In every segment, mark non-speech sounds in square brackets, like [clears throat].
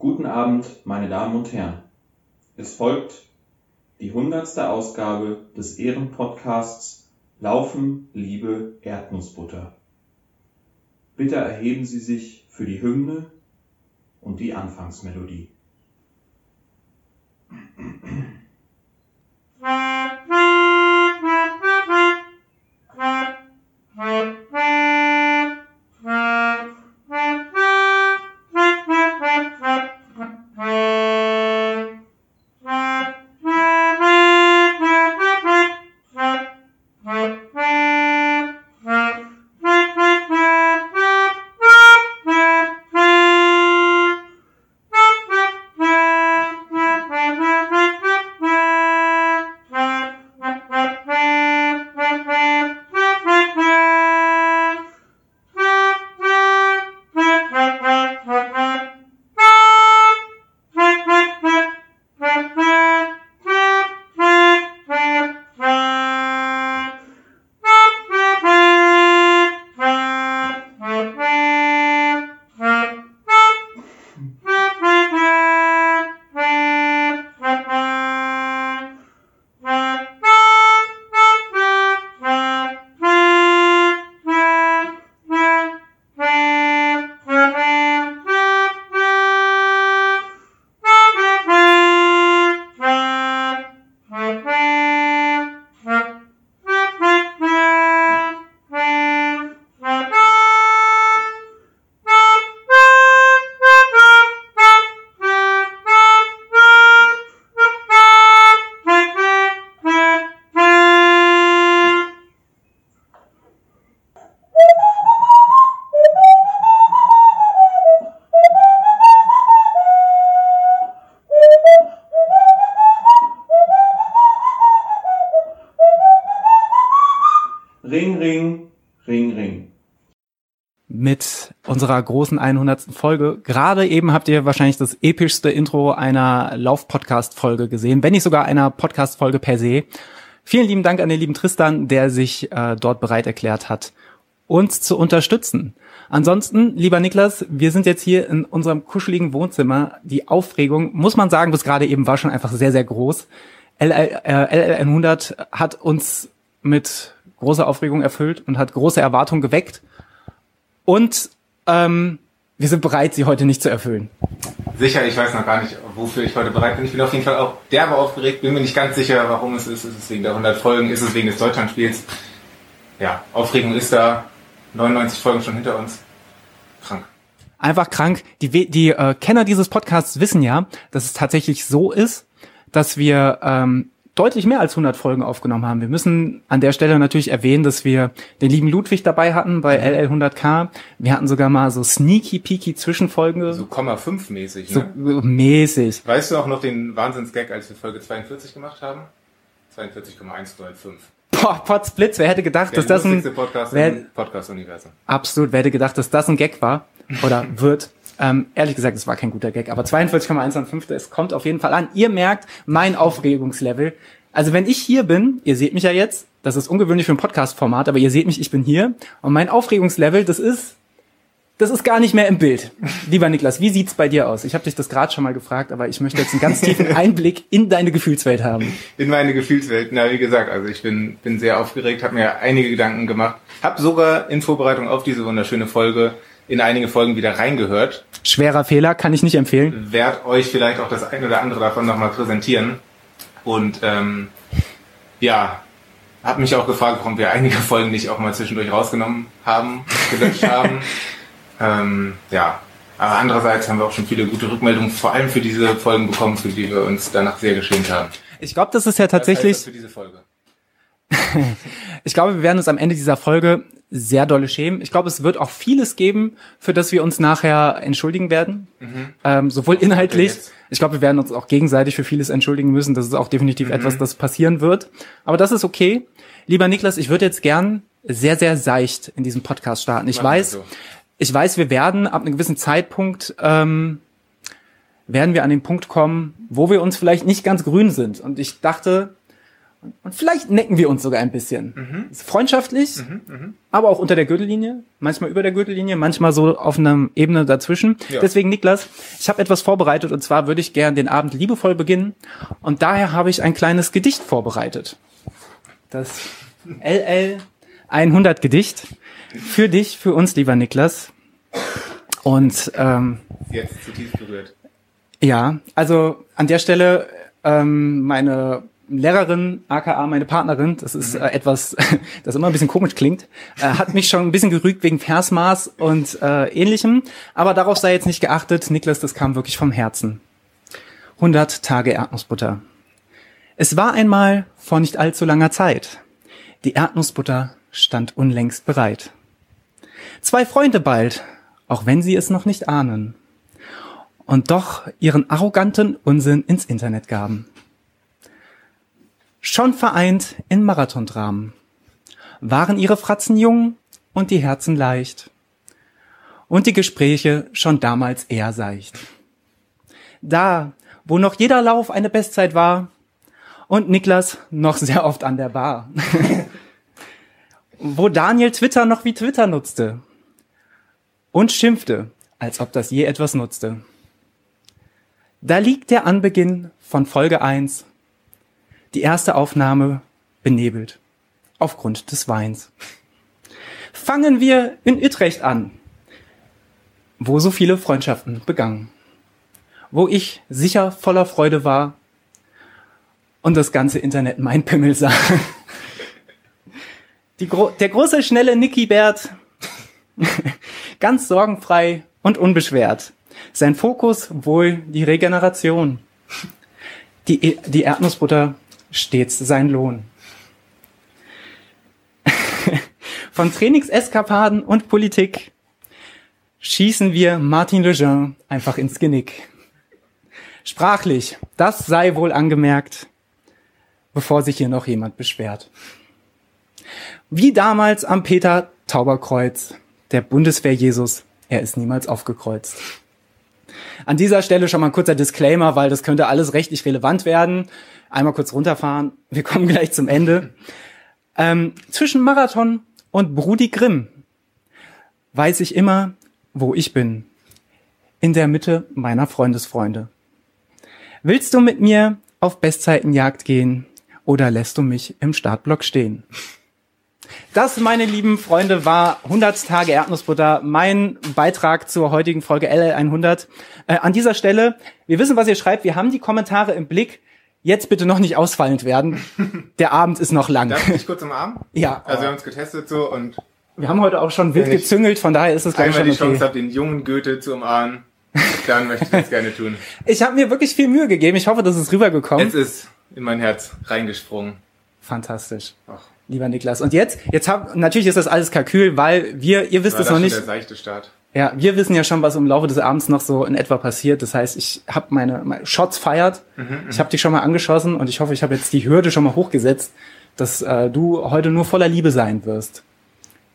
Guten Abend, meine Damen und Herren. Es folgt die hundertste Ausgabe des Ehrenpodcasts Laufen, Liebe, Erdnussbutter. Bitte erheben Sie sich für die Hymne und die Anfangsmelodie. Unserer großen 100. Folge. Gerade eben habt ihr wahrscheinlich das epischste Intro einer Lauf-Podcast-Folge gesehen, wenn nicht sogar einer Podcast-Folge per se. Vielen lieben Dank an den lieben Tristan, der sich äh, dort bereit erklärt hat, uns zu unterstützen. Ansonsten, lieber Niklas, wir sind jetzt hier in unserem kuscheligen Wohnzimmer. Die Aufregung, muss man sagen, bis gerade eben war schon einfach sehr, sehr groß. LL, äh, LLN 100 hat uns mit großer Aufregung erfüllt und hat große Erwartungen geweckt. Und ähm, wir sind bereit, sie heute nicht zu erfüllen. Sicher, ich weiß noch gar nicht, wofür ich heute bereit bin. Ich bin auf jeden Fall auch derbe aufgeregt, bin mir nicht ganz sicher, warum es ist. Ist es wegen der 100 Folgen? Ist es wegen des Deutschlandspiels? Ja, Aufregung ist da. 99 Folgen schon hinter uns. Krank. Einfach krank. Die, die äh, Kenner dieses Podcasts wissen ja, dass es tatsächlich so ist, dass wir ähm, deutlich mehr als 100 Folgen aufgenommen haben. Wir müssen an der Stelle natürlich erwähnen, dass wir den lieben Ludwig dabei hatten bei LL100K. Wir hatten sogar mal so sneaky peaky Zwischenfolgen. So Komma 5 mäßig, ne? So mäßig. Weißt du auch noch den Wahnsinnsgag, als wir Folge 42 gemacht haben? 42,105. Boah, Potsblitz, wer hätte gedacht, Der dass das ein Podcast wer, Podcast-Universum. absolut, wer hätte gedacht, dass das ein Gag war oder [laughs] wird. Ähm, ehrlich gesagt, es war kein guter Gag, aber 42,115, es kommt auf jeden Fall an. Ihr merkt mein Aufregungslevel. Also wenn ich hier bin, ihr seht mich ja jetzt, das ist ungewöhnlich für ein Podcast-Format, aber ihr seht mich, ich bin hier und mein Aufregungslevel, das ist, das ist gar nicht mehr im Bild. Lieber Niklas, wie sieht's bei dir aus? Ich habe dich das gerade schon mal gefragt, aber ich möchte jetzt einen ganz tiefen [laughs] Einblick in deine Gefühlswelt haben. In meine Gefühlswelt. Na, wie gesagt, also ich bin, bin sehr aufgeregt, habe mir einige Gedanken gemacht, habe sogar in Vorbereitung auf diese wunderschöne Folge in einige Folgen wieder reingehört. Schwerer Fehler, kann ich nicht empfehlen. Werd euch vielleicht auch das eine oder andere davon nochmal präsentieren. Und ähm, ja, habe mich auch gefragt, warum wir einige [laughs] Folgen nicht auch mal zwischendurch rausgenommen haben, gelöscht haben. [laughs] Ähm, ja, aber andererseits haben wir auch schon viele gute Rückmeldungen, vor allem für diese Folgen bekommen, für die wir uns danach sehr geschämt haben. Ich glaube, das ist ja tatsächlich. Was heißt das für diese Folge? [laughs] ich glaube, wir werden uns am Ende dieser Folge sehr dolle schämen. Ich glaube, es wird auch vieles geben, für das wir uns nachher entschuldigen werden. Mhm. Ähm, sowohl inhaltlich. Ich glaube, wir werden uns auch gegenseitig für vieles entschuldigen müssen. Das ist auch definitiv mhm. etwas, das passieren wird. Aber das ist okay. Lieber Niklas, ich würde jetzt gern sehr, sehr seicht in diesem Podcast starten. Ich weiß, so. ich weiß, wir werden ab einem gewissen Zeitpunkt ähm, werden wir an den Punkt kommen, wo wir uns vielleicht nicht ganz grün sind. Und ich dachte, Und vielleicht necken wir uns sogar ein bisschen. Mhm. Ist freundschaftlich, aber auch unter der Gürtellinie, manchmal über der Gürtellinie, manchmal so auf einer Ebene dazwischen. Ja. Deswegen, Niklas, ich habe etwas vorbereitet und zwar würde ich gern den Abend liebevoll beginnen und daher habe ich ein kleines Gedicht vorbereitet. Das LL 100 Gedicht für dich, für uns, lieber Niklas. Und ähm, Jetzt zutiefst berührt. ja, also an der Stelle ähm, meine Lehrerin, aka meine Partnerin, das ist äh, etwas, [laughs] das immer ein bisschen komisch klingt, äh, hat mich schon ein bisschen gerügt wegen Versmaß und äh, ähnlichem. Aber darauf sei jetzt nicht geachtet. Niklas, das kam wirklich vom Herzen. 100 Tage Erdnussbutter. Es war einmal vor nicht allzu langer Zeit. Die Erdnussbutter stand unlängst bereit. Zwei Freunde bald, auch wenn sie es noch nicht ahnen und doch ihren arroganten Unsinn ins Internet gaben. Schon vereint in Marathondramen waren ihre Fratzen jung und die Herzen leicht und die Gespräche schon damals eher seicht. Da, wo noch jeder Lauf eine Bestzeit war und Niklas noch sehr oft an der Bar. [laughs] wo Daniel Twitter noch wie Twitter nutzte und schimpfte, als ob das je etwas nutzte. Da liegt der Anbeginn von Folge 1. Die erste Aufnahme benebelt. Aufgrund des Weins. Fangen wir in Utrecht an, wo so viele Freundschaften begangen. Wo ich sicher voller Freude war und das ganze Internet mein Pimmel sah. Gro der große, schnelle Nicky Bert, [laughs] ganz sorgenfrei und unbeschwert. Sein Fokus wohl die Regeneration. Die, die Erdnussbutter stets sein Lohn. [laughs] Von Trainingseskapaden und Politik schießen wir Martin Lejeune einfach ins Genick. Sprachlich, das sei wohl angemerkt, bevor sich hier noch jemand beschwert. Wie damals am Peter Tauberkreuz, der Bundeswehr Jesus, er ist niemals aufgekreuzt. An dieser Stelle schon mal ein kurzer Disclaimer, weil das könnte alles rechtlich relevant werden. Einmal kurz runterfahren. Wir kommen gleich zum Ende. Ähm, zwischen Marathon und Brudi Grimm weiß ich immer, wo ich bin. In der Mitte meiner Freundesfreunde. Willst du mit mir auf Bestzeitenjagd gehen oder lässt du mich im Startblock stehen? Das, meine lieben Freunde, war 100 Tage Erdnussbutter, mein Beitrag zur heutigen Folge LL100. Äh, an dieser Stelle, wir wissen, was ihr schreibt, wir haben die Kommentare im Blick. Jetzt bitte noch nicht ausfallend werden. [laughs] Der Abend ist noch lang. Darf ich kurz umarmen? Ja, Also wir haben uns getestet so und wir haben heute auch schon wild Wenn gezüngelt, von daher ist es gleich einmal schon die Chance habe, den jungen Goethe zu umarmen, dann möchte ich das gerne tun. [laughs] Ich habe mir wirklich viel Mühe gegeben. Ich hoffe, das ist rübergekommen. Jetzt ist in mein Herz reingesprungen. Fantastisch. Ach, Lieber Niklas. Und jetzt, jetzt hab, natürlich ist das alles Kalkül, weil wir, ihr wisst es das noch nicht. der seichte Start. Ja, wir wissen ja schon, was im Laufe des Abends noch so in etwa passiert. Das heißt, ich habe meine, meine Shots feiert. ich habe dich schon mal angeschossen und ich hoffe, ich habe jetzt die Hürde schon mal hochgesetzt, dass äh, du heute nur voller Liebe sein wirst,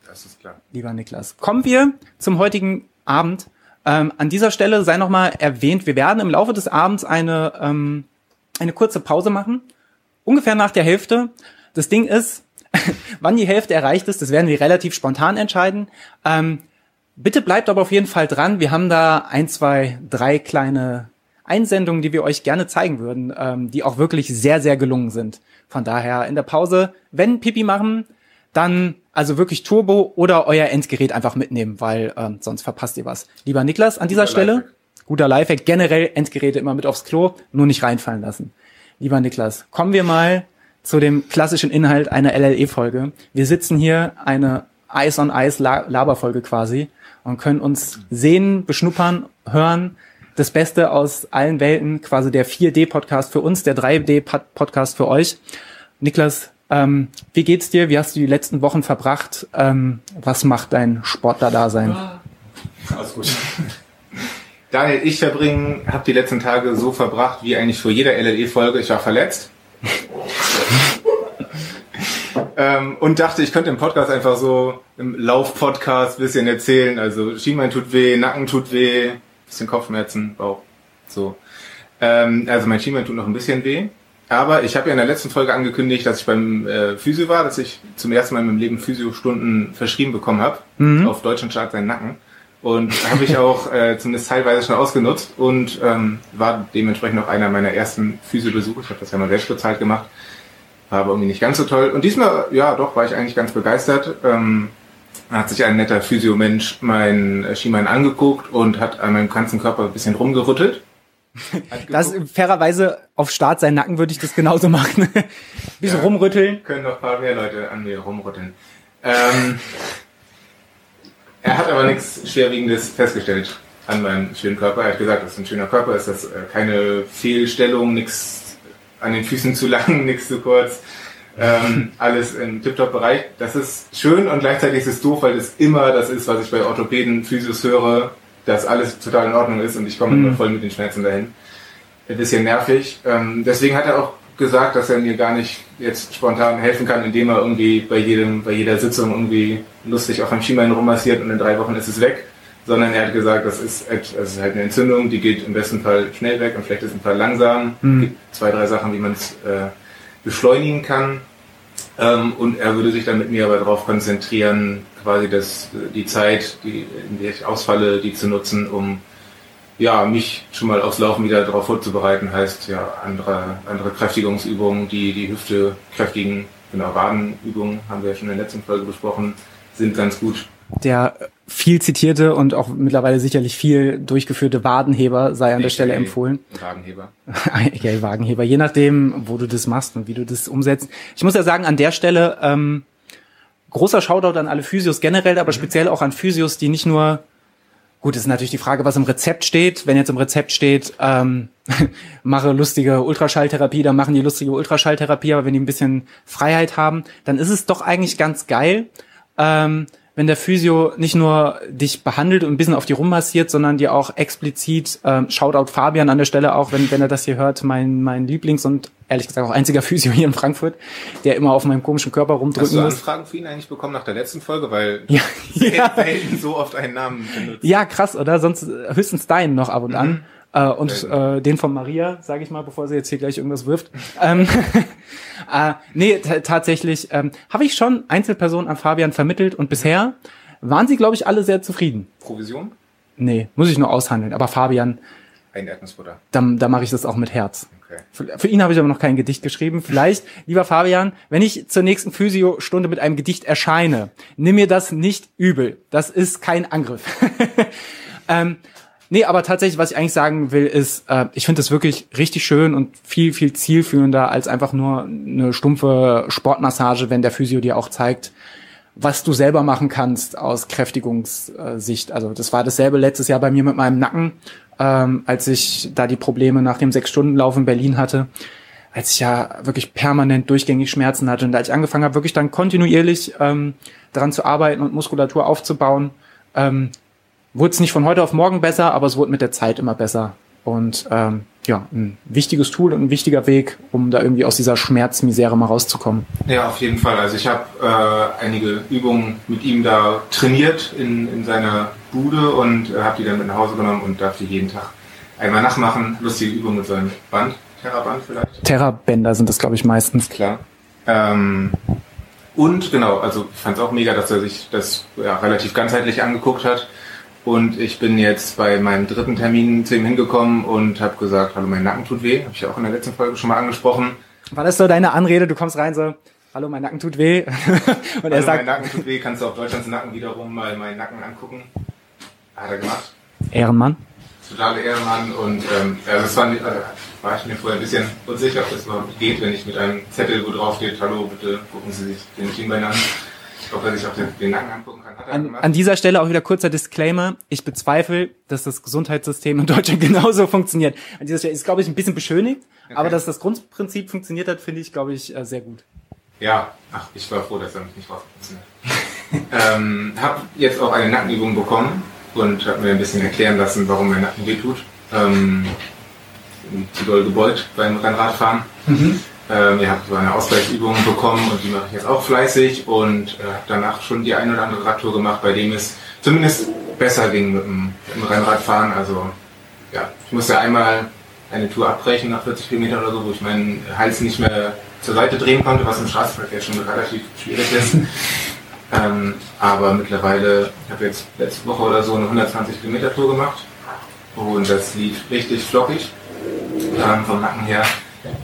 Das ist klar. lieber Niklas. Kommen wir zum heutigen Abend. Ähm, an dieser Stelle sei noch mal erwähnt, wir werden im Laufe des Abends eine ähm, eine kurze Pause machen, ungefähr nach der Hälfte. Das Ding ist, [laughs] wann die Hälfte erreicht ist, das werden wir relativ spontan entscheiden. Ähm, bitte bleibt aber auf jeden Fall dran. Wir haben da ein, zwei, drei kleine Einsendungen, die wir euch gerne zeigen würden, ähm, die auch wirklich sehr, sehr gelungen sind. Von daher in der Pause, wenn Pipi machen, dann also wirklich Turbo oder euer Endgerät einfach mitnehmen, weil ähm, sonst verpasst ihr was. Lieber Niklas, an dieser Guter Stelle, Lifehack. guter Lifehack, generell Endgeräte immer mit aufs Klo, nur nicht reinfallen lassen. Lieber Niklas, kommen wir mal zu dem klassischen Inhalt einer LLE-Folge. Wir sitzen hier eine Eis on Eis Laberfolge quasi und können uns sehen, beschnuppern, hören. Das Beste aus allen Welten, quasi der 4D-Podcast für uns, der 3D-Podcast für euch. Niklas, ähm, wie geht's dir? Wie hast du die letzten Wochen verbracht? Ähm, was macht dein Sportler-Dasein? Alles gut. Daniel, ich verbringe, habe die letzten Tage so verbracht, wie eigentlich vor jeder LLE-Folge. Ich war verletzt. Ähm, und dachte, ich könnte im Podcast einfach so, im Lauf-Podcast bisschen erzählen. Also Schienbein tut weh, Nacken tut weh, bisschen Kopfschmerzen, Bauch. So. Ähm, also mein Schienbein tut noch ein bisschen weh. Aber ich habe ja in der letzten Folge angekündigt, dass ich beim äh, Physio war, dass ich zum ersten Mal in meinem Leben Physio-Stunden verschrieben bekommen habe. Mhm. Auf Deutsch und Staat seinen Nacken. Und [laughs] habe ich auch äh, zumindest teilweise schon ausgenutzt und ähm, war dementsprechend auch einer meiner ersten Physio-Besuche. Ich habe das ja mal selbst bezahlt gemacht. War aber irgendwie nicht ganz so toll. Und diesmal, ja doch, war ich eigentlich ganz begeistert. Ähm, hat sich ein netter Physio-Mensch mein Schienbein angeguckt und hat an meinem ganzen Körper ein bisschen rumgerüttelt. [laughs] Das fairerweise auf Start seinen Nacken würde ich das genauso machen. [laughs] Bisschen Ja. rumrütteln. können noch ein paar mehr Leute an mir rumrütteln. Ähm, er hat aber nichts Schwerwiegendes festgestellt an meinem schönen Körper. Er hat gesagt, das ist ein schöner Körper, ist das äh, keine Fehlstellung, nichts an den Füßen zu lang, [laughs] nichts zu kurz. Ähm, alles im Tip-Top-Bereich. Das ist schön und gleichzeitig ist es doof, weil das immer das ist, was ich bei Orthopäden, Physios höre, dass alles total in Ordnung ist und ich komme Mhm. immer voll mit den Schmerzen dahin ein bisschen nervig. Ähm, deswegen hat er auch gesagt, dass er mir gar nicht jetzt spontan helfen kann, indem er irgendwie bei jedem, bei jeder Sitzung irgendwie lustig auf einem Schienbein rummassiert und in drei Wochen ist es weg. Sondern er hat gesagt, das ist, das ist halt eine Entzündung, die geht im besten Fall schnell weg ist ein Fall langsam. Mhm. Gibt zwei, drei Sachen, wie man es äh, beschleunigen kann. Ähm, und er würde sich dann mit mir aber darauf konzentrieren, quasi das, die Zeit, die, in der ich ausfalle, die zu nutzen, um ja, mich schon mal aufs Laufen wieder darauf vorzubereiten, heißt ja andere, andere Kräftigungsübungen, die die Hüfte kräftigen, genau, Wadenübungen, haben wir ja schon in der letzten Folge besprochen, sind ganz gut. Der viel zitierte und auch mittlerweile sicherlich viel durchgeführte Wadenheber sei an der Stelle empfohlen. Wagenheber. [laughs] okay, Wagenheber, je nachdem, wo du das machst und wie du das umsetzt. Ich muss ja sagen, an der Stelle ähm, großer Shoutout an alle Physios generell, aber speziell auch an Physios, die nicht nur Gut, es ist natürlich die Frage, was im Rezept steht. Wenn jetzt im Rezept steht, ähm, [laughs] mache lustige Ultraschalltherapie, dann machen die lustige Ultraschalltherapie, aber wenn die ein bisschen Freiheit haben, dann ist es doch eigentlich ganz geil, ähm, wenn der Physio nicht nur dich behandelt und ein bisschen auf die rummassiert, sondern dir auch explizit, ähm, Shoutout Fabian an der Stelle auch, wenn, wenn er das hier hört, mein, mein Lieblings- und ehrlich gesagt auch einziger [laughs] Physio hier in Frankfurt, der immer auf meinem komischen Körper Hast rumdrücken du muss. Anfragen für ihn eigentlich bekommen nach der letzten Folge? Weil [laughs] Ja, [laughs] selten, ja. so oft einen Namen benutzt. Ja, krass, oder? Sonst höchstens deinen noch ab und an. Äh, und äh, den von Maria, sage ich mal, bevor sie jetzt hier gleich irgendwas wirft. ähm, [laughs] äh, nee, tatsächlich ähm, habe ich schon Einzelpersonen an Fabian vermittelt und bisher waren sie, glaube ich, alle sehr zufrieden. Provision? Nee, muss ich nur aushandeln. Aber Fabian, Ein Erdnussbutter. da, da mache ich das auch mit Herz. Okay. Für, für ihn habe ich aber noch kein Gedicht geschrieben. Vielleicht, lieber Fabian, wenn ich zur nächsten Physio-Stunde mit einem Gedicht erscheine, nimm mir das nicht übel. Das ist kein Angriff. [laughs] ähm, nee, aber tatsächlich, was ich eigentlich sagen will, ist, äh, ich finde das wirklich richtig schön und viel, viel zielführender als einfach nur eine stumpfe Sportmassage, wenn der Physio dir auch zeigt, was du selber machen kannst aus Kräftigungssicht. Also das war dasselbe letztes Jahr bei mir mit meinem Nacken, ähm, als ich da die Probleme nach dem Sechs-Stunden-Lauf in Berlin hatte, als ich ja wirklich permanent durchgängig Schmerzen hatte und als ich angefangen habe, wirklich dann kontinuierlich ähm, daran zu arbeiten und Muskulatur aufzubauen, ähm, wurde es nicht von heute auf morgen besser, aber es wurde mit der Zeit immer besser. Und ähm, ja, ein wichtiges Tool und ein wichtiger Weg, um da irgendwie aus dieser Schmerzmisere mal rauszukommen. Ja, auf jeden Fall. Also ich habe äh, einige Übungen mit ihm da trainiert in, in seiner Bude und äh, habe die dann mit nach Hause genommen und darf die jeden Tag einmal nachmachen. Lustige Übung mit seinem Band, Terraband vielleicht. Terrabänder sind das, glaube ich, meistens. Klar. Ähm, und genau, also ich fand es auch mega, dass er sich das ja, relativ ganzheitlich angeguckt hat. Und ich bin jetzt bei meinem dritten Termin zu ihm hingekommen und habe gesagt, hallo, mein Nacken tut weh. Habe ich ja auch in der letzten Folge schon mal angesprochen. War das so deine Anrede? Du kommst rein so, hallo, mein Nacken tut weh. [laughs] und er Also mein sagt, Nacken tut weh, kannst du auf Deutschlands Nacken wiederum mal meinen Nacken angucken. Hat er gemacht. Ehrenmann. Totale Ehrenmann und ähm, also das war, also war ich mir vorher ein bisschen unsicher, ob das überhaupt geht, wenn ich mit einem Zettel, wo drauf steht, hallo, bitte gucken Sie sich den Schienbein an. Ob er sich auch den, den Nacken angucken kann, hat er An, gemacht. an dieser Stelle auch wieder kurzer Disclaimer. Ich bezweifle, dass das Gesundheitssystem in Deutschland [laughs] genauso funktioniert. An dieser Stelle ist, glaube ich, ein bisschen beschönigt, aber dass das Grundprinzip funktioniert hat, finde ich, glaube ich, äh, sehr gut. Ja, ach, ich war froh, dass er mich nicht rausgefunden hat. [laughs] ähm, hab jetzt auch eine Nackenübung bekommen und habe mir ein bisschen erklären lassen, warum mein Nacken wehtut. Ähm, zu doll gebeugt beim Rennradfahren. Ähm, ihr habt so eine Ausgleichsübung bekommen und die mache ich jetzt auch fleißig und äh, habe danach schon die ein oder andere Radtour gemacht, bei dem es zumindest besser ging mit dem, mit dem Rennradfahren. Also ja, ich musste einmal eine Tour abbrechen nach 40 Kilometern oder so, wo ich meinen Hals nicht mehr zur Seite drehen konnte, was im Straßenverkehr schon relativ schwierig ist. [laughs] ähm, aber mittlerweile, ich habe jetzt letzte Woche oder so eine 120 Kilometer Tour gemacht und das lief richtig flockig ähm, vom Nacken her.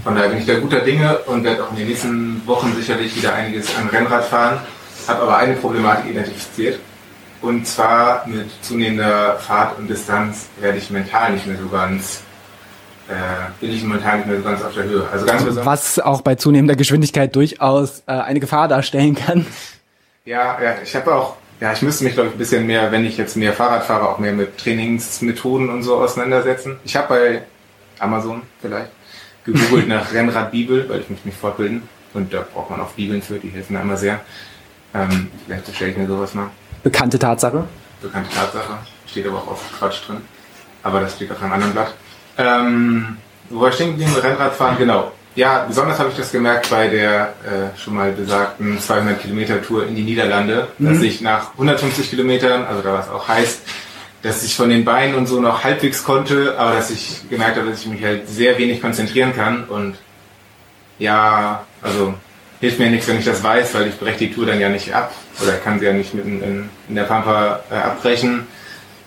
Von daher bin ich da guter Dinge und werde auch in den nächsten Wochen sicherlich wieder einiges an Rennrad fahren. Habe aber eine Problematik identifiziert. Und zwar mit zunehmender Fahrt und Distanz werde ich mental nicht mehr so ganz, äh, bin ich momentan nicht mehr so ganz auf der Höhe. Also ganz besonders. Was auch bei zunehmender Geschwindigkeit durchaus äh, eine Gefahr darstellen kann. Ja, ja, ich habe auch, ja, ich müsste mich glaube ich ein bisschen mehr, wenn ich jetzt mehr Fahrrad fahre, auch mehr mit Trainingsmethoden und so auseinandersetzen. Ich habe bei Amazon vielleicht gegoogelt [laughs] nach Rennradbibel, weil ich möchte mich fortbilden. Und da braucht man auch Bibeln für, die helfen da immer sehr. Ähm, vielleicht stelle ich mir sowas mal. Bekannte Tatsache. Bekannte Tatsache. Steht aber auch oft Quatsch drin. Aber das steht auf einem anderen Blatt. Ähm, wo wir stehen geblieben? Rennradfahren, genau. Ja, besonders habe ich das gemerkt bei der äh, schon mal besagten 200 Kilometer Tour in die Niederlande, mhm. dass ich nach 150 Kilometern, also da war es auch heiß, dass ich von den Beinen und so noch halbwegs konnte, aber dass ich gemerkt habe, dass ich mich halt sehr wenig konzentrieren kann und ja, also hilft mir nichts, wenn ich das weiß, weil ich breche die Tour dann ja nicht ab oder kann sie ja nicht mitten in, in der Pampa äh, abbrechen.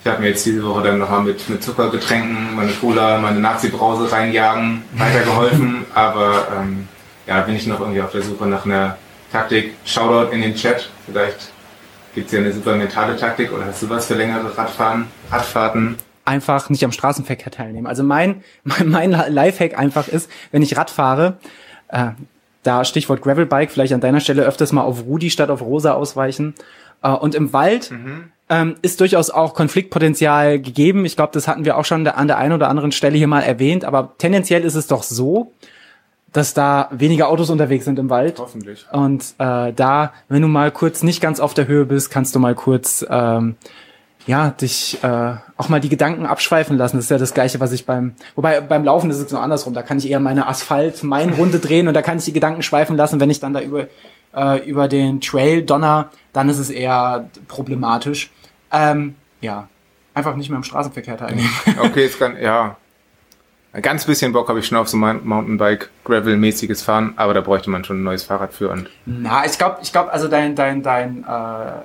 Ich habe mir jetzt diese Woche dann nochmal mit, mit Zuckergetränken, meine Cola, meine Nazi-Brause reinjagen, weitergeholfen, [laughs] aber ähm, ja, bin ich noch irgendwie auf der Suche nach einer Taktik. Shoutout in den Chat, vielleicht Gibt es ja eine super mentale Taktik oder hast du was für längere Radfahren, Radfahrten? Einfach nicht am Straßenverkehr teilnehmen. Also mein, mein, mein Lifehack einfach ist, wenn ich Rad fahre, äh, da Stichwort Gravelbike, vielleicht an deiner Stelle öfters mal auf Rudi statt auf Rosa ausweichen. Äh, und im Wald mhm. ähm, ist durchaus auch Konfliktpotenzial gegeben. Ich glaube, das hatten wir auch schon an der einen oder anderen Stelle hier mal erwähnt. Aber tendenziell ist es doch so, dass da weniger Autos unterwegs sind im Wald. Hoffentlich. Und äh, da, wenn du mal kurz nicht ganz auf der Höhe bist, kannst du mal kurz ähm, ja dich äh, auch mal die Gedanken abschweifen lassen. Das ist ja das Gleiche, was ich beim wobei beim Laufen ist es so andersrum. Da kann ich eher meine Asphalt, mein Runde drehen und da kann ich die Gedanken schweifen lassen. Wenn ich dann da über äh, über den Trail donner, dann ist es eher problematisch. Ähm, ja, einfach nicht mehr im Straßenverkehr teilnehmen. Okay, es kann ja ein ganz bisschen Bock habe ich schon auf so ein Mountainbike, Gravel-mäßiges Fahren, aber da bräuchte man schon ein neues Fahrrad für. Und Na, ich glaube, ich glaube, also dein, dein, dein, äh,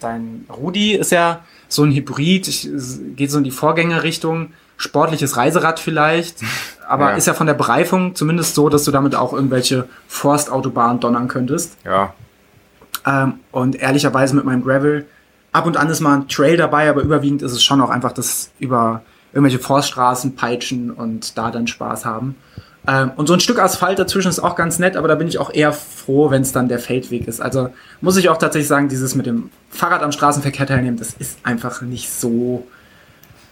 dein Rudi ist ja so ein Hybrid, ich, geht so in die Vorgängerrichtung, sportliches Reiserad vielleicht, [laughs] aber ja. ist ja von der Bereifung zumindest so, dass du damit auch irgendwelche Forstautobahnen donnern könntest. Ja. Ähm, und ehrlicherweise mit meinem Gravel, ab und an ist mal ein Trail dabei, aber überwiegend ist es schon auch einfach das über irgendwelche Forststraßen peitschen und da dann Spaß haben. Ähm, und so ein Stück Asphalt dazwischen ist auch ganz nett, aber da bin ich auch eher froh, wenn es dann der Feldweg ist. Also muss ich auch tatsächlich sagen, dieses mit dem Fahrrad am Straßenverkehr teilnehmen, das ist einfach nicht so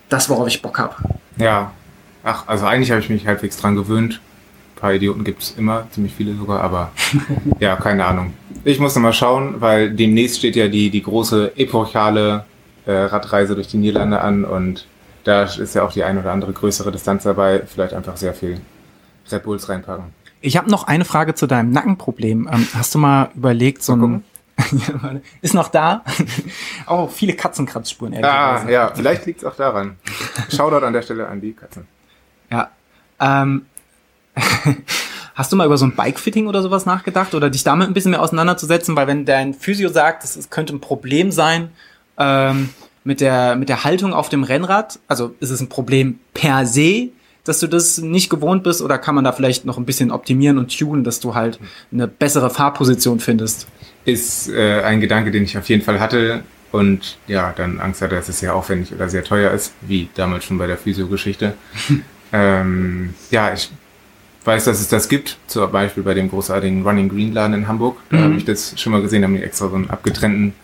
das, worauf ich Bock habe. Ja, ach, also eigentlich habe ich mich halbwegs dran gewöhnt. Ein paar Idioten gibt es immer, ziemlich viele sogar, aber [laughs] ja, keine Ahnung. Ich muss noch mal schauen, weil demnächst steht ja die, die große epochale äh, Radreise durch die Niederlande an und da ist ja auch die ein oder andere größere Distanz dabei. Vielleicht einfach sehr viel Red Bulls reinpacken. Ich habe noch eine Frage zu deinem Nackenproblem. Ähm, hast du mal überlegt, so ein [laughs] ist noch da? oh, viele Katzenkratzspuren. Ah, ja, vielleicht liegt es auch daran. Shoutout an der Stelle an die Katzen. Ja. Ähm, [laughs] hast du mal über so ein Bikefitting oder sowas nachgedacht oder dich damit ein bisschen mehr auseinanderzusetzen? Weil wenn dein Physio sagt, es könnte ein Problem sein, ähm, mit der, mit der Haltung auf dem Rennrad? Also ist es ein Problem per se, dass du das nicht gewohnt bist oder kann man da vielleicht noch ein bisschen optimieren und tunen, dass du halt eine bessere Fahrposition findest? Ist äh, ein Gedanke, den ich auf jeden Fall hatte und ja, dann Angst hatte, dass es sehr aufwendig oder sehr teuer ist, wie damals schon bei der Physio-Geschichte. [laughs] ähm, ja, ich weiß, dass es das gibt, zum Beispiel bei dem großartigen Running Green Laden in Hamburg. Da mhm. habe ich das schon mal gesehen, da haben die extra so einen abgetrennten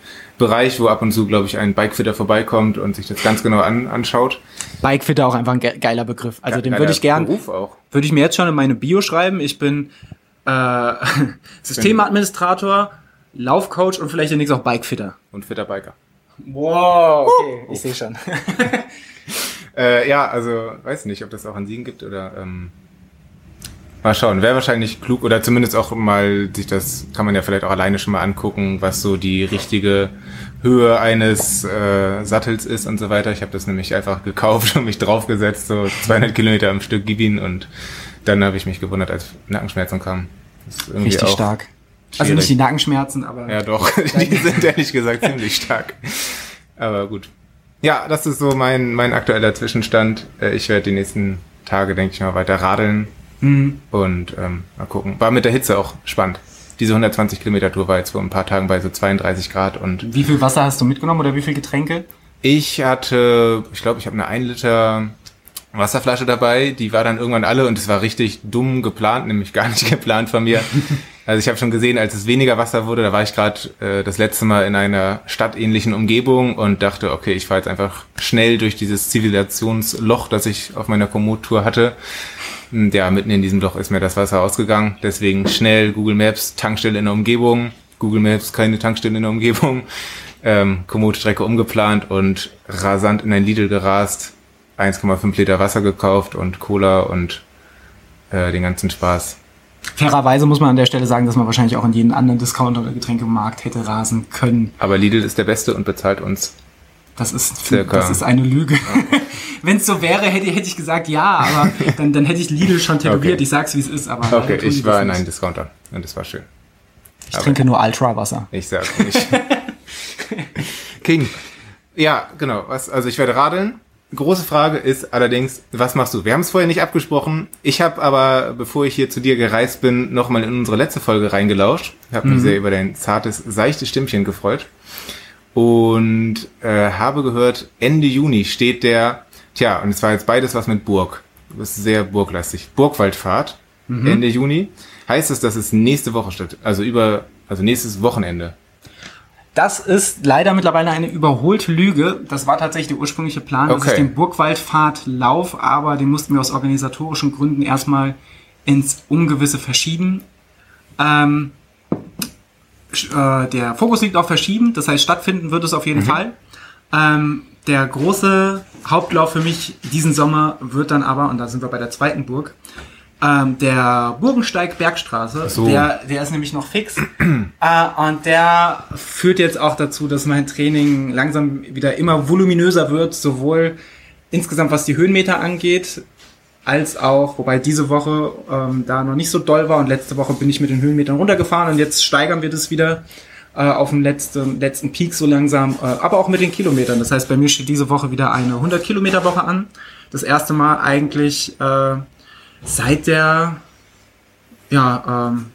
Bereich, wo ab und zu, glaube ich, ein Bikefitter vorbeikommt und sich das ganz genau an, anschaut. Bikefitter auch einfach ein geiler Begriff. Also ja, den würde ich gern, würde ich mir jetzt schon in meine Bio schreiben. Ich bin äh, [laughs] Systemadministrator, Laufcoach und vielleicht demnächst auch Bikefitter. Und fitter Biker. Wow, okay, uh, ich sehe schon. [laughs] äh, ja, also weiß nicht, ob das auch an Siegen gibt oder ähm, Mal schauen, wäre wahrscheinlich klug oder zumindest auch mal sich das, kann man ja vielleicht auch alleine schon mal angucken, was so die richtige Höhe eines äh, Sattels ist und so weiter. Ich habe das nämlich einfach gekauft [laughs] und mich draufgesetzt, so 200 Kilometer am Stück, gib ihn und dann habe ich mich gewundert, als Nackenschmerzen kamen. Richtig stark. Also nicht die Nackenschmerzen, aber. Ja, doch. [laughs] die sind ehrlich gesagt ziemlich stark. Aber gut. Ja, das ist so mein, mein aktueller Zwischenstand. Äh, ich werde die nächsten Tage, denke ich mal, weiter radeln. Mhm. Und ähm, mal gucken. War mit der Hitze auch spannend. Diese 120 Kilometer Tour war jetzt vor ein paar Tagen bei so 32 Grad und. Wie viel Wasser hast du mitgenommen oder wie viel Getränke? Ich hatte, ich glaube, ich habe eine 1 Liter Wasserflasche dabei, die war dann irgendwann alle und es war richtig dumm geplant, nämlich gar nicht geplant von mir. [laughs] Also ich habe schon gesehen, als es weniger Wasser wurde, da war ich gerade äh, das letzte Mal in einer stadtähnlichen Umgebung und dachte, okay, ich fahre jetzt einfach schnell durch dieses Zivilisationsloch, das ich auf meiner Komoot-Tour hatte. Und ja, mitten in diesem Loch ist mir das Wasser ausgegangen. Deswegen schnell Google Maps, Tankstelle in der Umgebung. Google Maps, keine Tankstelle in der Umgebung. Ähm, Komoot-Strecke umgeplant und rasant in ein Lidl gerast 1,5 Liter Wasser gekauft und Cola und äh, den ganzen Spaß. Fairerweise muss man an der Stelle sagen, dass man wahrscheinlich auch in jeden anderen Discounter oder Getränkemarkt hätte rasen können. Aber Lidl ist der Beste und bezahlt uns. Das ist, Circa. das ist eine Lüge. Okay. [laughs] Wenn es so wäre, hätte, hätte ich gesagt ja, aber dann, dann hätte ich Lidl schon tätowiert. Okay. Ich sag's wie es ist, aber. Okay, ich war in einem Discounter und das war schön. Ich aber trinke nur Ultra-Wasser. Ich sag's nicht. [laughs] King. Ja, genau. Was, also ich werde radeln Große Frage ist allerdings, was machst du? Wir haben es vorher nicht abgesprochen. Ich habe aber, bevor ich hier zu dir gereist bin, nochmal in unsere letzte Folge reingelauscht. Ich habe mhm. mich sehr über dein zartes, seichtes Stimmchen gefreut. Und äh, habe gehört, Ende Juni steht der, tja, und es war jetzt beides was mit Burg. Das ist sehr burglastig. Burgwaldfahrt, mhm. Ende Juni. Heißt es, dass es nächste Woche statt, also über, also nächstes Wochenende das ist leider mittlerweile eine überholte Lüge. Das war tatsächlich der ursprüngliche Plan, okay. dass ich den Burgwaldpfad lauf, aber den mussten wir aus organisatorischen Gründen erstmal ins Ungewisse verschieben. Ähm, äh, der Fokus liegt auf verschieben, das heißt stattfinden wird es auf jeden mhm. Fall. Ähm, der große Hauptlauf für mich diesen Sommer wird dann aber, und da sind wir bei der zweiten Burg, ähm, der Burgensteig Bergstraße, so. der, der ist nämlich noch fix. [clears throat] äh, und der führt jetzt auch dazu, dass mein Training langsam wieder immer voluminöser wird, sowohl insgesamt was die Höhenmeter angeht, als auch, wobei diese Woche ähm, da noch nicht so doll war und letzte Woche bin ich mit den Höhenmetern runtergefahren und jetzt steigern wir das wieder äh, auf dem letzten, letzten Peak so langsam, äh, aber auch mit den Kilometern. Das heißt, bei mir steht diese Woche wieder eine 100 Kilometer Woche an. Das erste Mal eigentlich äh, seit der, ja, ähm,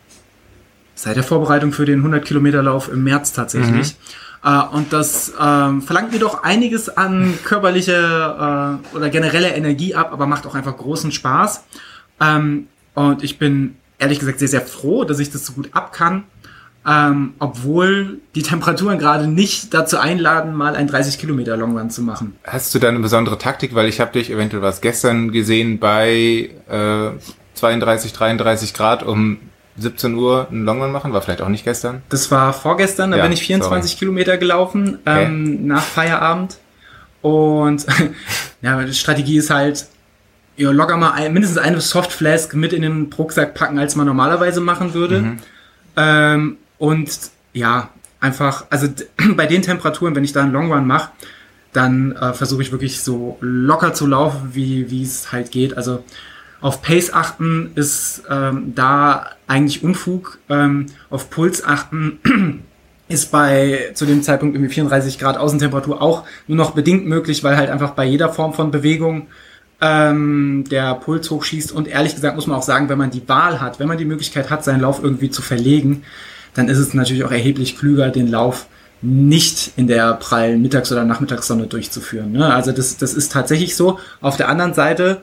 seit der Vorbereitung für den 100 Kilometer Lauf im März tatsächlich. Mhm. Äh, und das ähm, verlangt mir doch einiges an körperliche äh, oder generelle Energie ab, aber macht auch einfach großen Spaß. Ähm, und ich bin ehrlich gesagt sehr, sehr froh, dass ich das so gut ab kann. Ähm, obwohl die Temperaturen gerade nicht dazu einladen, mal ein 30 Kilometer Longrun zu machen. Hast du da eine besondere Taktik? Weil ich habe dich eventuell was gestern gesehen bei äh, 32, 33 Grad um 17 Uhr einen Longrun machen, war vielleicht auch nicht gestern. Das war vorgestern, da ja, bin ich 24 sorry. Kilometer gelaufen ähm, okay. nach Feierabend. Und [laughs] ja, die Strategie ist halt, ja, locker mal ein, mindestens eine Softflask mit in den Rucksack packen, als man normalerweise machen würde. Mhm. Ähm, und ja, einfach, also [clears throat] bei den Temperaturen, wenn ich da einen Long Run mache, dann äh, versuche ich wirklich so locker zu laufen, wie es halt geht. Also auf Pace achten ist ähm, da eigentlich Unfug. Ähm, auf Puls achten [clears throat] ist bei zu dem Zeitpunkt irgendwie 34 Grad Außentemperatur auch nur noch bedingt möglich, weil halt einfach bei jeder Form von Bewegung ähm, der Puls hochschießt. Und ehrlich gesagt muss man auch sagen, wenn man die Wahl hat, wenn man die Möglichkeit hat, seinen Lauf irgendwie zu verlegen, dann ist es natürlich auch erheblich klüger, den Lauf nicht in der prallen Mittags- oder Nachmittagssonne durchzuführen. Ne? Also das, das ist tatsächlich so. Auf der anderen Seite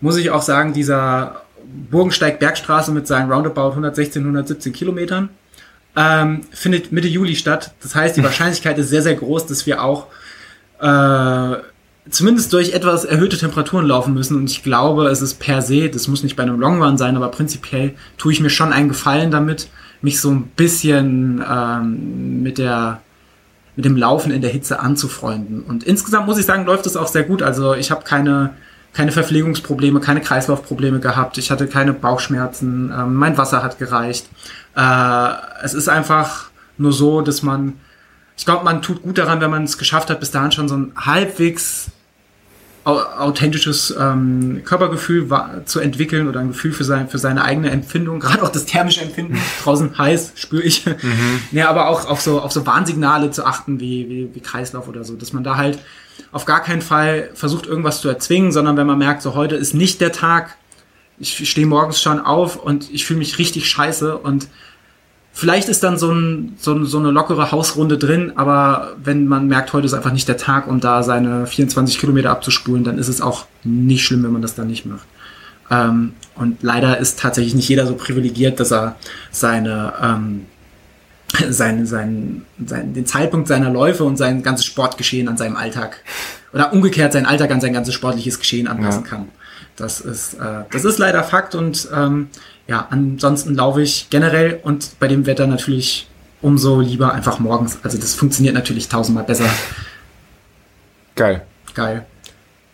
muss ich auch sagen, dieser Burgensteig-Bergstraße mit seinen roundabout 116, 117 Kilometern ähm, findet Mitte Juli statt. Das heißt, die [laughs] Wahrscheinlichkeit ist sehr, sehr groß, dass wir auch äh, zumindest durch etwas erhöhte Temperaturen laufen müssen. Und ich glaube, es ist per se, das muss nicht bei einem Long Run sein, aber prinzipiell tue ich mir schon einen Gefallen damit, mich so ein bisschen ähm, mit der mit dem Laufen in der Hitze anzufreunden. Und insgesamt muss ich sagen, läuft es auch sehr gut. Also ich habe keine keine Verpflegungsprobleme, keine Kreislaufprobleme gehabt. Ich hatte keine Bauchschmerzen. Ähm, mein Wasser hat gereicht. Äh, es ist einfach nur so, dass man ich glaube, man tut gut daran, wenn man es geschafft hat, bis dahin schon so ein halbwegs authentisches ähm, Körpergefühl zu entwickeln oder ein Gefühl für, sein, für seine eigene Empfindung, [laughs] gerade auch das thermische Empfinden, draußen heiß, spüre ich. Mhm. Ja, aber auch auf so, auf so Warnsignale zu achten, wie, wie, wie Kreislauf oder so, dass man da halt auf gar keinen Fall versucht, irgendwas zu erzwingen, sondern wenn man merkt, so heute ist nicht der Tag, ich stehe morgens schon auf und ich fühle mich richtig scheiße und Vielleicht ist dann so, ein, so, so eine lockere Hausrunde drin, aber wenn man merkt, heute ist einfach nicht der Tag, um da seine 24 Kilometer abzuspulen, dann ist es auch nicht schlimm, wenn man das dann nicht macht. Ähm, und leider ist tatsächlich nicht jeder so privilegiert, dass er seine, ähm, sein, sein, sein, den Zeitpunkt seiner Läufe und sein ganzes Sportgeschehen an seinem Alltag oder umgekehrt seinen Alltag an sein ganzes sportliches Geschehen anpassen ja. kann. Das ist, äh, das ist leider Fakt und ähm, ja, ansonsten laufe ich generell und bei dem Wetter natürlich umso lieber einfach morgens. Also das funktioniert natürlich tausendmal besser. Geil. Geil.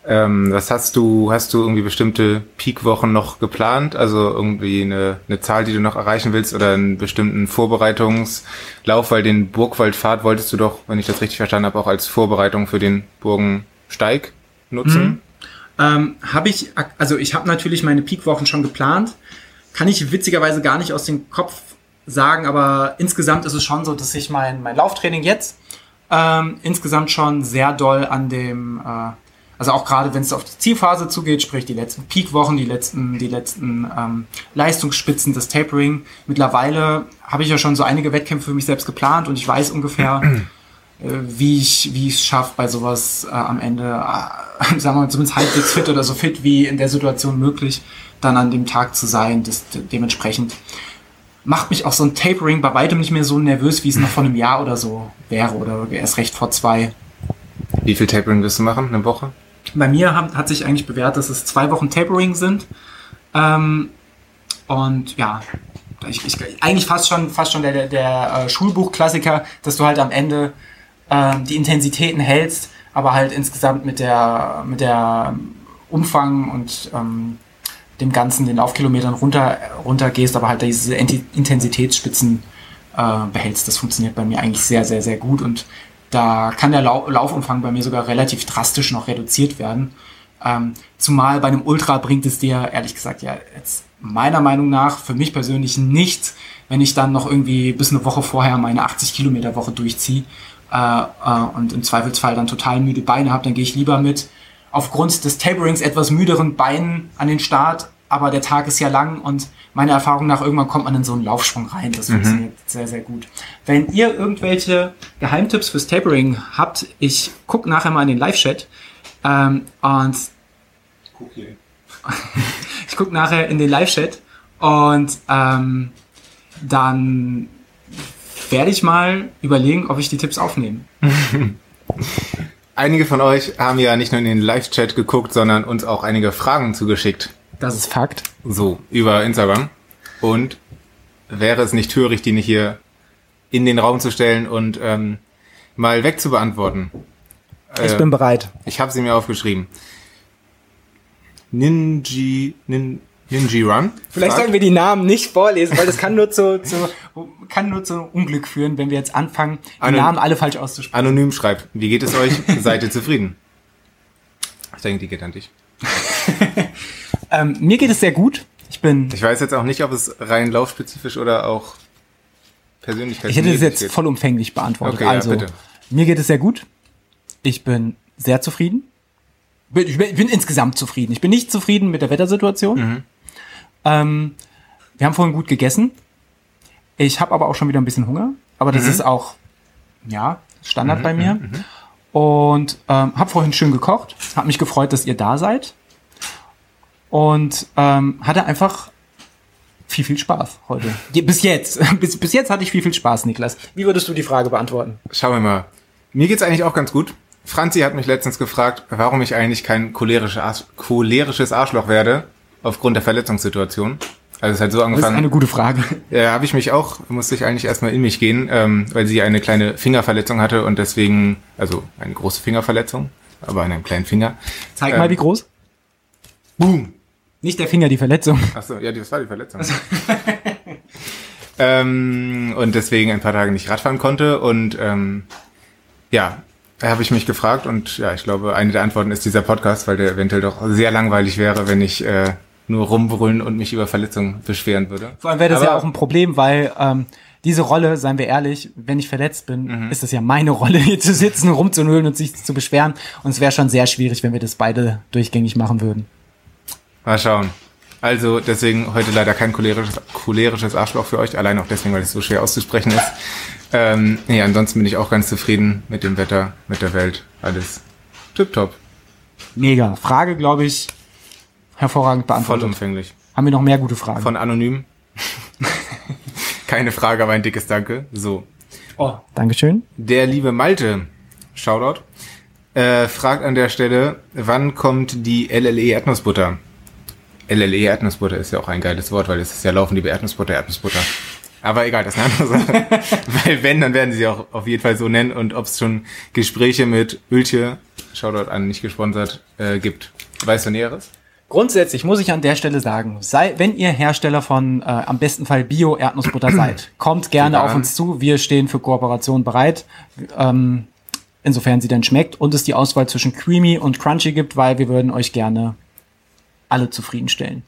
Ähm, was hast du, hast du irgendwie bestimmte Peakwochen noch geplant? Also irgendwie eine, eine Zahl, die du noch erreichen willst oder einen bestimmten Vorbereitungslauf, weil den Burgwaldfahrt wolltest du doch, wenn ich das richtig verstanden habe, auch als Vorbereitung für den Burgensteig nutzen? Mhm. Ähm, habe ich, also ich habe natürlich meine Peakwochen schon geplant kann ich witzigerweise gar nicht aus dem Kopf sagen, aber insgesamt ist es schon so, dass ich mein, mein Lauftraining jetzt ähm, insgesamt schon sehr doll an dem, äh, also auch gerade wenn es auf die Zielphase zugeht, sprich die letzten Peakwochen, die letzten, die letzten ähm, Leistungsspitzen des Tapering. Mittlerweile habe ich ja schon so einige Wettkämpfe für mich selbst geplant und ich weiß ungefähr, [clears throat] äh, wie ich wie ich es schaffe, bei sowas äh, am Ende, äh, [laughs] sagen wir mal, zumindest halbwegs fit oder so fit wie in der Situation möglich, dann an dem Tag zu sein. Das, dementsprechend macht mich auch so ein Tapering bei weitem nicht mehr so nervös, wie es noch vor einem Jahr oder so wäre oder erst recht vor zwei. Wie viel Tapering wirst du machen? Eine Woche? Bei mir hat, hat sich eigentlich bewährt, dass es zwei Wochen Tapering sind. Ähm, und ja, ich, ich, eigentlich fast schon, fast schon der, der, der äh, Schulbuchklassiker, dass du halt am Ende äh, die Intensitäten hältst, aber halt insgesamt mit der, mit der Umfang und ähm, dem Ganzen, den Laufkilometern runter, gehst, aber halt diese Intensitätsspitzen äh, behältst. Das funktioniert bei mir eigentlich sehr, sehr, sehr gut und da kann der Lau Laufumfang bei mir sogar relativ drastisch noch reduziert werden. Ähm, zumal bei einem Ultra bringt es dir, ehrlich gesagt, ja, jetzt meiner Meinung nach für mich persönlich nichts, wenn ich dann noch irgendwie bis eine Woche vorher meine 80 Kilometer Woche durchziehe äh, äh, und im Zweifelsfall dann total müde Beine habe, dann gehe ich lieber mit aufgrund des Taperings etwas müderen Beinen an den Start, aber der Tag ist ja lang und meiner Erfahrung nach irgendwann kommt man in so einen Laufsprung rein. Das mhm. funktioniert sehr, sehr gut. Wenn ihr irgendwelche Geheimtipps fürs Tapering habt, ich gucke nachher mal in den Live-Chat ähm, und [laughs] ich gucke nachher in den Live-Chat und ähm, dann werde ich mal überlegen, ob ich die Tipps aufnehme. [laughs] Einige von euch haben ja nicht nur in den Live-Chat geguckt, sondern uns auch einige Fragen zugeschickt. Das ist Fakt. So, über Instagram. Und wäre es nicht töricht, die nicht hier in den Raum zu stellen und ähm, mal wegzubeantworten? Ich äh, bin bereit. Ich habe sie mir aufgeschrieben. Ninji, Nin, Ninji Run. Vielleicht sollten wir die Namen nicht vorlesen, weil das kann nur zu, zu [laughs] kann nur zu Unglück führen, wenn wir jetzt anfangen, die Anon Namen alle falsch auszusprechen. Anonym schreibt, wie geht es euch? [laughs] Seid ihr zufrieden? Ich denke, die geht an dich. [laughs] ähm, mir geht es sehr gut. Ich bin. Ich weiß jetzt auch nicht, ob es rein laufspezifisch oder auch Persönlichkeit. Ich hätte das jetzt geht. vollumfänglich beantwortet. Okay, also, ja, mir geht es sehr gut. Ich bin sehr zufrieden. Ich bin, ich bin insgesamt zufrieden. Ich bin nicht zufrieden mit der Wettersituation. Mhm. Ähm, wir haben vorhin gut gegessen. Ich habe aber auch schon wieder ein bisschen Hunger. Aber das mhm. ist auch, ja, Standard mhm, bei mir. Mhm, mhm. Und ähm, habe vorhin schön gekocht. Habe mich gefreut, dass ihr da seid. Und ähm, hatte einfach viel, viel Spaß heute. [laughs] Bis jetzt. [laughs] Bis, bis jetzt hatte ich viel, viel Spaß, Niklas. Wie würdest du die Frage beantworten? Schauen wir mal. Mir geht's eigentlich auch ganz gut. Franzi hat mich letztens gefragt, warum ich eigentlich kein cholerisches, cholerisches Arschloch werde aufgrund der Verletzungssituation. Also es hat so angefangen. Das ist eine gute Frage. Ja, habe ich mich auch, musste ich eigentlich erstmal in mich gehen, ähm, weil sie eine kleine Fingerverletzung hatte und deswegen, also eine große Fingerverletzung, aber an einem kleinen Finger. Zeig ähm, mal, wie groß. Boom. Nicht der Finger, die Verletzung. Achso, ja, das war die Verletzung. [laughs] ähm, und deswegen ein paar Tage nicht Radfahren konnte und ähm, ja, da habe ich mich gefragt und ja, ich glaube, eine der Antworten ist dieser Podcast, weil der eventuell doch sehr langweilig wäre, wenn ich äh, nur rumbrüllen und mich über Verletzungen beschweren würde. Vor allem wäre das Aber- ja auch ein Problem, weil ähm, diese Rolle, seien wir ehrlich, wenn ich verletzt bin, Mhm. ist es ja meine Rolle, hier zu sitzen, rumzunölen und sich zu beschweren. Und es wäre schon sehr schwierig, wenn wir das beide durchgängig machen würden. Mal schauen. Also deswegen heute leider kein cholerisches, cholerisches Arschloch für euch, allein auch deswegen, weil es so schwer auszusprechen ist. Ähm, nee, ansonsten bin ich auch ganz zufrieden mit dem Wetter, mit der Welt. Alles tipptopp, Mega. Frage, glaube ich, hervorragend beantwortet. vollumfänglich. Haben wir noch mehr gute Fragen? Von anonym. [laughs] Keine Frage, aber ein dickes Danke. So. oh. Dankeschön. Der liebe Malte, Shoutout, äh, fragt an der Stelle, wann kommt die LLE Erdnussbutter? LLE Erdnussbutter ist ja auch ein geiles Wort, weil es ist ja laufen, liebe Erdnussbutter, Erdnussbutter. Aber egal, das ist eine andere Sache. [laughs] weil wenn, dann werden sie auch auf jeden Fall so nennen und ob es schon Gespräche mit Öltje, Shoutout an, nicht gesponsert, äh, gibt. Weißt du Näheres? Grundsätzlich muss ich an der Stelle sagen, sei, wenn ihr Hersteller von äh, am besten Fall Bio-Erdnussbutter [clears throat] seid, kommt gerne auf uns zu. Wir stehen für Kooperation bereit, ähm, insofern sie denn schmeckt und es die Auswahl zwischen Creamy und Crunchy gibt, weil wir würden euch gerne alle zufriedenstellen.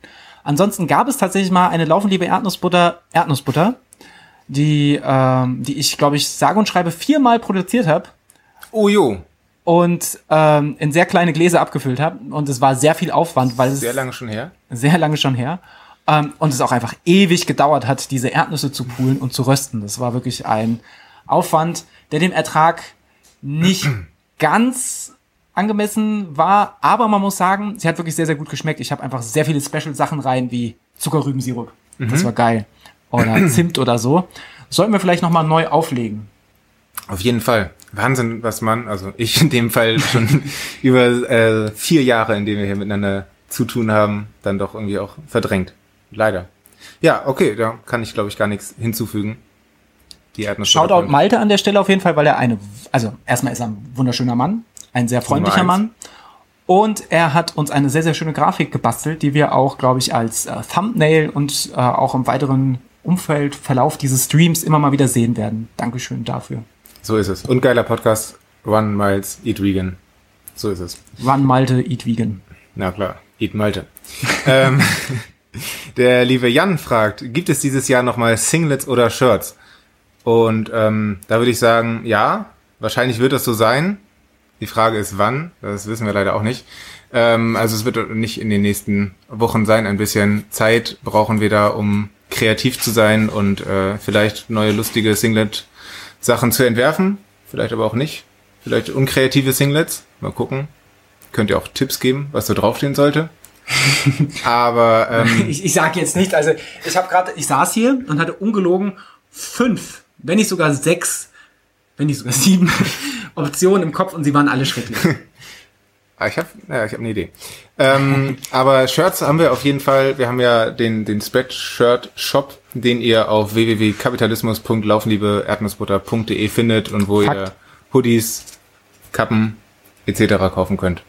Ansonsten gab es tatsächlich mal eine laufenliebe Erdnussbutter, Erdnussbutter, die, ähm, die ich, glaube ich, sage und schreibe viermal produziert habe Oh jo, und ähm, in sehr kleine Gläser abgefüllt habe. Und es war sehr viel Aufwand, weil es sehr lange schon her. sehr lange schon her. Ähm, und es auch einfach ewig gedauert hat, diese Erdnüsse zu poolen und zu rösten. Das war wirklich ein Aufwand, der dem Ertrag nicht [clears throat] ganz angemessen war. Aber man muss sagen, sie hat wirklich sehr, sehr gut geschmeckt. Ich habe einfach sehr viele Special-Sachen rein, wie Zuckerrübensirup. Das war geil. Oder [clears throat] Zimt oder so. Sollten wir vielleicht nochmal neu auflegen. Auf jeden Fall. Wahnsinn, was man, also ich in dem Fall [laughs] schon über äh, vier Jahre, in denen wir hier miteinander zu tun haben, dann doch irgendwie auch verdrängt. Leider. Ja, okay, da kann ich, glaube ich, gar nichts hinzufügen. Die. Shoutout Malte an der Stelle auf jeden Fall, weil er eine, also erstmal ist er ein wunderschöner Mann, ein sehr freundlicher. Mann. Und er hat uns eine sehr, sehr schöne Grafik gebastelt, die wir auch, glaube ich, als äh, Thumbnail und äh, auch im weiteren Umfeldverlauf dieses Streams immer mal wieder sehen werden. Dankeschön dafür. So ist es. Und geiler Podcast. One Miles Eat Vegan. So ist es. Run Malte, eat vegan. Na klar, Eat Malte. [laughs] ähm, der liebe Jan fragt, gibt es dieses Jahr nochmal Singlets oder Shirts? Und ähm, da würde ich sagen, ja, wahrscheinlich wird das so sein. Die Frage ist wann, das wissen wir leider auch nicht. Ähm, also es wird nicht in den nächsten Wochen sein. Ein bisschen Zeit brauchen wir da, um kreativ zu sein und äh, vielleicht neue lustige Singlet-Sachen zu entwerfen. Vielleicht aber auch nicht. Vielleicht unkreative Singlets. Mal gucken. Könnt ihr auch Tipps geben, was so draufstehen sollte. [laughs] Aber ähm, Ich, ich sage jetzt nicht, also ich habe gerade, ich saß hier und hatte ungelogen fünf, wenn nicht sogar sechs, wenn nicht sogar sieben [laughs] Optionen im Kopf und sie waren alle schrecklich. [laughs] Ah, ich habe ja, ich hab eine Idee. Ähm, [laughs] aber Shirts haben wir auf jeden Fall. Wir haben ja den, den Spreadshirt-Shop, den ihr auf www.kapitalismus.laufenliebeerdnussbutter.de findet und wo Fakt. ihr Hoodies, Kappen etc. kaufen könnt.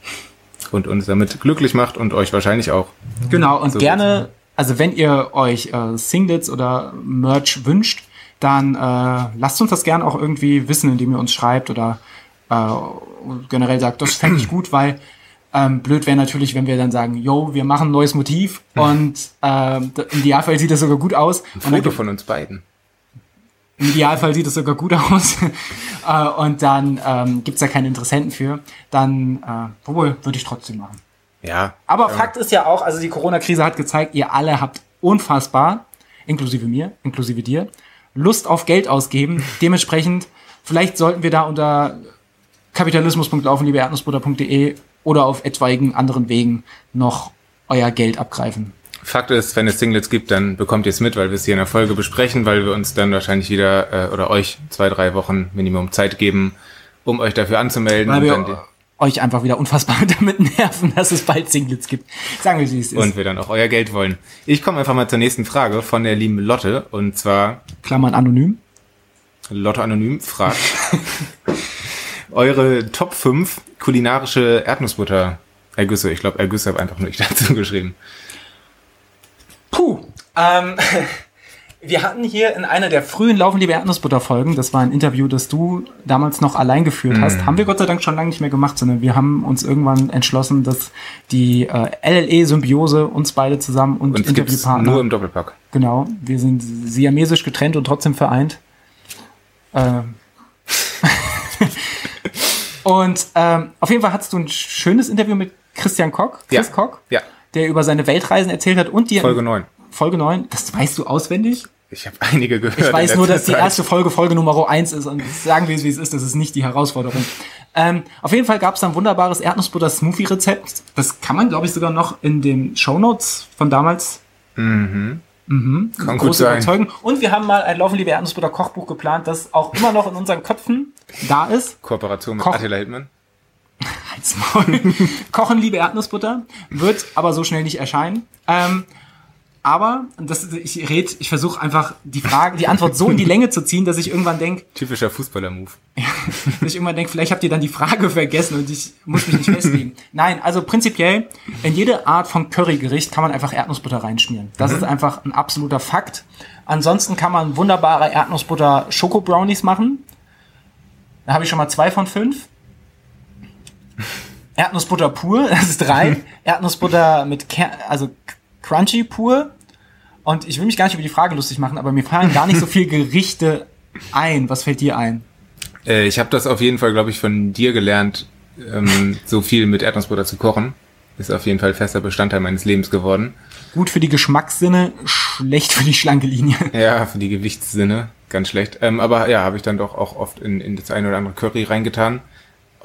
Und uns damit glücklich macht und euch wahrscheinlich auch. Genau, und So gerne, also wenn ihr euch äh, Singlets oder Merch wünscht, dann äh, lasst uns das gerne auch irgendwie wissen, indem ihr uns schreibt oder äh, generell sagt, das fände ich gut, weil ähm, blöd wäre natürlich, wenn wir dann sagen, yo, wir machen ein neues Motiv und ähm, d- im Idealfall sieht das sogar gut aus. Ein Und dann Foto gibt- von uns beiden. Im Idealfall sieht es sogar gut [laughs] aus. äh, und dann ähm, gibt's da keine Interessenten für. Dann, äh, obwohl, würde ich trotzdem machen. Ja. Aber ähm, Fakt ist ja auch, also die Corona-Krise hat gezeigt, ihr alle habt unfassbar, inklusive mir, inklusive dir, Lust auf Geld ausgeben. [laughs] Dementsprechend, vielleicht sollten wir da unter kapitalismus.laufenliebeerdnussbutter.de oder auf etwaigen anderen Wegen noch euer Geld abgreifen. Fakt ist, wenn es Singlets gibt, dann bekommt ihr es mit, weil wir es hier in der Folge besprechen, weil wir uns dann wahrscheinlich wieder äh, oder euch zwei, drei Wochen Minimum Zeit geben, um euch dafür anzumelden. Weil und, wir euch einfach wieder unfassbar [laughs] damit nerven, dass es bald Singlets gibt. Sagen wir, wie es ist. und wir dann auch euer Geld wollen. Ich komme einfach mal zur nächsten Frage von der lieben Lotte. Und zwar, Klammern anonym. Lotte Anonym fragt, [laughs] eure Top 5 kulinarische Erdnussbutter Ergüsse. Ich glaube, Ergüsse habe einfach nur ich [laughs] dazu geschrieben. Puh. Ähm, [laughs] Wir hatten hier in einer der frühen Laufen Liebe Erdnussbutter Folgen, das war ein Interview, das du damals noch allein geführt hast, Mhm. haben wir Gott sei Dank schon lange nicht mehr gemacht, sondern wir haben uns irgendwann entschlossen, dass die äh, LLE-Symbiose uns beide zusammen und, Und Interviewpartner, nur im Doppelpack. genau, wir sind siamesisch getrennt und trotzdem vereint. Ähm. [laughs] und ähm, auf jeden Fall hattest du ein schönes Interview mit Christian Koch, Chris Ja. Koch, Ja, der über seine Weltreisen erzählt hat und dir Folge 9. Folge 9, das weißt du auswendig? Ich habe einige gehört. Ich weiß nur, dass die erste Folge Folge Nummer 1 ist und sagen wir es, wie es ist, das ist nicht die Herausforderung. Ähm, auf jeden Fall gab es ein wunderbares Erdnussbutter-Smoothie-Rezept. Das kann man, glaube ich, sogar noch in den Shownotes von damals Kann gut sein. überzeugen. Und wir haben mal ein Laufen Liebe Erdnussbutter-Kochbuch geplant, das auch immer noch in unseren Köpfen da ist. Kooperation mit Koch- Attila Hildmann. [laughs] Kochen liebe Erdnussbutter wird aber so schnell nicht erscheinen. Ähm, aber das, ich red, ich versuche einfach die Frage, die Antwort so in die Länge zu ziehen, dass ich irgendwann denke, Typischer Fußballer-Move. dass ich irgendwann denke, vielleicht habt ihr dann die Frage vergessen und ich muss mich nicht festlegen. Nein, also prinzipiell, in jede Art von Currygericht kann man einfach Erdnussbutter reinschmieren. Das ist einfach ein absoluter Fakt. Ansonsten kann man wunderbare Erdnussbutter Schoko-Brownies machen. Da habe ich schon mal zwei von fünf. Erdnussbutter pur, [laughs] das ist drei. [laughs] Erdnussbutter mit Ker also Crunchy pur. Und ich will mich gar nicht über die Frage lustig machen, aber mir fallen gar nicht so viele Gerichte ein. Was fällt dir ein? Äh, ich habe das auf jeden Fall, glaube ich, von dir gelernt, ähm, so viel mit Erdnussbutter zu kochen. Ist auf jeden Fall fester Bestandteil meines Lebens geworden. Gut für die Geschmackssinne, schlecht für die schlanke Linie. [laughs] Ja, für die Gewichtssinne, ganz schlecht. Ähm, aber ja, habe ich dann doch auch oft in, in das eine oder andere Curry reingetan.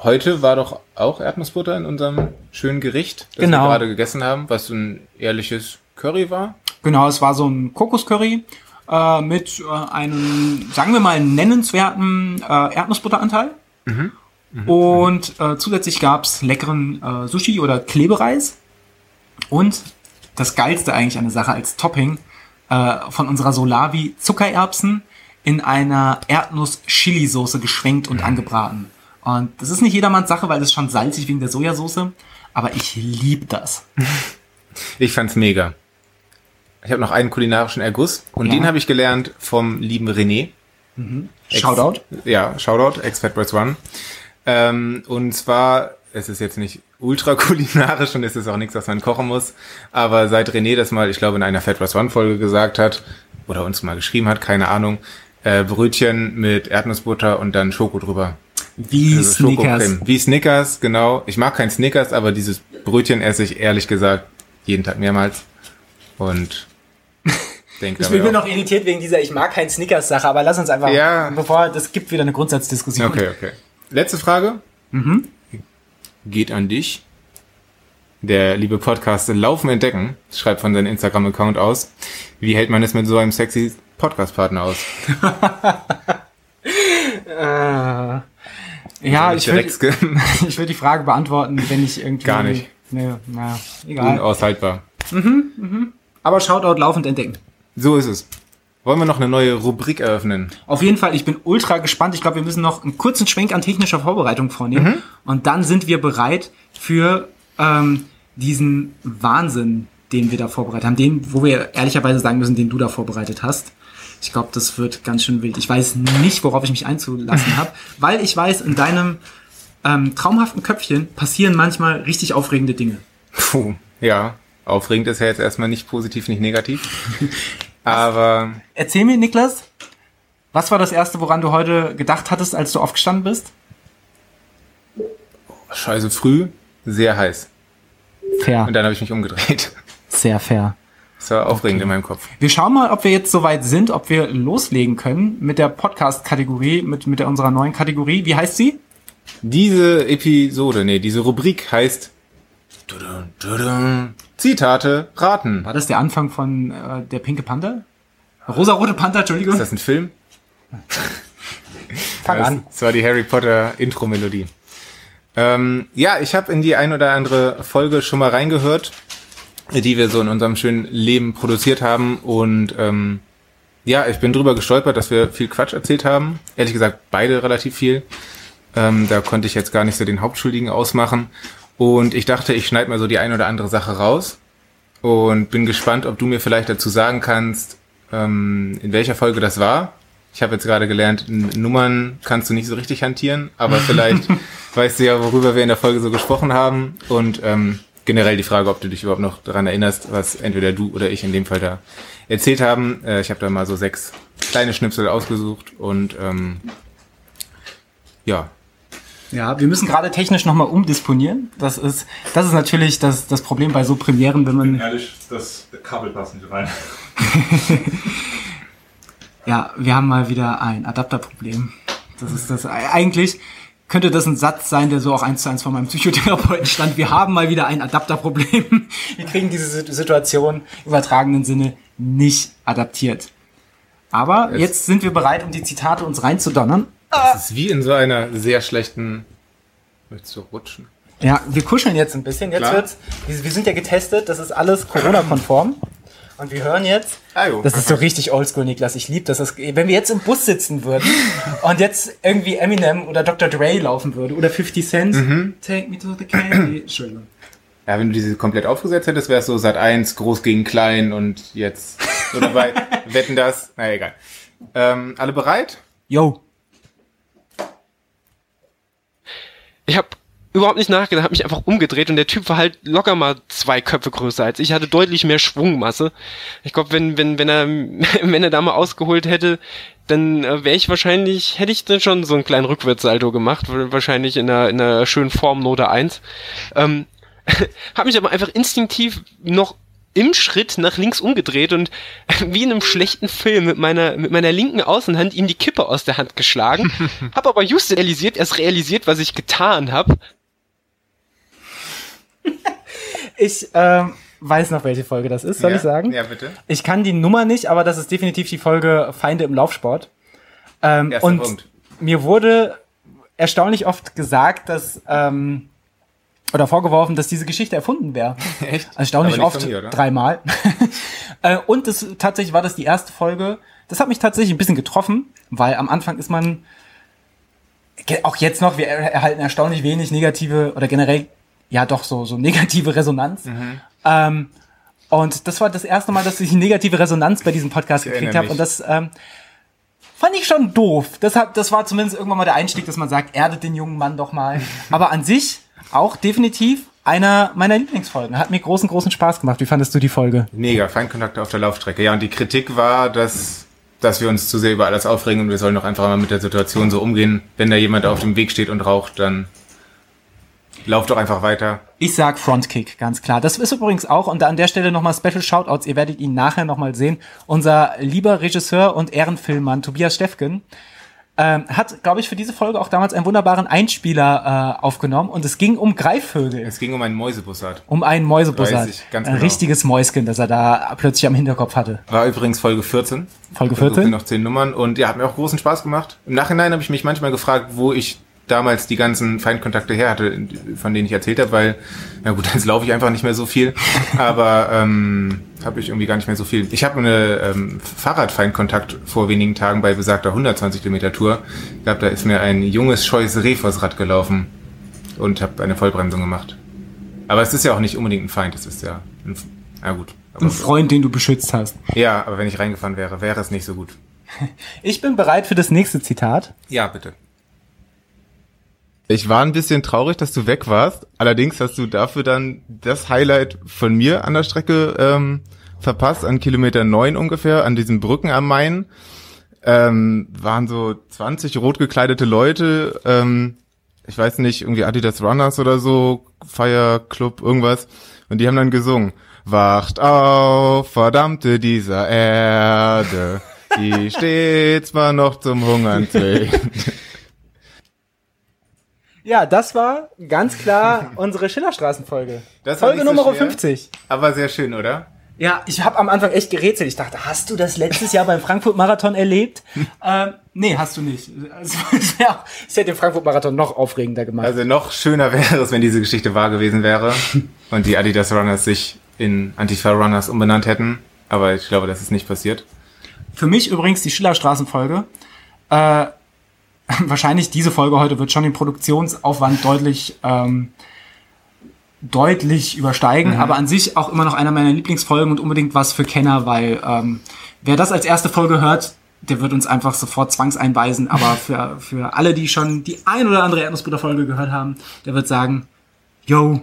Heute war doch auch Erdnussbutter in unserem schönen Gericht, das Genau. wir gerade gegessen haben, was so ein ehrliches Curry war. Genau, es war so ein Kokoscurry äh, mit äh, einem, sagen wir mal, nennenswerten äh, Erdnussbutteranteil. Und äh, zusätzlich gab's leckeren äh, Sushi oder Klebereis. Und das Geilste eigentlich an der Sache als Topping äh, von unserer Solavi Zuckererbsen in einer Erdnuss-Chili-Soße geschwenkt und angebraten. Und das ist nicht jedermanns Sache, weil das ist schon salzig wegen der Sojasauce. Aber ich lieb das. [laughs] Ich fand's mega. Ich habe noch einen kulinarischen Erguss und Ja. den habe ich gelernt vom lieben René. Ex- Shoutout. Ja, Shoutout, ex-Fat Boys One. Ähm, und zwar, es ist jetzt nicht ultra kulinarisch und es ist auch nichts, was man kochen muss, aber seit René das mal, ich glaube, in einer Fat Boys One Folge gesagt hat, oder uns mal geschrieben hat, keine Ahnung, äh, Brötchen mit Erdnussbutter und dann Schoko drüber. Wie Also Snickers. Wie Snickers, genau. Ich mag kein Snickers, aber dieses Brötchen esse ich ehrlich gesagt jeden Tag mehrmals. Und [laughs] denke Ich bin auch- noch irritiert wegen dieser Ich mag kein Snickers-Sache, aber lass uns einfach, Ja. bevor das gibt wieder eine Grundsatzdiskussion. Okay, okay. Letzte Frage. Geht an dich. Der liebe Podcast Laufen entdecken schreibt von seinem Instagram-Account aus. Wie hält man es mit so einem sexy Podcast-Partner aus? [laughs] [laughs] Äh, ja, ich würde Direkt [laughs] ich würd die Frage beantworten, wenn ich irgendwie... Gar nicht. Nee, naja, egal. unaushaltbar. Aber Shoutout laufend entdecken. So ist es. Wollen wir noch eine neue Rubrik eröffnen? Auf jeden Fall, ich bin ultra gespannt. Ich glaube, wir müssen noch einen kurzen Schwenk an technischer Vorbereitung vornehmen. Und dann sind wir bereit für ähm, diesen Wahnsinn, den wir da vorbereitet haben. Den, wo wir ehrlicherweise sagen müssen, den du da vorbereitet hast. Ich glaube, das wird ganz schön wild. Ich weiß nicht, worauf ich mich einzulassen habe, [laughs] weil ich weiß, in deinem ähm, traumhaften Köpfchen passieren manchmal richtig aufregende Dinge. Puh, ja. Aufregend ist ja jetzt erstmal nicht positiv, nicht negativ. [laughs] Aber Erzähl mir, Niklas, was war das Erste, woran du heute gedacht hattest, als du aufgestanden bist? scheiße früh, sehr heiß. Fair. Und dann habe ich mich umgedreht. Sehr fair. Das war aufregend in meinem Kopf. Wir schauen mal, ob wir jetzt soweit sind, ob wir loslegen können mit der Podcast-Kategorie, mit, mit der, unserer neuen Kategorie. Wie heißt sie? Diese Episode, nee, diese Rubrik heißt Zitate raten. War das der Anfang von äh, der Pinke Panther? Rosa-rote Panther, Entschuldigung. Ist das ein Film? Fang Das, an. das war die Harry Potter Intro-Melodie. Ähm, ja, ich habe in die ein oder andere Folge schon mal reingehört, die wir so in unserem schönen Leben produziert haben. Und ähm, ja, ich bin drüber gestolpert, dass wir viel Quatsch erzählt haben. Ehrlich gesagt, beide relativ viel. Ähm, da konnte ich jetzt gar nicht so den Hauptschuldigen ausmachen. Und ich dachte, ich schneide mal so die ein oder andere Sache raus. Und bin gespannt, ob du mir vielleicht dazu sagen kannst, ähm, in welcher Folge das war. Ich habe jetzt gerade gelernt, Nummern kannst du nicht so richtig hantieren, aber [laughs] vielleicht weißt du ja, worüber wir in der Folge so gesprochen haben. Und ähm, generell die Frage, ob du dich überhaupt noch daran erinnerst, was entweder du oder ich in dem Fall da erzählt haben. Äh, ich habe da mal so sechs kleine Schnipsel ausgesucht und ähm, ja, Ja, wir müssen gerade technisch nochmal umdisponieren. Das ist, das ist natürlich das, das Problem bei so Premieren, wenn man, Ehrlich, das Kabel passt nicht rein. [laughs] ja, wir haben mal wieder ein Adapterproblem. Das ist das, eigentlich könnte das ein Satz sein, der so auch eins zu eins von meinem Psychotherapeuten stand. Wir haben mal wieder ein Adapterproblem. [laughs] Wir kriegen diese Sit- Situation im übertragenen Sinne nicht adaptiert. Aber Es- jetzt sind wir bereit, um die Zitate uns reinzudonnern. das ist wie in so einer sehr schlechten. Möchtest du rutschen? Ja, wir kuscheln jetzt ein bisschen. Jetzt Klar. wird's, wir, wir sind ja getestet, das ist alles Corona-konform. Und wir hören jetzt, Ah, jo. das ist so richtig oldschool, Niklas, ich liebe das. das. Wenn wir jetzt im Bus sitzen würden [laughs] und jetzt irgendwie Eminem oder Dr. Dre laufen würde oder 50 Cent, Mhm. Take me to the candy. [clears throat] Entschuldigung. Ja, wenn du diese komplett aufgesetzt hättest, wäre es so Sat 1, groß gegen klein und jetzt. [laughs] Oder bei Wetten das. Na egal. Ähm, alle bereit? Yo. Ich habe überhaupt nicht nachgedacht, habe mich einfach umgedreht und der Typ war halt locker mal zwei Köpfe größer als ich, hatte deutlich mehr Schwungmasse. Ich glaube, wenn wenn wenn er [laughs] wenn er da mal ausgeholt hätte, dann äh, wäre ich wahrscheinlich hätte ich dann schon so einen kleinen Rückwärtssalto gemacht, wahrscheinlich in einer in einer schönen Form Note 1. Ähm, [laughs] habe mich aber einfach instinktiv noch im Schritt nach links umgedreht und [laughs] wie in einem schlechten Film mit meiner mit meiner linken Außenhand ihm die Kippe aus der Hand geschlagen, habe aber just realisiert, erst realisiert, was ich getan habe. Ich ähm, weiß noch, welche Folge das ist, soll ja? ich sagen? Ja, bitte. Ich kann die Nummer nicht, aber das ist definitiv die Folge Feinde im Laufsport. Ähm, Erster und Punkt. mir wurde erstaunlich oft gesagt, dass ähm, oder vorgeworfen, dass diese Geschichte erfunden wäre. [laughs] Echt? Erstaunlich oft, mir, dreimal. [laughs] äh, und das, tatsächlich war das die erste Folge. Das hat mich tatsächlich ein bisschen getroffen, weil am Anfang ist man auch jetzt noch, wir er- erhalten erstaunlich wenig negative oder generell ja doch so so negative Resonanz. Mhm. Ähm, und das war das erste Mal, dass ich negative Resonanz bei diesem Podcast gekriegt erinnere habe. Und das ähm, fand ich schon doof. Deshalb, das war zumindest irgendwann mal der Einstieg, dass man sagt, erdet den jungen Mann doch mal. [laughs] Aber an sich auch definitiv einer meiner Lieblingsfolgen. Hat mir großen, großen Spaß gemacht. Wie fandest du die Folge? Mega, Feindkontakte auf der Laufstrecke. Ja, und die Kritik war, dass, dass wir uns zu sehr über alles aufregen und wir sollen doch einfach mal mit der Situation so umgehen. Wenn da jemand auf dem Weg steht und raucht, dann lauf doch einfach weiter. Ich sag Frontkick, ganz klar. Das ist übrigens auch, und an der Stelle nochmal Special Shoutouts, ihr werdet ihn nachher nochmal sehen, unser lieber Regisseur und Ehrenfilmmann Tobias Steffken ähm, hat, glaube ich, für diese Folge auch damals einen wunderbaren Einspieler äh, aufgenommen und es ging um Greifvögel. Es ging um einen Mäusebussard. Um einen Mäusebussard. Ich, ganz Ein genau. richtiges Mäuschen, das er da plötzlich am Hinterkopf hatte. War übrigens Folge 14. Folge Da suchen 14? wir noch zehn Nummern und ja, hat mir auch großen Spaß gemacht. Im Nachhinein habe ich mich manchmal gefragt, wo ich damals die ganzen Feindkontakte her hatte, von denen ich erzählt habe, weil, na gut, [laughs] jetzt laufe ich einfach nicht mehr so viel, aber ähm, habe ich irgendwie gar nicht mehr so viel. Ich habe eine ähm, Fahrradfeindkontakt vor wenigen Tagen bei besagter 120 Kilometer Tour. Ich glaube, da ist mir ein junges, scheues Reh vors Rad gelaufen und habe eine Vollbremsung gemacht. Aber es ist ja auch nicht unbedingt ein Feind, es ist ja ein, na gut. Ein Freund, den du beschützt hast. ja, aber wenn ich reingefahren wäre, wäre es nicht so gut. Ich bin bereit für das nächste Zitat. Ja, bitte. Ich war ein bisschen traurig, dass du weg warst. Allerdings hast du dafür dann das Highlight von mir an der Strecke ähm, verpasst, an Kilometer neun ungefähr, an diesen Brücken am Main. Ähm, waren so 20 rot gekleidete Leute, ähm, ich weiß nicht, irgendwie Adidas Runners oder so, Fire Club, irgendwas. Und die haben dann gesungen. Wacht auf, verdammte dieser Erde, die [laughs] stets mal noch zum Hungern zwingt. Ja, das war ganz klar [laughs] unsere Schillerstraßenfolge. Folge so Nummer schwer. 50. Aber sehr schön, oder? Ja, ich habe am Anfang echt gerätselt. Ich dachte, hast du das letztes Jahr beim Frankfurt-Marathon erlebt? [laughs] ähm, nee, hast du nicht. Also, [laughs] es, wär es hätte den Frankfurt-Marathon noch aufregender gemacht. Also noch schöner wäre es, wenn diese Geschichte wahr gewesen wäre und die Adidas Runners sich in Antifa Runners umbenannt hätten. Aber ich glaube, das ist nicht passiert. Für mich übrigens die Schillerstraßenfolge. Äh, [laughs] wahrscheinlich diese Folge heute wird schon den Produktionsaufwand deutlich ähm, deutlich übersteigen, aber an sich auch immer noch einer meiner Lieblingsfolgen und unbedingt was für Kenner, weil ähm, wer das als erste Folge hört, der wird uns einfach sofort zwangseinweisen, aber [laughs] für, für alle, die schon die ein oder andere Erdnussbutter-Folge gehört haben, der wird sagen, yo,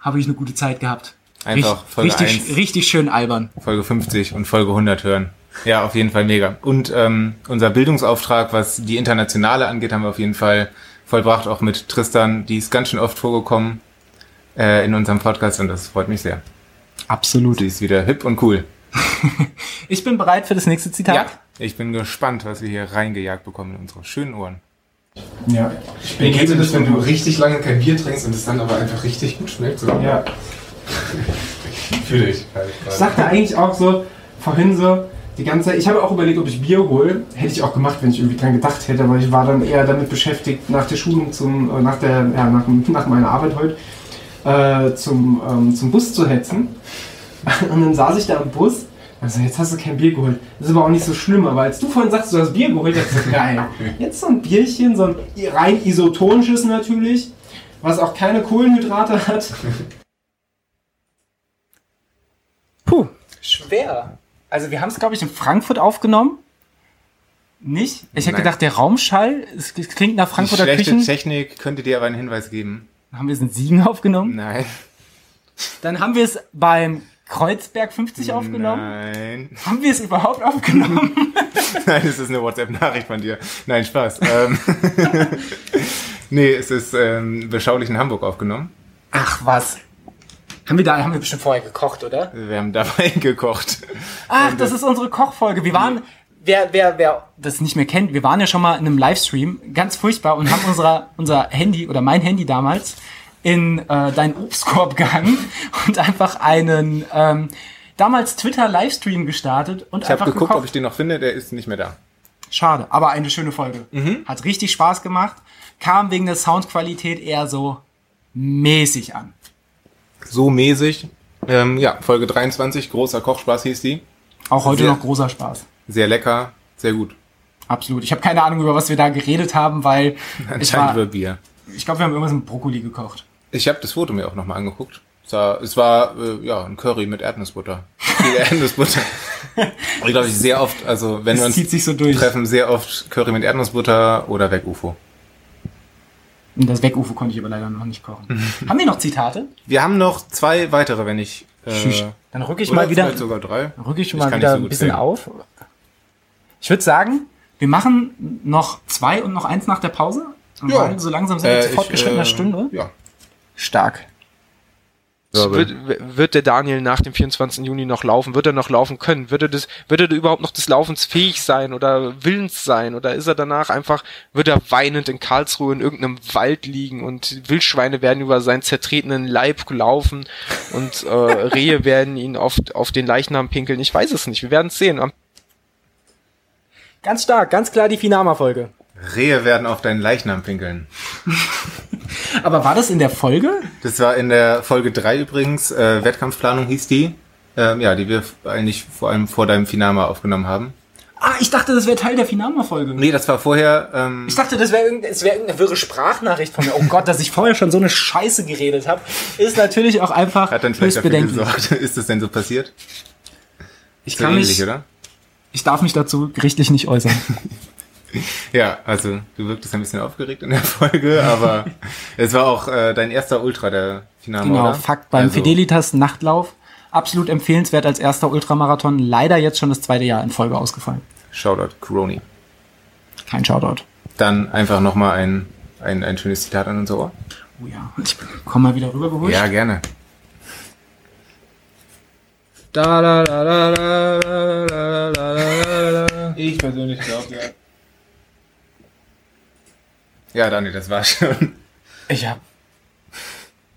habe ich eine gute Zeit gehabt. Einfach Folge richtig, 1. richtig schön albern. Folge 50 und Folge 100 hören. Ja, auf jeden Fall mega. Und ähm, unser Bildungsauftrag, was die internationale angeht, haben wir auf jeden Fall vollbracht, auch mit Tristan. Die ist ganz schön oft vorgekommen äh, in unserem Podcast und das freut mich sehr. Absolut. Sie ist wieder hip und cool. [laughs] Ich bin bereit für das nächste Zitat. ich bin gespannt, was wir hier reingejagt bekommen in unsere schönen Ohren. Ja. Wie kennst du das, wenn du richtig lange kein Bier trinkst und es dann aber einfach richtig gut schmeckt? So? Ja. [laughs] Fühle ich. Halt Ich sagte eigentlich auch so, vorhin so, die ganze Zeit, ich habe auch überlegt, ob ich Bier hole. Hätte ich auch gemacht, wenn ich irgendwie dran gedacht hätte, aber ich war dann eher damit beschäftigt, nach der Schulung zum, äh, nach der, ja, nach, [laughs] nach meiner Arbeit heute, äh, zum, ähm, zum Bus zu hetzen. [laughs] Und dann saß ich da im Bus. Also jetzt hast du kein Bier geholt. Das ist aber auch nicht so schlimm, aber als du vorhin sagst, du hast Bier geholt, ich so, geil. [laughs] Jetzt so ein Bierchen, so ein rein isotonisches natürlich, was auch keine Kohlenhydrate hat. Puh, schwer. Also wir haben es, glaube ich, in Frankfurt aufgenommen. Nicht? Ich hätte gedacht, der Raumschall, es klingt nach Die Frankfurter schlechte Küchen. Technik könnte dir aber einen Hinweis geben. Haben wir es in Siegen aufgenommen? Nein. Dann haben wir es beim Kreuzberg 50 aufgenommen. Nein. Haben wir es überhaupt aufgenommen? [laughs] Nein, es ist eine WhatsApp-Nachricht von dir. Nein, Spaß. Ähm, [laughs] nee, es ist ähm, beschaulich in Hamburg aufgenommen. Ach was. Haben wir da, haben wir bestimmt vorher gekocht, oder? Wir haben dabei [laughs] gekocht. Ach, das ist unsere Kochfolge. Wir waren, wer, wer, wer das nicht mehr kennt, wir waren ja schon mal in einem Livestream, ganz furchtbar, und haben unser, unser Handy oder mein Handy damals in äh, deinen Obstkorb gehangen und einfach einen ähm, damals Twitter-Livestream gestartet und Ich habe einfach geguckt, gekocht. ob ich den noch finde. Der ist nicht mehr da. Schade, aber eine schöne Folge. Hat richtig Spaß gemacht. Kam wegen der Soundqualität eher so mäßig an. So mäßig. Ähm, ja, Folge 23, großer Kochspaß hieß die. Auch heute Sehr- noch großer Spaß. Sehr lecker, sehr gut. Absolut. Ich habe keine Ahnung, über was wir da geredet haben, weil [laughs] ich, Anscheinend war, über Bier. ich glaube, wir haben irgendwas mit Brokkoli gekocht. Ich habe das Foto mir auch nochmal angeguckt. Es war, es war äh, ja, ein Curry mit Erdnussbutter. Viel [laughs] Erdnussbutter. ich glaube, ich sehr oft, also wenn wir Das uns zieht sich so durch. treffen, sehr oft Curry mit Erdnussbutter oder Weg-UFO. Und das Weg-UFO konnte ich aber leider noch nicht kochen. [laughs] haben wir noch Zitate? Wir haben noch zwei weitere, wenn ich. Äh, Dann rücke ich mal wieder, sogar drei. rücke ich Ich mal wieder so ein bisschen zählen. auf. Ich würde sagen, wir machen noch zwei und noch eins nach der Pause. Ja. Weil so langsam sind wir Äh, zu ich, fortgeschrittener äh, Stunde. Ja. Stark. Wird, wird der Daniel nach dem 24. Juni noch laufen? Wird er noch laufen können? Wird er, das, wird er überhaupt noch des Laufens fähig sein oder willens sein? Oder ist er danach einfach, wird er weinend in Karlsruhe in irgendeinem Wald liegen und Wildschweine werden über seinen zertretenen Leib laufen und äh, [laughs] Rehe werden ihn auf, auf den Leichnam pinkeln? Ich weiß es nicht. Wir werden es sehen. Am Ganz stark, ganz klar die Finama-Folge. Rehe werden auf deinen Leichnam pinkeln. [laughs] Aber war das in der Folge? Das war in der Folge 3 übrigens, äh, Wettkampfplanung hieß die. Ähm, ja, die wir eigentlich vor allem vor deinem Finama aufgenommen haben. Ah, ich dachte, das wäre Teil der Finama-Folge. Nee, das war vorher, ähm, Ich dachte, das wäre irgendeine, es wäre irgendeine wirre Sprachnachricht von mir. Oh Gott, dass ich vorher schon so eine Scheiße geredet habe, ist natürlich auch einfach hat dann vielleicht dafür bedenklich. gesorgt. [laughs] Ist das denn so passiert? Ich So kann ähnlich, mich, oder? ich darf mich dazu gerichtlich nicht äußern. [laughs] [laughs] Ja, also du wirktest ein bisschen aufgeregt in der Folge, aber [laughs] es war auch äh, dein erster Ultra, der Finama, Genau, oder? Fakt beim Also, Fidelitas Nachtlauf. Absolut empfehlenswert als erster Ultramarathon. Leider jetzt schon das zweite Jahr in Folge ausgefallen. Shoutout, Coroni. Kein Shoutout. Dann einfach nochmal ein, ein, ein schönes Zitat an unser Ohr. Oh ja, ich komm mal wieder rübergeholt. Ja, gerne. da, da, da, da, da, da, da, da, da, da. Ich persönlich glaube, ja. Ja, Dani, das war schon. Ich hab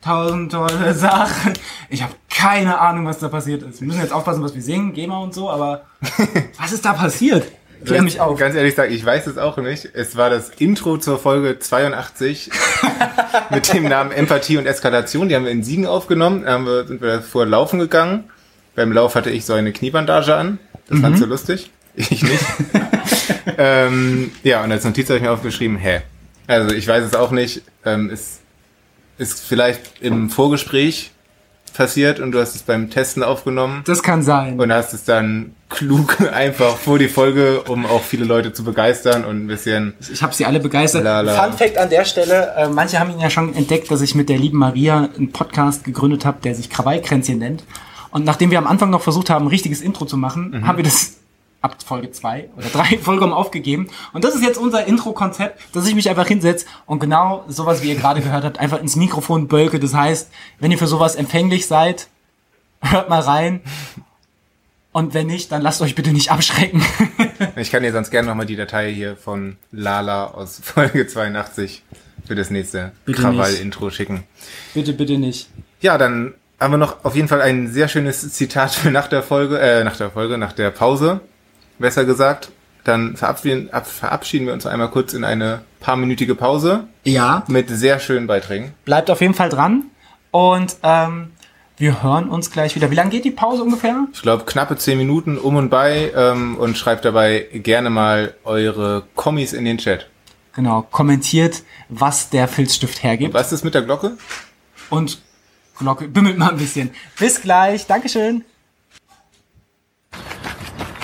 tausend tolle Sachen. Ich habe keine Ahnung, was da passiert ist. Wir müssen jetzt aufpassen, was wir singen, GEMA und so, aber [laughs] was ist da passiert? Klär mich auf. Ganz ehrlich sagen, ich weiß es auch nicht. Es war das Intro zur Folge 82 [laughs] mit dem Namen Empathie und Eskalation. Die haben wir in Siegen aufgenommen. Da haben wir, sind wir vorher laufen gegangen. Beim Lauf hatte ich so eine Kniebandage an. Das fandst du lustig. Ich nicht. [laughs] ähm, ja, und als Notiz habe ich mir aufgeschrieben, hä? Also ich weiß es auch nicht. Ähm, es ist vielleicht im Vorgespräch passiert und du hast es beim Testen aufgenommen Das kann sein. und hast es dann klug [laughs] einfach vor die Folge, um auch viele Leute zu begeistern und ein bisschen Ich habe sie alle begeistert. Lala. Fun Fact an der Stelle, äh, manche haben ihn ja schon entdeckt, dass ich mit der lieben Maria einen Podcast gegründet habe, der sich Krawallkränzchen nennt. Und nachdem wir am Anfang noch versucht haben, ein richtiges Intro zu machen, haben wir das ab Folge zwei oder drei [laughs] vollkommen aufgegeben. Und das ist jetzt unser Intro-Konzept, dass ich mich einfach hinsetze und genau sowas, wie ihr gerade gehört habt, einfach ins Mikrofon bölke. Das heißt, wenn ihr für sowas empfänglich seid, [laughs] hört mal rein. Und wenn nicht, dann lasst euch bitte nicht abschrecken. [laughs] Ich kann dir sonst gerne nochmal die Datei hier von Lala aus Folge 82 für das nächste Krawall-Intro schicken. bitte, bitte nicht. Ja, dann haben wir noch auf jeden Fall ein sehr schönes Zitat für nach der Folge, äh, nach der Folge, nach der Pause, besser gesagt. Dann verabschieden, ab, verabschieden wir uns einmal kurz in eine paarminütige Pause Ja. mit sehr schönen Beiträgen. Bleibt auf jeden Fall dran. Und ähm, wir hören uns gleich wieder. Wie lange geht die Pause ungefähr? Ich glaube, knappe zehn Minuten um und bei ähm, und schreibt dabei gerne mal eure Kommis in den Chat. Genau, kommentiert, was der Filzstift hergibt. Was ist mit der Glocke? Und Glocke, bimmelt mal ein bisschen. Bis gleich. Dankeschön.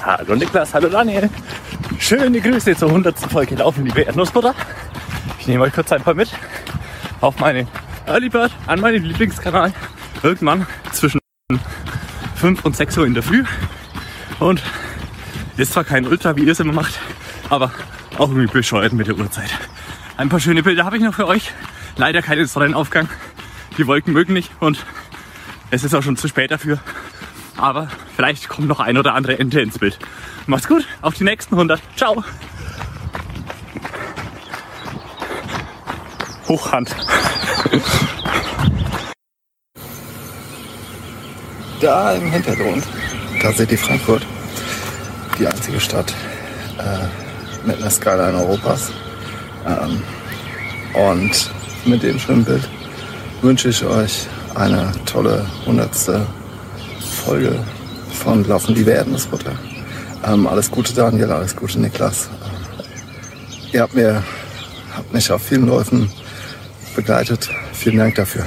Hallo Niklas, hallo Daniel. Schöne Grüße zur 100. Folge Laufen, liebe Erdnussbutter. Ich nehme euch kurz ein paar mit auf meine Early Bird, an meinen Lieblingskanal. Irgendwann zwischen 5 und 6 Uhr in der Früh. Und ist zwar kein Ultra, wie ihr es immer macht, aber auch irgendwie bescheuert mit der Uhrzeit. Ein paar schöne Bilder habe ich noch für euch. Leider keinen Sonnenaufgang. Die Wolken mögen nicht und es ist auch schon zu spät dafür. Aber vielleicht kommt noch ein oder andere Ente ins Bild. Macht's gut, auf die nächsten 100. Ciao. Hochhand. Da im Hintergrund, da seht ihr Frankfurt. Die einzige Stadt äh, mit einer Skyline Europas. Ähm, und mit dem schönen Bild wünsche ich euch eine tolle hundertste Folge von Laufen die Erdnussbutter. Ähm, alles Gute Daniel, alles Gute Niklas. Ihr habt, mir, habt mich auf vielen Läufen begleitet. Vielen Dank dafür.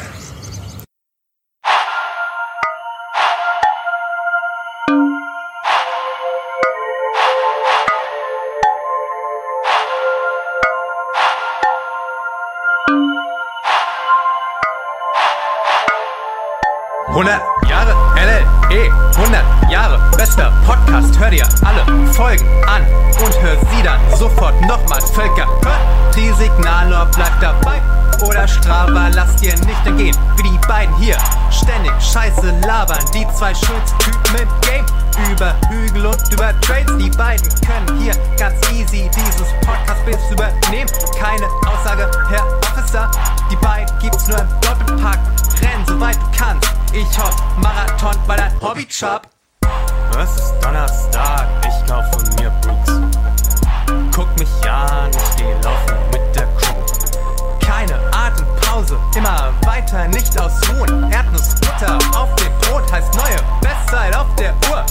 Folgen an und hör sie dann sofort nochmal. Völker, die Signalor, bleibt dabei. Oder Strava, lass dir nicht entgehen, wie die beiden hier ständig Scheiße labern. Die zwei schönsten Typen im Game, über Hügel und über Trades. Die beiden können hier ganz easy dieses Podcast-Bild übernehmen. Keine Aussage, Herr Officer, die beiden gibt's nur im Doppelpack. Renn, soweit du kannst. Ich hoff Marathon bei dein Hobby-Shop. Es ist Donnerstag, ich kauf von mir Brooks. Guck mich an, ich geh laufen mit der Crew. Keine Atempause, immer weiter, nicht ausruhen. Erdnussbutter auf dem Brot heißt neue Bestzeit auf der Uhr.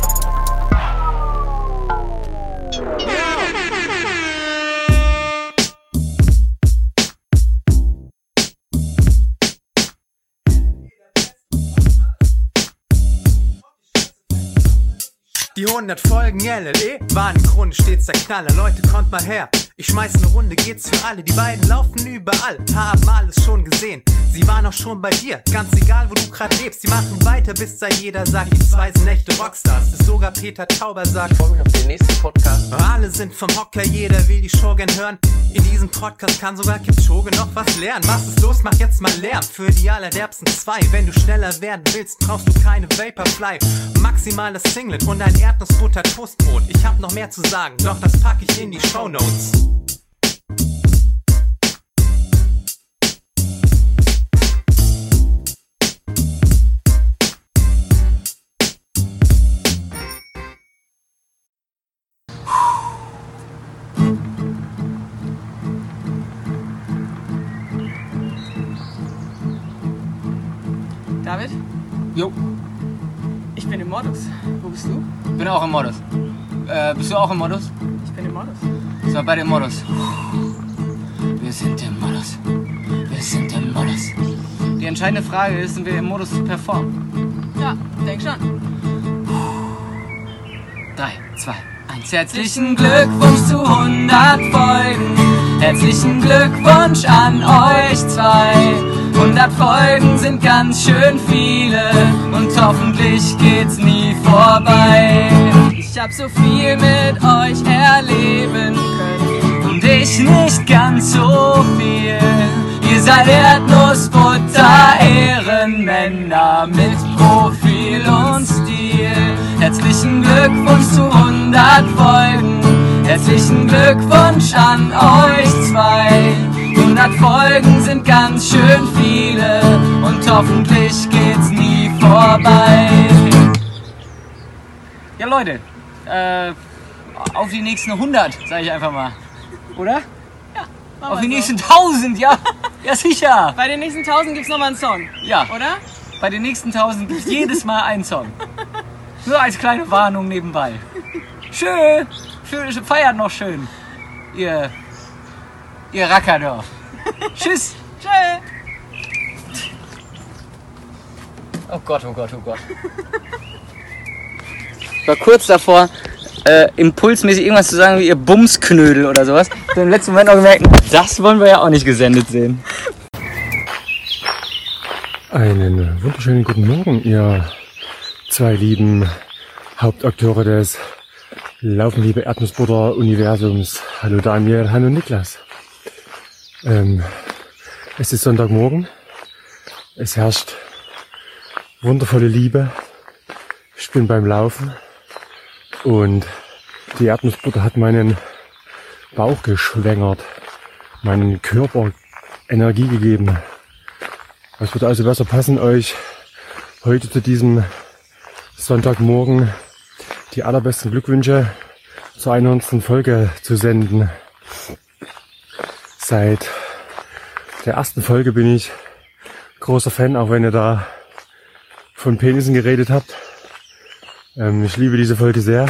Die 100 Folgen LLE waren im Grunde stets der Knaller. Leute, kommt mal her. Ich schmeiß eine Runde, geht's für alle. Die beiden laufen überall, haben alles schon gesehen. Sie waren auch schon bei dir, ganz egal, wo du grad lebst. Sie machen weiter, bis da jeder sagt, die zwei sind echte Rockstars. Bis sogar Peter Tauber sagt, freue mich auf den nächsten Podcast. alle sind vom Hocker, jeder will die Show gern hören. In diesem Podcast kann sogar Kipchoge noch was lernen. Was ist los? Mach jetzt mal Lärm für die allerderbsten zwei. Wenn du schneller werden willst, brauchst du keine Vaporfly. Maximal das Singlet und ein Erdnussbutter Toastbrot. Ich hab noch mehr zu sagen, doch das pack ich in die Shownotes. David? Jo, Ich bin im Modus. Wo bist du? ich bin auch im Modus. Äh, bist du auch im Modus? Ich bin im Modus. So, beide im Modus. Wir sind im Modus. Wir sind im Modus. Die entscheidende Frage ist, sind wir im Modus zu performen? Ja, denk schon. Drei, zwei, eins. Herzlichen Glückwunsch zu 100 Folgen. Herzlichen Glückwunsch an euch zwei. 100 Folgen sind ganz schön viele und hoffentlich geht's nie vorbei. Ich hab so viel mit euch erleben können und ich nicht ganz so viel. Ihr seid Erdnussbutter, Ehrenmänner mit Profil und Stil. Herzlichen Glückwunsch zu 100 Folgen. Herzlichen Glückwunsch an euch zwei. 100 Folgen sind ganz schön viele und hoffentlich geht's nie vorbei. Ja Leute, äh, auf die nächsten 100, sage ich einfach mal. Oder? Machen Auf die so. nächsten 1000, ja? Ja sicher. Bei den nächsten 1000 gibt's nochmal einen Song. Ja. Oder? Bei den nächsten 1000 gibt jedes Mal einen Song. Nur als kleine Warnung nebenbei. Schön. Schön, feiert noch schön. Ihr, ihr Rackerdorf. [laughs] Tschüss. Tschö. Oh Gott, oh Gott, oh Gott. Ich war kurz davor, äh, impulsmäßig irgendwas zu sagen wie ihr Bumsknödel oder sowas. Ich hab im letzten Moment noch gemerkt, das wollen wir ja auch nicht gesendet sehen. Einen wunderschönen guten Morgen, ihr zwei lieben Hauptakteure des Laufen liebe Erdnussbutter Universums. Hallo Daniel, hallo Niklas. Ähm, es ist Sonntagmorgen. Es herrscht wundervolle Liebe. Ich bin beim Laufen und die Erdnussbutter hat meinen Bauch geschwängert, meinen Körper Energie gegeben. Was würde also besser passen, euch heute zu diesem Sonntagmorgen die allerbesten Glückwünsche zur 100. Folge zu senden. Seit der ersten Folge bin ich großer Fan, auch wenn ihr da von Penissen geredet habt. Ähm, ich liebe diese Folge sehr.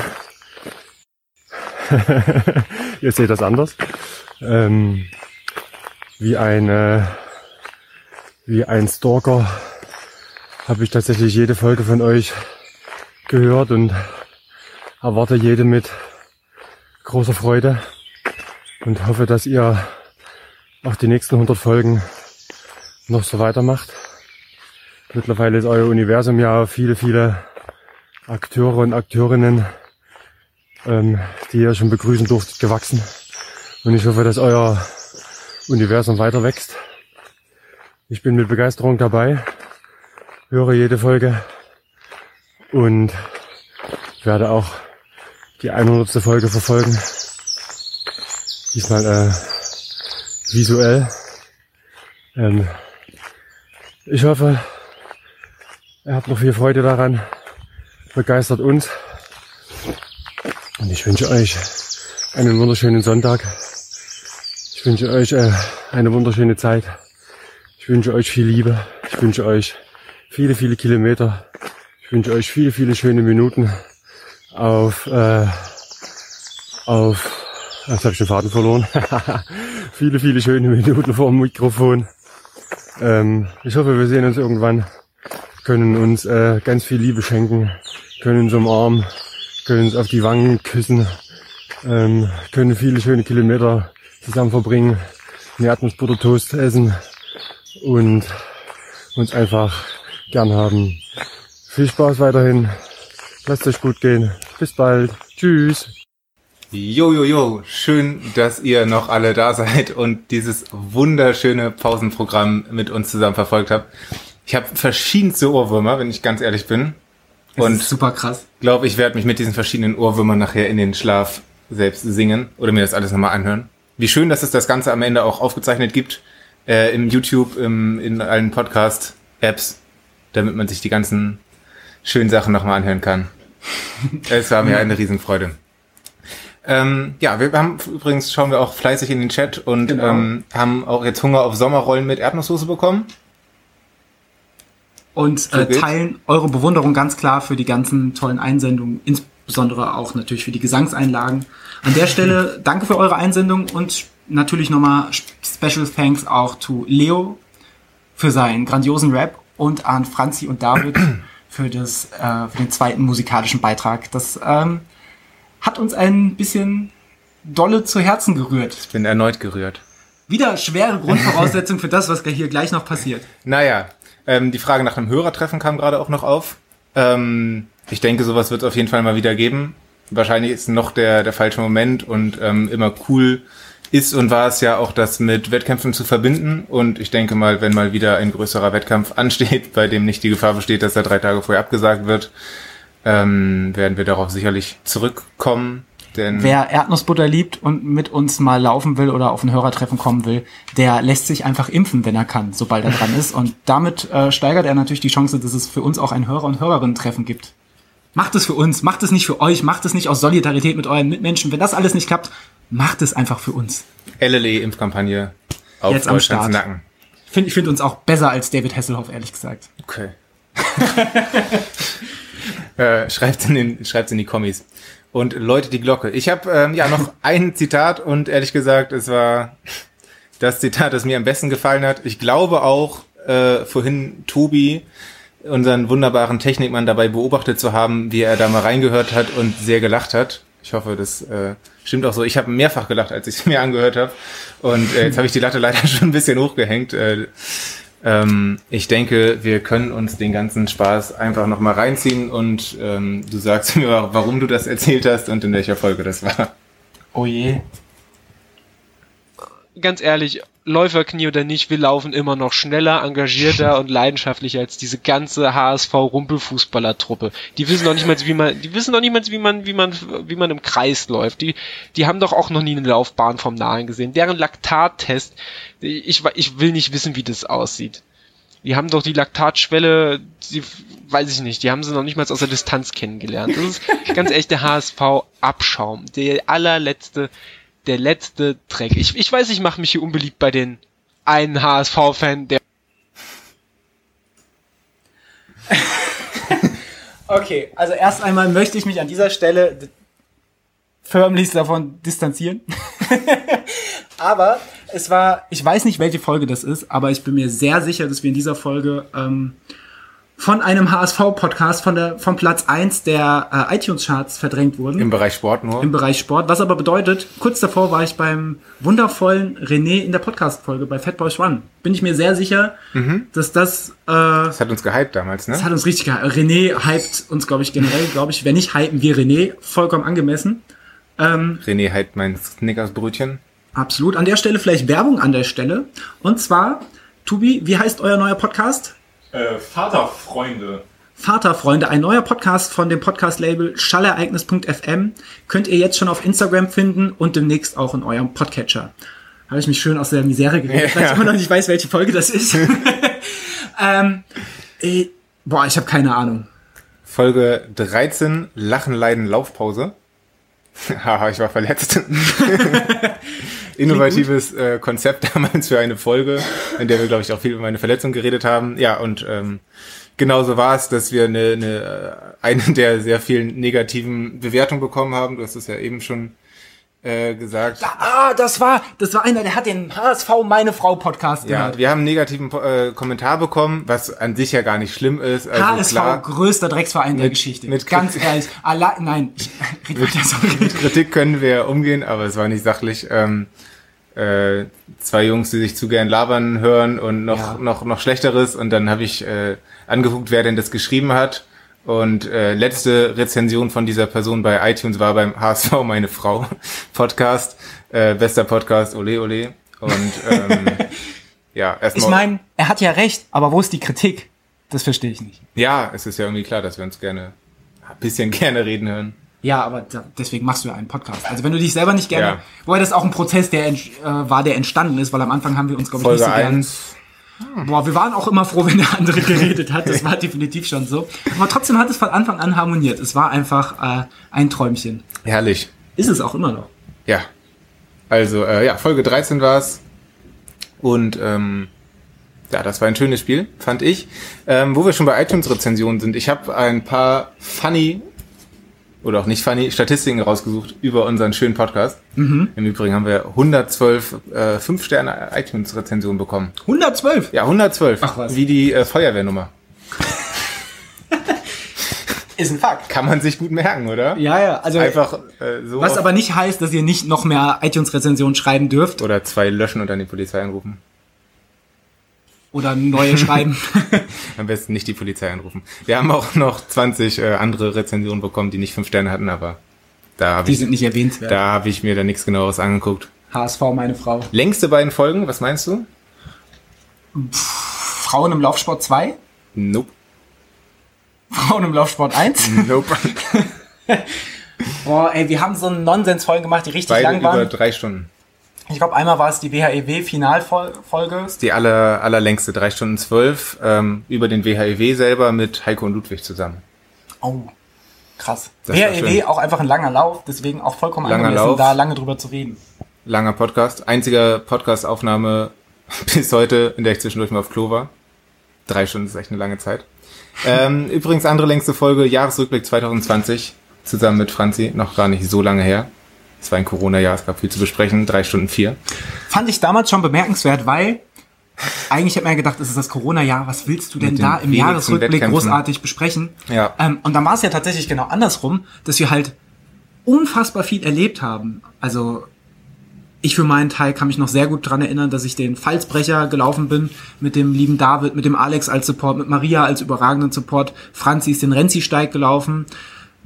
[laughs] ihr seht das anders. Ähm, wie ein äh, wie ein Stalker habe ich tatsächlich jede Folge von euch gehört und erwarte jede mit großer Freude und hoffe, dass ihr auch die nächsten 100 Folgen noch so weitermacht. Mittlerweile ist euer Universum ja viele, viele Akteure und Akteurinnen, ähm, die ihr schon begrüßen durftet, gewachsen. Und ich hoffe, dass euer Universum weiter wächst. Ich bin mit Begeisterung dabei, höre jede Folge und werde auch die 100. Folge verfolgen. Diesmal äh, visuell. Ähm, ich hoffe, ihr habt noch viel Freude daran, begeistert uns und ich wünsche euch einen wunderschönen Sonntag. Ich wünsche euch äh, eine wunderschöne Zeit. Ich wünsche euch viel Liebe. Ich wünsche euch viele, viele Kilometer. Ich wünsche euch viele, viele schöne Minuten auf, äh, auf, jetzt habe ich den Faden verloren. [laughs] viele, viele schöne Minuten vor dem Mikrofon. Ähm, ich hoffe, wir sehen uns irgendwann, können uns äh, ganz viel Liebe schenken, können uns umarmen, können uns auf die Wangen küssen, ähm, können viele schöne Kilometer zusammen verbringen, eine Erdnussbuttertoast essen und uns einfach gern haben. Viel Spaß weiterhin. Lasst euch gut gehen. Bis bald. Tschüss. Jo, jo, jo, schön, dass ihr noch alle da seid und dieses wunderschöne Pausenprogramm mit uns zusammen verfolgt habt. Ich habe verschiedenste Ohrwürmer, wenn ich ganz ehrlich bin. Das und ist super krass. glaube, ich werde mich mit diesen verschiedenen Ohrwürmern nachher in den Schlaf selbst singen oder mir das alles nochmal anhören. Wie schön, dass es das Ganze am Ende auch aufgezeichnet gibt, äh, im YouTube, im, in allen Podcast-Apps, damit man sich die ganzen schönen Sachen nochmal anhören kann. [laughs] es war mir eine Riesenfreude. Ähm, ja, wir haben übrigens, schauen wir auch fleißig in den Chat und Genau. ähm, haben auch jetzt Hunger auf Sommerrollen mit Erdnusssoße bekommen. Und äh, teilen eure Bewunderung ganz klar für die ganzen tollen Einsendungen, insbesondere auch natürlich für die Gesangseinlagen. An der Stelle [laughs] danke für eure Einsendung und natürlich nochmal Special Thanks auch zu Leo für seinen grandiosen Rap und an Franzi und David [clears throat] für, das, äh, für den zweiten musikalischen Beitrag. Das ähm, hat uns ein bisschen dolle zu Herzen gerührt. Ich bin erneut gerührt. Wieder schwere Grundvoraussetzung für das, was hier gleich noch passiert. Naja, ähm, die Frage nach einem Hörertreffen kam gerade auch noch auf. Ähm, ich denke, sowas wird es auf jeden Fall mal wieder geben. Wahrscheinlich ist noch der, der falsche Moment und ähm, immer cool ist und war es ja auch, das mit Wettkämpfen zu verbinden. Und ich denke mal, wenn mal wieder ein größerer Wettkampf ansteht, bei dem nicht die Gefahr besteht, dass er drei Tage vorher abgesagt wird, ähm, werden wir darauf sicherlich zurückkommen. Denn Wer Erdnussbutter liebt und mit uns mal laufen will oder auf ein Hörertreffen kommen will, der lässt sich einfach impfen, wenn er kann, sobald er dran ist. Und damit äh, steigert er natürlich die Chance, dass es für uns auch ein Hörer- und Hörerinnen-Treffen gibt. Macht es für uns, macht es nicht für euch, macht es nicht aus Solidarität mit euren Mitmenschen. Wenn das alles nicht klappt, macht es einfach für uns. LLE-Impfkampagne auf Jetzt am Start. Nacken. Ich finde ich find uns auch besser als David Hasselhoff, ehrlich gesagt. Okay. [laughs] [laughs] äh, schreibt in den, schreibt's in die Kommis. Und läutet die Glocke. Ich habe ähm, ja noch [laughs] ein Zitat und ehrlich gesagt, es war das Zitat, das mir am besten gefallen hat. Ich glaube auch äh, vorhin Tobi, unseren wunderbaren Technikmann, dabei beobachtet zu haben, wie er da mal reingehört hat und sehr gelacht hat. Ich hoffe, das äh, stimmt auch so. Ich habe mehrfach gelacht, als ich es [laughs] mir angehört habe. Und äh, jetzt habe ich die Latte leider schon ein bisschen hochgehängt. Äh, ähm, ich denke, wir können uns den ganzen Spaß einfach nochmal reinziehen und ähm, du sagst [laughs] mir, warum du das erzählt hast und in welcher Folge das war. Oh je. Ganz ehrlich, Läuferknie oder nicht, wir laufen immer noch schneller, engagierter und leidenschaftlicher als diese ganze HSV-Rumpelfußballertruppe. Die wissen noch nicht mal, wie man, die wissen noch nicht mal, wie man, wie man, wie man im Kreis läuft. Die, die haben doch auch noch nie eine Laufbahn vom Nahen gesehen. Deren Laktattest, ich, ich will nicht wissen, wie das aussieht. Die haben doch die Laktatschwelle, die, weiß ich nicht, die haben sie noch nicht mal aus der Distanz kennengelernt. Das ist ganz echt der HSV-Abschaum. Der allerletzte, der letzte Dreck. Ich, ich weiß, ich mache mich hier unbeliebt bei den einen HSV-Fan, der Okay, also erst einmal möchte ich mich an dieser Stelle förmlichst davon distanzieren. [laughs] aber es war, ich weiß nicht, welche Folge das ist, aber ich bin mir sehr sicher, dass wir in dieser Folge ähm, von einem HSV-Podcast von der vom Platz 1 der äh, iTunes-Charts verdrängt wurden. Im Bereich Sport nur. Im Bereich Sport, was aber bedeutet, kurz davor war ich beim wundervollen René in der Podcast-Folge bei Fatboy One. Bin ich mir sehr sicher, Mhm. dass das, äh, Das hat uns gehypt damals, ne? das hat uns richtig gehypt. René hypt uns, glaube ich, generell, glaube ich. Wenn nicht, hypen wir René. Vollkommen angemessen. Ähm, René hypt mein Snickersbrötchen. absolut. An der Stelle vielleicht Werbung an der Stelle. Und zwar, Tubi, wie heißt euer neuer Podcast? Äh, Vaterfreunde. Vaterfreunde, ein neuer Podcast von dem Podcast-Label schallereignis.fm. Könnt ihr jetzt schon auf Instagram finden und demnächst auch in eurem Podcatcher. Habe ich mich schön aus der Misere geredet, weil ich Ja. immer noch nicht weiß, welche Folge das ist. [laughs] ähm, äh, boah, ich habe keine Ahnung. Folge 13, Lachen, Leiden, Laufpause. [laughs] Haha, ich war verletzt. [laughs] Innovatives äh, Konzept [laughs] damals für eine Folge, in der wir, glaube ich, auch viel über meine Verletzung geredet haben. Ja, und ähm, genauso war es, dass wir eine, eine, äh, eine der sehr vielen negativen Bewertungen bekommen haben. Du hast es ja eben schon äh, gesagt. Ah, das war, das war einer, der hat den HSV Meine Frau Podcast Ja, gehört. wir haben einen negativen äh, Kommentar bekommen, was an sich ja gar nicht schlimm ist. Also HSV, klar, größter Drecksverein der Mit- Geschichte. mit- Ganz ehrlich. Alla nein, [laughs] ich red weiter, sorry. mit Kritik können wir umgehen, aber es war nicht sachlich. Ähm, äh, zwei Jungs, die sich zu gern labern hören und noch Ja. noch noch schlechteres und dann habe ich äh, angeguckt, wer denn das geschrieben hat und äh, letzte Rezension von dieser Person bei iTunes war beim [laughs] HSV meine Frau Podcast äh, bester Podcast ole ole und ähm, [laughs] ja erstmal Ich meine, er hat ja recht, aber wo ist die Kritik? Das verstehe ich nicht. ja es ist ja irgendwie klar, dass wir uns gerne ein bisschen [laughs] gerne reden hören. Ja, aber da, deswegen machst du ja einen Podcast. Also wenn du dich selber nicht gerne, Ja. wobei das auch ein Prozess, der äh, war, der entstanden ist, weil am Anfang haben wir uns glaube ich nicht so gern. 1 Boah, wir waren auch immer froh, wenn der andere [laughs] geredet hat. Das war definitiv schon so. Aber trotzdem hat es von Anfang an harmoniert. Es war einfach äh, ein Träumchen. herrlich. Ist es auch immer noch. Ja. Also, äh, ja, Folge 13 war's. Und ähm, ja, das war ein schönes Spiel, fand ich. Ähm, wo wir schon bei iTunes-Rezensionen sind, ich habe ein paar funny oder auch nicht funny, Statistiken rausgesucht über unseren schönen Podcast. Mhm. Im Übrigen haben wir 112 äh, 5-Sterne iTunes-Rezensionen bekommen. 112? Ja, 112. Ach was. Wie die äh, Feuerwehrnummer. [laughs] Ist ein Fakt. Kann man sich gut merken, oder? Ja, ja. Also Einfach äh, so. was aber nicht heißt, dass ihr nicht noch mehr iTunes-Rezensionen schreiben dürft Oder zwei löschen und dann die Polizei anrufen. Oder neue [laughs] schreiben. Am besten nicht die Polizei anrufen. Wir haben auch noch 20 äh, andere Rezensionen bekommen, die nicht fünf Sterne hatten, aber da habe Die ich, sind nicht erwähnenswert. da habe ich mir da nichts genaueres angeguckt. HSV, meine Frau. Längste beiden Folgen, was meinst du? Frauen im Laufsport 2, Nope. Frauen im Laufsport 1. Nope. [laughs] Boah, ey, wir haben so einen Nonsens-Folgen gemacht, die richtig Beide lang über waren. drei Stunden. Ich glaube, einmal war es die WHEW-Finalfolge. Die aller, allerlängste, drei Stunden zwölf, ähm, über den WHEW selber mit Heiko und Ludwig zusammen. Oh, krass. Das WHEW schön. auch einfach ein langer Lauf, deswegen auch vollkommen Langer angemessen, Lauf. da lange drüber zu reden. Langer Podcast. Einziger Podcast-Aufnahme [laughs] bis heute, in der ich zwischendurch mal auf Klo war. Drei Stunden ist echt eine lange Zeit. Ähm, übrigens andere längste Folge, Jahresrückblick 2020, zusammen mit Franzi, noch gar nicht so lange her. Es war ein Corona-Jahr, es gab viel zu besprechen, drei Stunden vier. Fand ich damals schon bemerkenswert, weil eigentlich hat man ja gedacht, es ist das Corona-Jahr, was willst du denn da im Jahresrückblick Wettkämpfen. großartig besprechen? Ja. Ähm, und dann war es ja tatsächlich genau andersrum, dass wir halt unfassbar viel erlebt haben. Also ich für meinen Teil kann mich noch sehr gut dran erinnern, dass ich den Falsbrecher gelaufen bin mit dem lieben David, mit dem Alex als Support, mit Maria als überragenden Support. Franzi ist den Renzi-Steig gelaufen.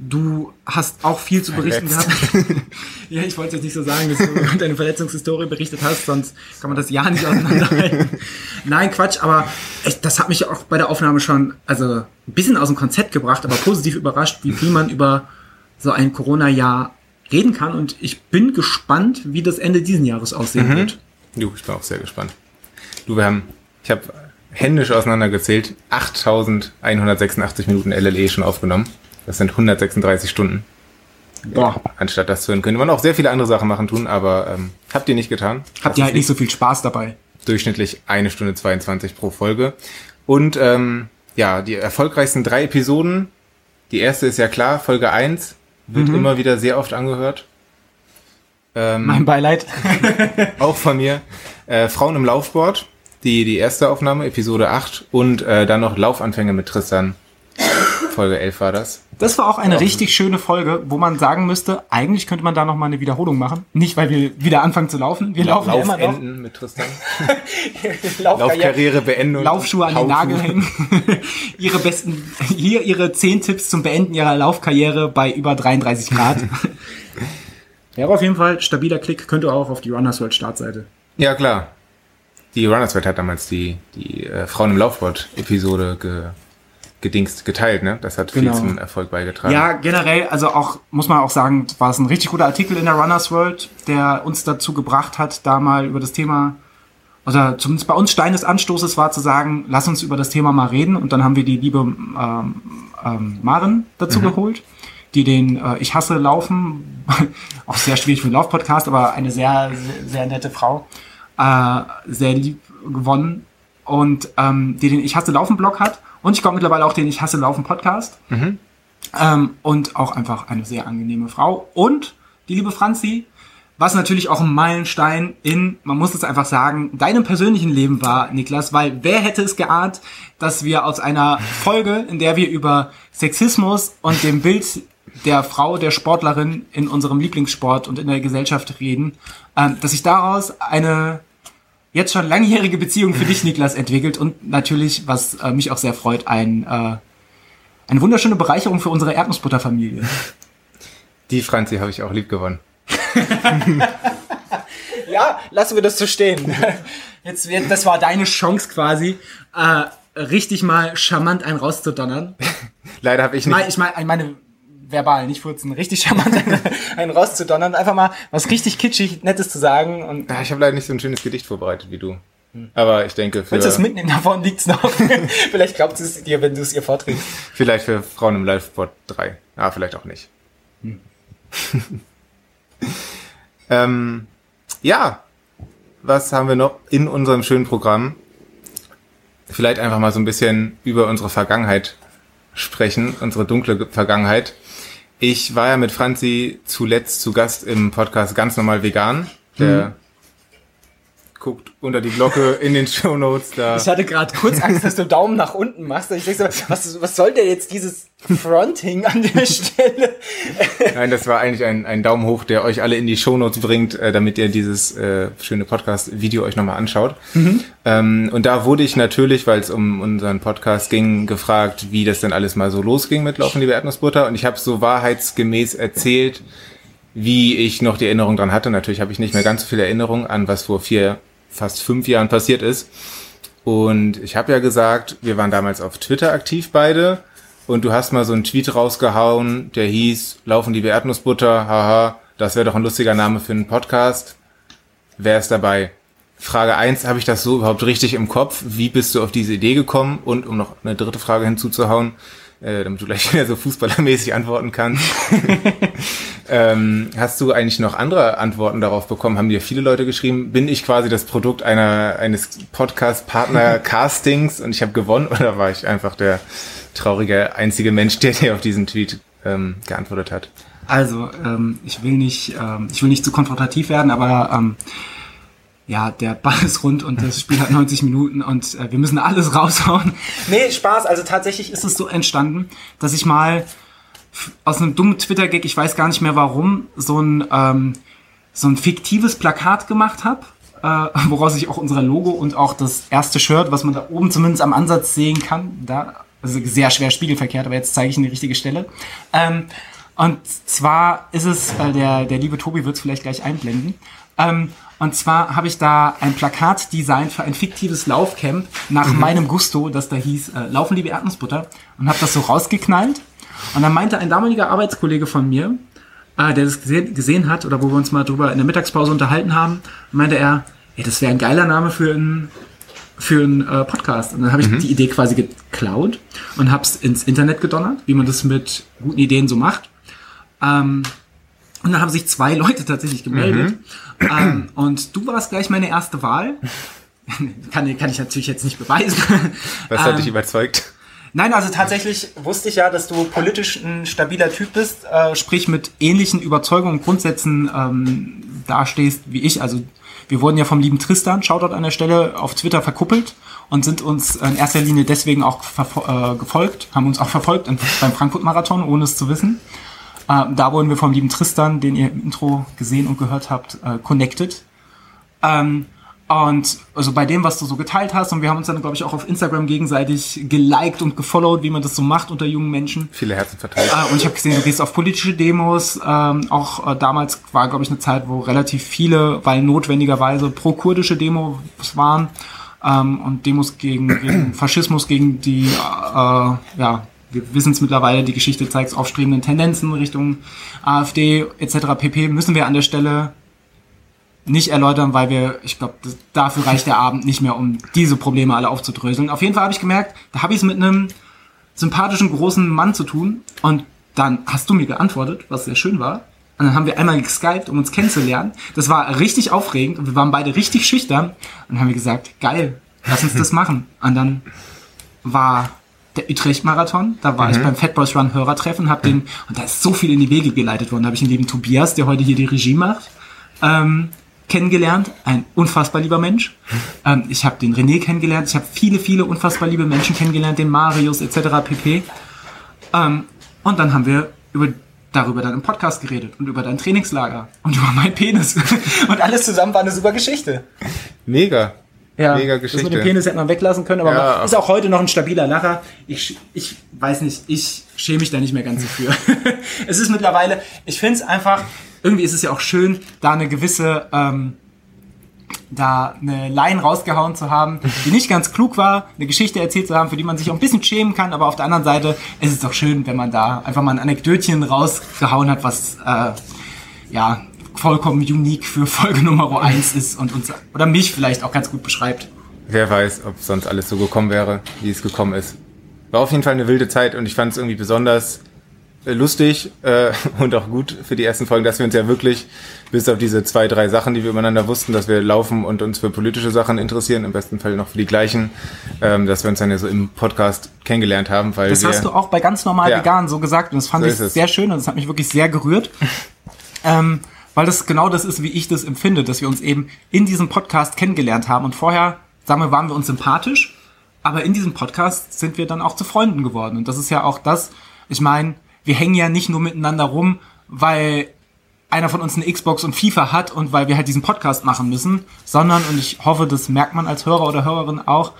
Du hast auch viel zu berichten Verletzt. gehabt. [laughs] ja, ich wollte jetzt nicht so sagen, dass du [laughs] deine Verletzungshistorie berichtet hast, sonst kann man das ja nicht auseinanderhalten. [laughs] Nein, Quatsch, aber echt, das hat mich auch bei der Aufnahme schon, also ein bisschen aus dem Konzept gebracht, aber positiv überrascht, wie viel man über so ein Corona-Jahr reden kann. Und ich bin gespannt, wie das Ende diesen Jahres aussehen Mhm. wird. Du, ich bin auch sehr gespannt. Du, wir haben, ich habe händisch auseinandergezählt, 8186 Minuten LLE schon aufgenommen. Das sind 136 Stunden. Boah. Anstatt das zu hören, könnte man auch sehr viele andere Sachen machen tun, aber ähm, habt ihr nicht getan. Habt ihr halt nicht so viel Spaß dabei. Durchschnittlich eine Stunde 22 pro Folge. Und ähm, ja, die erfolgreichsten drei Episoden. Die erste ist ja klar, Folge 1 wird Mhm. immer wieder sehr oft angehört. Ähm, Mein Beileid. [laughs] auch von mir. Äh, Frauen im Laufsport, die, die erste Aufnahme, Episode 8. Und äh, dann noch Laufanfänge mit Tristan. Folge 11 war das. Das war auch eine richtig schöne Folge, wo man sagen müsste, eigentlich könnte man da noch mal eine Wiederholung machen. Nicht, weil wir wieder anfangen zu laufen. Wir laufen ja immer noch. Laufenden mit Tristan. [laughs] Laufkarriere- beenden und Laufschuhe an den. Nagel hängen. [laughs] ihre besten, hier ihre 10 Tipps zum Beenden ihrer Laufkarriere bei über 33 Grad. [laughs] Wäre auf jeden Fall stabiler Klick, könnte auch auf die Runners World Startseite. Ja, klar. Die Runners World hat damals die, die äh, Frauen im Laufsport-Episode ge, gedingst, geteilt, ne? Das hat Genau. viel zum Erfolg beigetragen. Ja, generell, also auch, muss man auch sagen, war es ein richtig guter Artikel in der Runners World, der uns dazu gebracht hat, da mal über das Thema, oder zumindest bei uns Stein des Anstoßes war zu sagen, lass uns über das Thema mal reden. Und dann haben wir die liebe ähm, ähm, Maren dazu Mhm. geholt, die den äh, Ich hasse Laufen, [laughs] auch sehr schwierig für einen Laufpodcast, aber eine sehr, sehr, sehr nette Frau, äh, sehr lieb gewonnen und ähm, die den Ich hasse Laufen Blog hat. Und ich glaube mittlerweile auch den Ich hasse Laufen Podcast. Mhm. Ähm, und auch einfach eine sehr angenehme Frau. Und die liebe Franzi, was natürlich auch ein Meilenstein in, man muss es einfach sagen, deinem persönlichen Leben war, Niklas, weil wer hätte es geahnt, dass wir aus einer Folge, in der wir über Sexismus und dem Bild der Frau, der Sportlerin in unserem Lieblingssport und in der Gesellschaft reden, ähm, dass sich daraus eine jetzt schon langjährige Beziehung für dich, Niklas, entwickelt und natürlich, was äh, mich auch sehr freut, ein äh, eine wunderschöne Bereicherung für unsere Erdnussbutterfamilie. Die Franzi habe ich auch lieb gewonnen. [laughs] Ja, lassen wir das so stehen. [laughs] Jetzt wird, das war deine Chance quasi, äh, richtig mal charmant einen rauszudonnern. [laughs] Leider habe ich Ich nicht. meine, ich meine, ich meine verbal, nicht furzen, richtig [laughs] charmant einen, rauszudonnern, einfach mal was richtig kitschig, nettes zu sagen und Ja, ich habe leider nicht so ein schönes Gedicht vorbereitet wie du. Aber ich denke, für, willst du es mitnehmen, davon liegt's noch. [laughs] Vielleicht glaubt sie es dir, wenn du es ihr vorträgst. vielleicht für Frauen im Live-Sport 3. Ah, vielleicht auch nicht. [laughs] ähm, ja, was haben wir noch in unserem schönen Programm? Vielleicht einfach mal so ein bisschen über unsere Vergangenheit sprechen, unsere dunkle Vergangenheit. Ich war ja mit Franzi zuletzt zu Gast im Podcast Ganz Normal Vegan. Der Mhm. Guckt unter die Glocke in den Shownotes da. Ich hatte gerade kurz Angst, dass du Daumen nach unten machst. Ich denke so, was, was soll der jetzt dieses Fronting an der Stelle? Nein, das war eigentlich ein, ein Daumen hoch, der euch alle in die Shownotes bringt, äh, damit ihr dieses äh, schöne Podcast-Video euch nochmal anschaut. Mhm. Ähm, und da wurde ich natürlich, weil es um unseren Podcast ging, gefragt, wie das denn alles mal so losging mit Laufen liebe Erdnussbutter. Und ich habe so wahrheitsgemäß erzählt, wie ich noch die Erinnerung dran hatte. Natürlich habe ich nicht mehr ganz so viel Erinnerung an, was vor vier, fast fünf Jahren passiert ist. Und ich habe ja gesagt, wir waren damals auf Twitter aktiv beide. Und du hast mal so einen Tweet rausgehauen, der hieß, laufen liebe Erdnussbutter, haha, das wäre doch ein lustiger Name für einen Podcast. Wer ist dabei? Frage eins, habe ich das so überhaupt richtig im Kopf? Wie bist du auf diese Idee gekommen? Und um noch eine dritte Frage hinzuzuhauen, äh, damit du gleich [laughs] wieder so fußballermäßig antworten kannst. [laughs] ähm, hast du eigentlich noch andere Antworten darauf bekommen? Haben dir viele Leute geschrieben? Bin ich quasi das Produkt einer eines Podcast-Partner-Castings und ich habe gewonnen? [laughs] Oder war ich einfach der traurige einzige Mensch, der dir auf diesen Tweet ähm, geantwortet hat? Also, ähm, ich will nicht, ähm, ich will nicht zu konfrontativ werden, aber ähm, ja, der Ball ist rund und das Spiel hat 90 Minuten und äh, wir müssen alles raushauen. Nee, Spaß. Also tatsächlich ist es so entstanden, dass ich mal aus einem dummen Twitter-Gag, ich weiß gar nicht mehr warum, so ein, ähm, so ein fiktives Plakat gemacht habe, äh, [laughs] woraus ich auch unser Logo und auch das erste Shirt, was man da oben zumindest am Ansatz sehen kann, da, also sehr schwer spiegelverkehrt, aber jetzt zeige ich Ihnen die richtige Stelle. Ähm, und zwar ist es, äh, der, der liebe Tobi wird es vielleicht gleich einblenden. Ähm, und zwar habe ich da ein Plakat designt für ein fiktives Laufcamp nach Mhm. meinem Gusto, das da hieß äh, Laufen liebe Erdnussbutter und habe das so rausgeknallt. Und dann meinte ein damaliger Arbeitskollege von mir, äh, der das gesehen, gesehen hat oder wo wir uns mal drüber in der Mittagspause unterhalten haben, meinte er, ey, das wäre ein geiler Name für einen für einen äh, Podcast. Und dann habe ich Mhm. die Idee quasi geklaut und habe es ins Internet gedonnert, wie man das mit guten Ideen so macht. Ähm, und dann haben sich zwei Leute tatsächlich gemeldet. Ähm, und du warst gleich meine erste Wahl. [laughs] kann, kann ich natürlich jetzt nicht beweisen. Was hat Ähm, dich überzeugt? Nein, also tatsächlich wusste ich ja, dass du politisch ein stabiler Typ bist, äh, sprich mit ähnlichen Überzeugungen und Grundsätzen ähm, dastehst wie ich. Also wir wurden ja vom lieben Tristan, Shoutout an der Stelle, auf Twitter verkuppelt und sind uns in erster Linie deswegen auch äh, gefolgt, haben uns auch verfolgt beim Frankfurt-Marathon, ohne es zu wissen. Äh, da wurden wir vom lieben Tristan, den ihr im Intro gesehen und gehört habt, äh, connected. Ähm, und also bei dem, was du so geteilt hast, und wir haben uns dann, glaube ich, auch auf Instagram gegenseitig geliked und gefollowt, wie man das so macht unter jungen Menschen. Viele Herzen verteilt. Äh, und ich habe gesehen, du gehst auf politische Demos. Ähm, auch äh, damals war, glaube ich, eine Zeit, wo relativ viele, weil notwendigerweise pro-kurdische Demos waren. Ähm, und Demos gegen, gegen [clears throat] Faschismus, gegen die, äh, ja, wir wissen es mittlerweile, die Geschichte zeigt aufstrebenden Tendenzen Richtung AfD etc. pp. Müssen wir an der Stelle nicht erläutern, weil wir, ich glaube, dafür reicht der Abend nicht mehr, um diese Probleme alle aufzudröseln. Auf jeden Fall habe ich gemerkt, da habe ich es mit einem sympathischen großen Mann zu tun und dann hast du mir geantwortet, was sehr schön war. Und dann haben wir einmal geskypt, um uns kennenzulernen. Das war richtig aufregend und wir waren beide richtig schüchtern. Und dann haben wir gesagt, geil, lass uns das machen. Und dann war der Utrecht-Marathon, da war ich Mhm. beim Fat Boys Run Hörertreffen, hab den, und da ist so viel in die Wege geleitet worden. Da habe ich den lieben Tobias, der heute hier die Regie macht, ähm, kennengelernt. Ein unfassbar lieber Mensch. Ähm, ich habe den René kennengelernt. Ich habe viele, viele unfassbar liebe Menschen kennengelernt, den Marius etc. pp. Ähm, und dann haben wir über, darüber dann im Podcast geredet und über dein Trainingslager und über meinen Penis. [laughs] und alles zusammen war eine super Geschichte. Mega. Ja, Mega das Geschichte. mit dem Penis hätte man weglassen können, aber Ja. ist auch heute noch ein stabiler Lacher. Ich, ich weiß nicht, ich schäme mich da nicht mehr ganz so für. [laughs] es ist mittlerweile, ich finde es einfach, irgendwie ist es ja auch schön, da eine gewisse, ähm, da eine Line rausgehauen zu haben, die nicht ganz klug war, eine Geschichte erzählt zu haben, für die man sich auch ein bisschen schämen kann, aber auf der anderen Seite ist es doch schön, wenn man da einfach mal ein Anekdötchen rausgehauen hat, was äh, ja vollkommen unique für Folge Nummer 1 ist und uns oder mich vielleicht auch ganz gut beschreibt. Wer weiß, ob sonst alles so gekommen wäre, wie es gekommen ist. War auf jeden Fall eine wilde Zeit und ich fand es irgendwie besonders lustig äh, [laughs] und auch gut für die ersten Folgen, dass wir uns ja wirklich bis auf diese zwei, drei Sachen, die wir übereinander wussten, dass wir laufen und uns für politische Sachen interessieren, im besten Fall noch für die gleichen, ähm, dass wir uns dann ja so im Podcast kennengelernt haben, weil Das wir, hast du auch bei ganz normal Ja. vegan so gesagt und das fand So ich sehr schön und das hat mich wirklich sehr gerührt. [laughs] ähm, weil das genau das ist, wie ich das empfinde, dass wir uns eben in diesem Podcast kennengelernt haben und vorher, sagen wir, waren wir uns sympathisch, aber in diesem Podcast sind wir dann auch zu Freunden geworden und das ist ja auch das, ich meine, wir hängen ja nicht nur miteinander rum, weil einer von uns eine Xbox und FIFA hat und weil wir halt diesen Podcast machen müssen, sondern, und ich hoffe, das merkt man als Hörer oder Hörerin auch,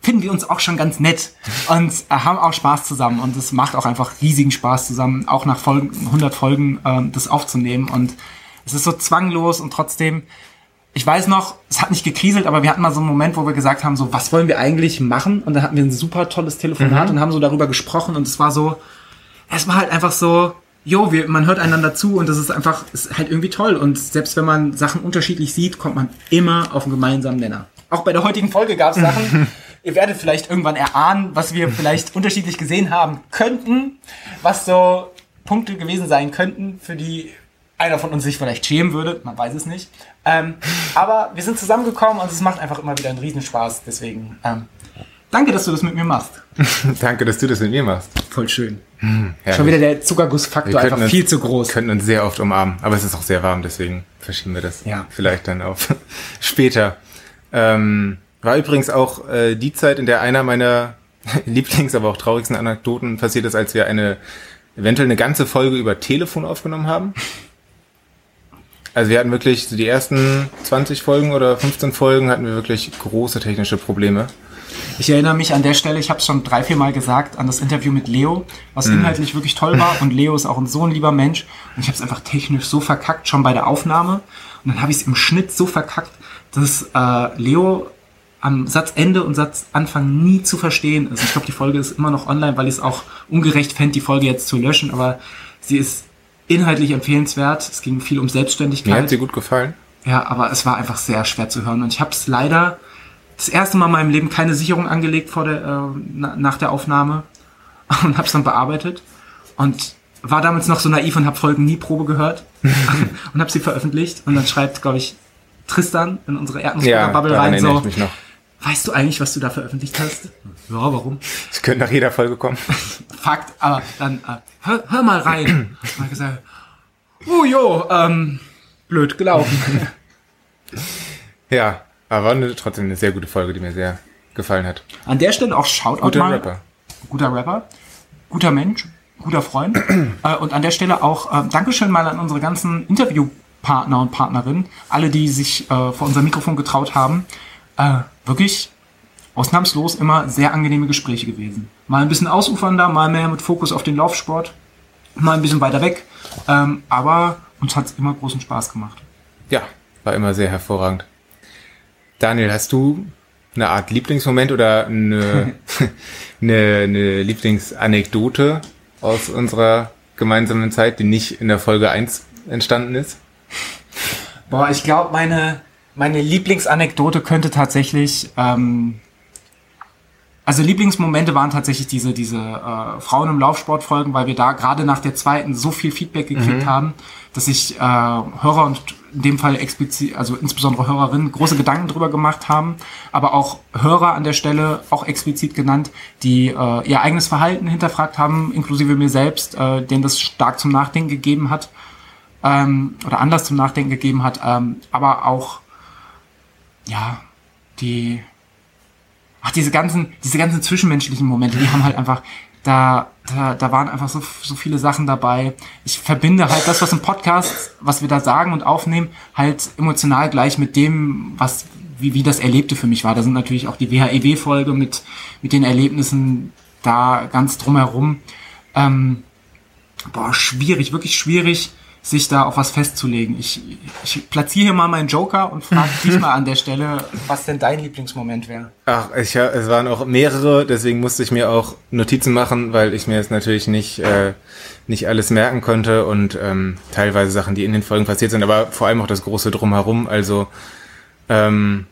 finden wir uns auch schon ganz nett und äh, haben auch Spaß zusammen und es macht auch einfach riesigen Spaß zusammen, auch nach Folgen, 100 Folgen ähm, das aufzunehmen und es ist so zwanglos und trotzdem, ich weiß noch, es hat nicht gekriselt, aber wir hatten mal so einen Moment, wo wir gesagt haben, so, was wollen wir eigentlich machen? Und da hatten wir ein super tolles Telefonat Mhm. und haben so darüber gesprochen und es war so, es war halt einfach so, jo, wir, man hört einander zu und das ist einfach, ist halt irgendwie toll. Und selbst wenn man Sachen unterschiedlich sieht, kommt man immer auf einen gemeinsamen Nenner. Auch bei der heutigen Folge gab es Sachen, [laughs] ihr werdet vielleicht irgendwann erahnen, was wir vielleicht unterschiedlich gesehen haben könnten, was so Punkte gewesen sein könnten, für die einer von uns sich vielleicht schämen würde, man weiß es nicht. Ähm, aber wir sind zusammengekommen und es macht einfach immer wieder einen Riesenspaß. Deswegen ähm, danke, dass du das mit mir machst. [laughs] Danke, dass du das mit mir machst. Voll schön. Hm, Schon wieder der Zuckergussfaktor Wir einfach uns- viel zu groß. könnten uns sehr oft umarmen, aber es ist auch sehr warm, deswegen verschieben wir das Ja. vielleicht dann auf [laughs] später. Ähm, war übrigens auch äh, die Zeit, in der einer meiner [laughs] Lieblings-, aber auch traurigsten Anekdoten passiert ist, als wir eine eventuell eine ganze Folge über Telefon aufgenommen haben. Also wir hatten wirklich so die ersten 20 Folgen oder 15 Folgen hatten wir wirklich große technische Probleme. Ich erinnere mich an der Stelle, ich habe es schon drei, vier Mal gesagt, an das Interview mit Leo, was Mhm. inhaltlich wirklich toll war. Und Leo ist auch ein so ein lieber Mensch. Und ich habe es einfach technisch so verkackt, schon bei der Aufnahme. Und dann habe ich es im Schnitt so verkackt, dass äh, Leo am Satzende und Satzanfang nie zu verstehen ist. Ich glaube, die Folge ist immer noch online, weil ich es auch ungerecht fände, die Folge jetzt zu löschen. Aber sie ist inhaltlich empfehlenswert. Es ging viel um Selbstständigkeit. Mir hat sie gut gefallen. Ja, aber es war einfach sehr schwer zu hören. Und ich habe es leider das erste Mal in meinem Leben keine Sicherung angelegt vor der, äh, na, nach der Aufnahme [laughs] und habe es dann bearbeitet. Und war damals noch so naiv und habe Folgen nie Probe gehört [laughs] und habe sie veröffentlicht. Und dann schreibt, glaube ich, Tristan in unsere Ja, Erdnussbutter-Bubble daran rein so, ich mich noch. weißt du eigentlich, was du da veröffentlicht hast? Ja, warum? Es könnte nach jeder Folge kommen. [laughs] Fakt, aber dann äh, hör, hör mal rein. [clears throat] Und hab gesagt, oh jo, ähm, blöd gelaufen. Ja, aber war eine, trotzdem eine sehr gute Folge, die mir sehr gefallen hat. An der Stelle auch Shoutout Guter mal. Rapper. Guter Rapper, guter Mensch, guter Freund. [clears throat] äh, und an der Stelle auch äh, Dankeschön mal an unsere ganzen Interviewpartner und Partnerinnen, alle, die sich äh, vor unser Mikrofon getraut haben. Äh, wirklich ausnahmslos immer sehr angenehme Gespräche gewesen. Mal ein bisschen ausufernder, mal mehr mit Fokus auf den Laufsport, mal ein bisschen weiter weg. Ähm, aber uns hat's immer großen Spaß gemacht. Ja, war immer sehr hervorragend. Daniel, hast du eine Art Lieblingsmoment oder eine, [laughs] eine, eine Lieblingsanekdote aus unserer gemeinsamen Zeit, die nicht in der Folge 1 entstanden ist? Boah, ich glaube, meine, meine Lieblingsanekdote könnte tatsächlich, ähm, also Lieblingsmomente waren tatsächlich diese, diese äh, Frauen im Laufsport-Folgen, weil wir da gerade nach der zweiten so viel Feedback gekriegt Mhm. haben, dass sich äh, Hörer und in dem Fall explizit, also insbesondere Hörerinnen, große Gedanken drüber gemacht haben, aber auch Hörer an der Stelle auch explizit genannt, die äh, ihr eigenes Verhalten hinterfragt haben, inklusive mir selbst, äh, denen das stark zum Nachdenken gegeben hat ähm, oder Anlass zum Nachdenken gegeben hat, ähm, aber auch ja die ach diese ganzen diese ganzen zwischenmenschlichen Momente, die haben halt einfach da da, da waren einfach so, so viele Sachen dabei. Ich verbinde halt das, was im Podcast, was wir da sagen und aufnehmen, halt emotional gleich mit dem, was wie, wie das Erlebte für mich war. Da sind natürlich auch die WHEW-Folge mit, mit den Erlebnissen da ganz drumherum. Ähm, boah, schwierig, wirklich schwierig, sich da auf was festzulegen. Ich, ich platziere hier mal meinen Joker und frage [laughs] dich mal an der Stelle, was denn dein Lieblingsmoment wäre. Ach, ich, es waren auch mehrere, deswegen musste ich mir auch Notizen machen, weil ich mir jetzt natürlich nicht, äh, nicht alles merken konnte und ähm, teilweise Sachen, die in den Folgen passiert sind, aber vor allem auch das große Drumherum. Also ähm,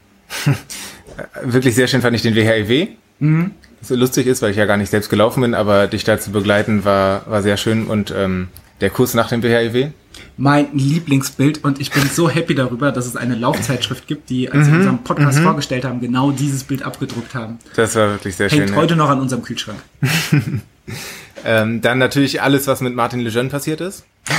[laughs] wirklich sehr schön fand ich den WHIW. Mhm. so lustig ist, weil ich ja gar nicht selbst gelaufen bin, aber dich da zu begleiten war, war sehr schön und ähm, der Kurs nach dem BHIW? Mein Lieblingsbild und ich bin so happy darüber, dass es eine Laufzeitschrift gibt, die, als wir Mhm, unseren Podcast mhm. vorgestellt haben, genau dieses Bild abgedruckt haben. Das war wirklich sehr Hängt schön. heute noch an unserem Kühlschrank. [laughs] Ähm, dann natürlich alles, was mit Martin Lejeune passiert ist. [laughs]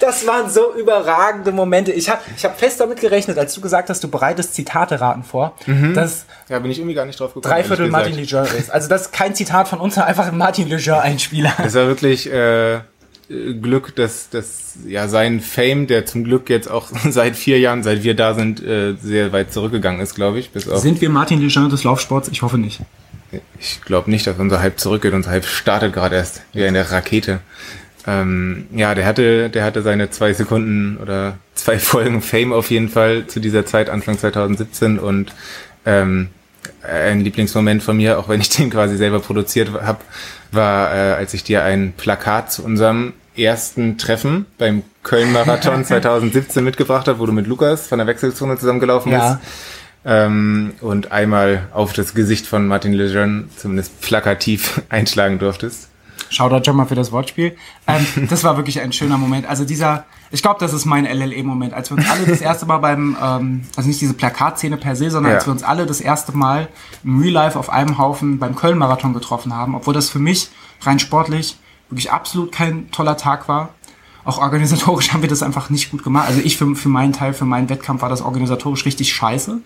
Das waren so überragende Momente. Ich habe ich hab fest damit gerechnet, als du gesagt hast, du bereitest Zitate raten vor, Mhm. dass Ja, bin ich irgendwie gar nicht drauf gekommen. Dreiviertel Martin. Lejeune ist. Also das ist kein Zitat von uns, sondern einfach ein Martin Lejeune-Einspieler. Das war wirklich äh, Glück, dass, dass ja sein Fame, der zum Glück jetzt auch [laughs] seit vier Jahren, seit wir da sind, äh, sehr weit zurückgegangen ist, glaube ich. Bis auf, Sind wir Martin Lejeune des Laufsports? Ich hoffe nicht. ich glaube nicht, dass unser Hype zurückgeht. Unser Hype startet gerade erst, wie in der Rakete. Ähm, ja, der hatte, der hatte seine zwei Sekunden oder zwei [laughs] Folgen Fame auf jeden Fall zu dieser Zeit, Anfang 2017 und ähm, ein Lieblingsmoment von mir, auch wenn ich den quasi selber produziert habe, war, äh, als ich dir ein Plakat zu unserem ersten Treffen beim Köln-Marathon [laughs] 2017 mitgebracht habe, wo du mit Lukas von der Wechselzone zusammengelaufen Ja. bist. Ähm, und einmal auf das Gesicht von Martin Lejeune zumindest plakativ [laughs] einschlagen durftest. Shoutout schon mal für das Wortspiel. Ähm, das war wirklich ein schöner Moment. Also dieser, ich glaube, das ist mein LLE-Moment, als wir uns alle das erste Mal beim, ähm, also nicht diese Plakatszene per se, sondern Ja. als wir uns alle das erste Mal im Real Life auf einem Haufen beim Köln-Marathon getroffen haben, obwohl das für mich rein sportlich wirklich absolut kein toller Tag war. Auch organisatorisch [laughs] haben wir das einfach nicht gut gemacht. Also ich für, für meinen Teil, für meinen Wettkampf war das organisatorisch richtig scheiße.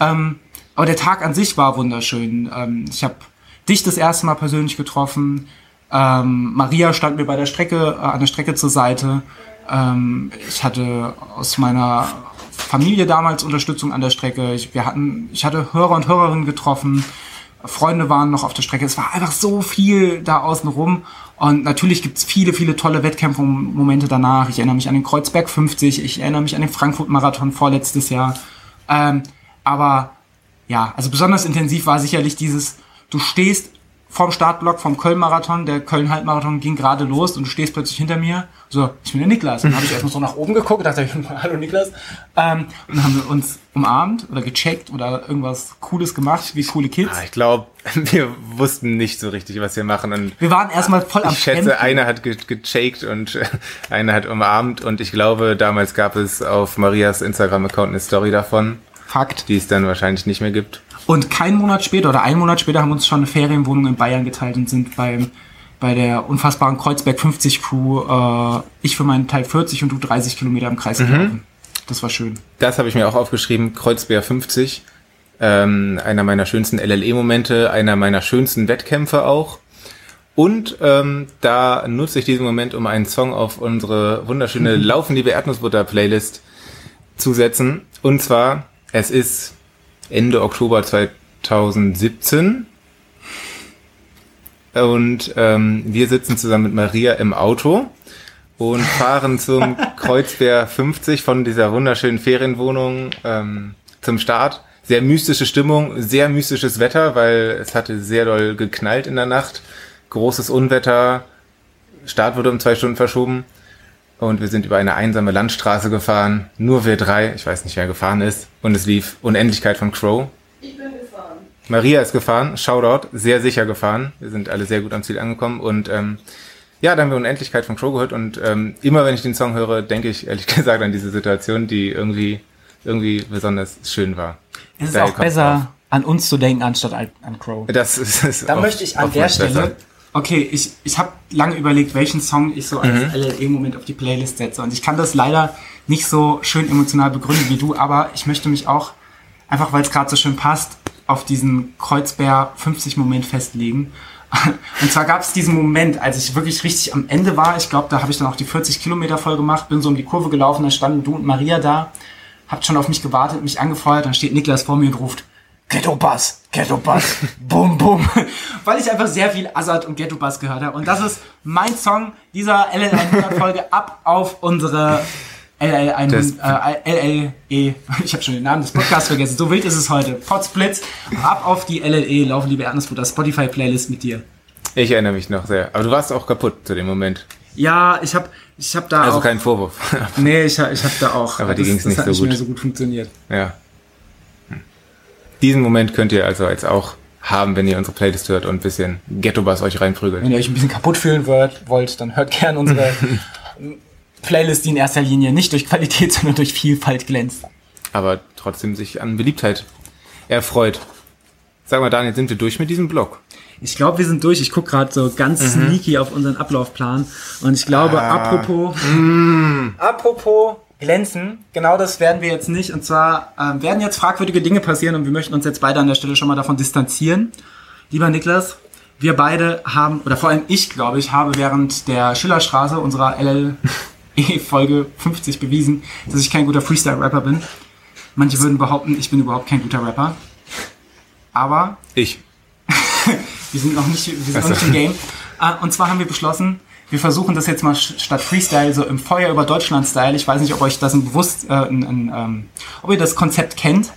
Ähm, aber der Tag an sich war wunderschön. Ähm, ich habe dich das erste Mal persönlich getroffen. Ähm, Maria stand mir bei der Strecke, äh, an der Strecke zur Seite. Ähm, ich hatte aus meiner Familie damals Unterstützung an der Strecke. Ich, wir hatten, ich hatte Hörer und Hörerinnen getroffen. Freunde waren noch auf der Strecke. Es war einfach so viel da außen rum. Und natürlich gibt's viele, viele tolle Wettkämpfe und Momente danach. Ich erinnere mich an den Kreuzberg 50, ich erinnere mich an den Frankfurt-Marathon vorletztes Jahr. Ähm, aber ja, also besonders intensiv war sicherlich dieses, du stehst vorm Startblock vom Köln-Marathon, der Köln-Halbmarathon ging gerade los und du stehst plötzlich hinter mir. So, ich bin der Niklas. Und dann habe ich erstmal so nach oben geguckt dachte, [laughs] hallo Niklas. Ähm, und dann haben wir uns umarmt oder gecheckt oder irgendwas Cooles gemacht, wie coole Kids. Ah, ich glaube, [laughs] wir wussten nicht so richtig, was wir machen. Und Wir waren erstmal voll am ich schätze, Kämpfen. einer hat ge gechaked und [laughs] einer hat umarmt. Und ich glaube, damals gab es auf Marias Instagram-Account eine Story davon. Fakt. Die es dann wahrscheinlich nicht mehr gibt. Und keinen Monat später oder einen Monat später haben wir uns schon eine Ferienwohnung in Bayern geteilt und sind beim, bei der unfassbaren Kreuzberg 50 Crew, äh, ich für meinen Teil 40 und du 30 Kilometer im Kreis Mhm. gelaufen. Das war schön. Das habe ich mir auch aufgeschrieben. Kreuzberg 50. Ähm, einer meiner schönsten LLE-Momente, einer meiner schönsten Wettkämpfe auch. Und ähm, da nutze ich diesen Moment, um einen Song auf unsere wunderschöne Laufen, liebe Erdnussbutter-Playlist zu setzen. Und zwar, es ist Ende Oktober 2017. Und ähm, wir sitzen zusammen mit Maria im Auto und [laughs] fahren zum Kreuzberg 50 von dieser wunderschönen Ferienwohnung ähm, zum Start. Sehr mystische Stimmung, sehr mystisches Wetter, weil es hatte sehr doll geknallt in der Nacht. Großes Unwetter. Start wurde um zwei Stunden verschoben. Und wir sind über eine einsame Landstraße gefahren. Nur wir drei. Ich weiß nicht, wer gefahren ist. Und es lief Unendlichkeit von Crow. Ich bin gefahren. Maria ist gefahren, Shoutout, sehr sicher gefahren. Wir sind alle sehr gut am Ziel angekommen und ähm, ja, dann haben wir Unendlichkeit von Crow gehört und ähm, immer wenn ich den Song höre, denke ich ehrlich [laughs] gesagt an diese Situation, die irgendwie irgendwie besonders schön war. Es ist Daher auch besser, an uns zu denken, anstatt an Crow. drauf. Das ist, ist Da möchte ich an der Stelle. besser. Okay, ich, ich habe lange überlegt, welchen Song ich so als Mhm. LLE-Moment auf die Playlist setze. Und ich kann das leider nicht so schön emotional begründen wie du, aber ich möchte mich auch, einfach weil es gerade so schön passt, auf diesen Kreuzberg 50-Moment festlegen. [laughs] Und zwar gab es diesen Moment, als ich wirklich richtig am Ende war. Ich glaube, da habe ich dann auch die 40 Kilometer voll gemacht, bin so um die Kurve gelaufen, da standen du und Maria da, habt schon auf mich gewartet, mich angefeuert, dann steht Niklas vor mir und ruft, Ghetto Bass, Ghetto Bass, [laughs] bum bum. Weil ich einfach sehr viel Azad und Ghetto Bass gehört habe. Und das ist mein Song dieser LL 100 Folge ab auf unsere LL 100, äh, LLE. Ich habe schon den Namen des Podcasts vergessen. So wild ist es heute. Potsblitz. Ab auf die LLE laufen liebe Erdnussbutter Spotify Playlist mit dir. Ich erinnere mich noch sehr. Aber du warst auch kaputt zu dem Moment. Ja, ich habe ich hab da Also auch. kein Vorwurf. nee, ich, hab- ich habe da auch. Aber dir das- ging's das nicht hat so nicht mehr gut. so gut funktioniert. Ja. Diesen Moment könnt ihr also jetzt auch haben, wenn ihr unsere Playlist hört und ein bisschen Ghetto-Bass euch reinprügelt. Wenn ihr euch ein bisschen kaputt fühlen wollt, wollt dann hört gern unsere [laughs] Playlist, die in erster Linie nicht durch Qualität, [laughs] sondern durch Vielfalt glänzt. Aber trotzdem sich an Beliebtheit erfreut. Sag mal, Daniel, sind wir durch mit diesem Blog? Ich glaube, wir sind durch. Ich gucke gerade so ganz Mhm. sneaky auf unseren Ablaufplan. Und ich glaube, Ah. apropos, Mm. apropos glänzen, genau das werden wir jetzt nicht. Und zwar ähm, werden jetzt fragwürdige Dinge passieren und wir möchten uns jetzt beide an der Stelle schon mal davon distanzieren. Lieber Niklas, wir beide haben, oder vor allem ich, glaube ich, habe während der Schillerstraße unserer LLE-Folge 50 bewiesen, dass ich kein guter Freestyle-Rapper bin. Manche würden behaupten, ich bin überhaupt kein guter Rapper. Aber Ich. [laughs] wir sind noch nicht, wir sind noch Ach nicht im Game. Äh, und zwar haben wir beschlossen, wir versuchen das jetzt mal st- statt Freestyle so im Feuer über Deutschland-Style. Ich weiß nicht, ob euch das ein bewusst, äh, ein, ein, ähm, ob ihr das Konzept kennt.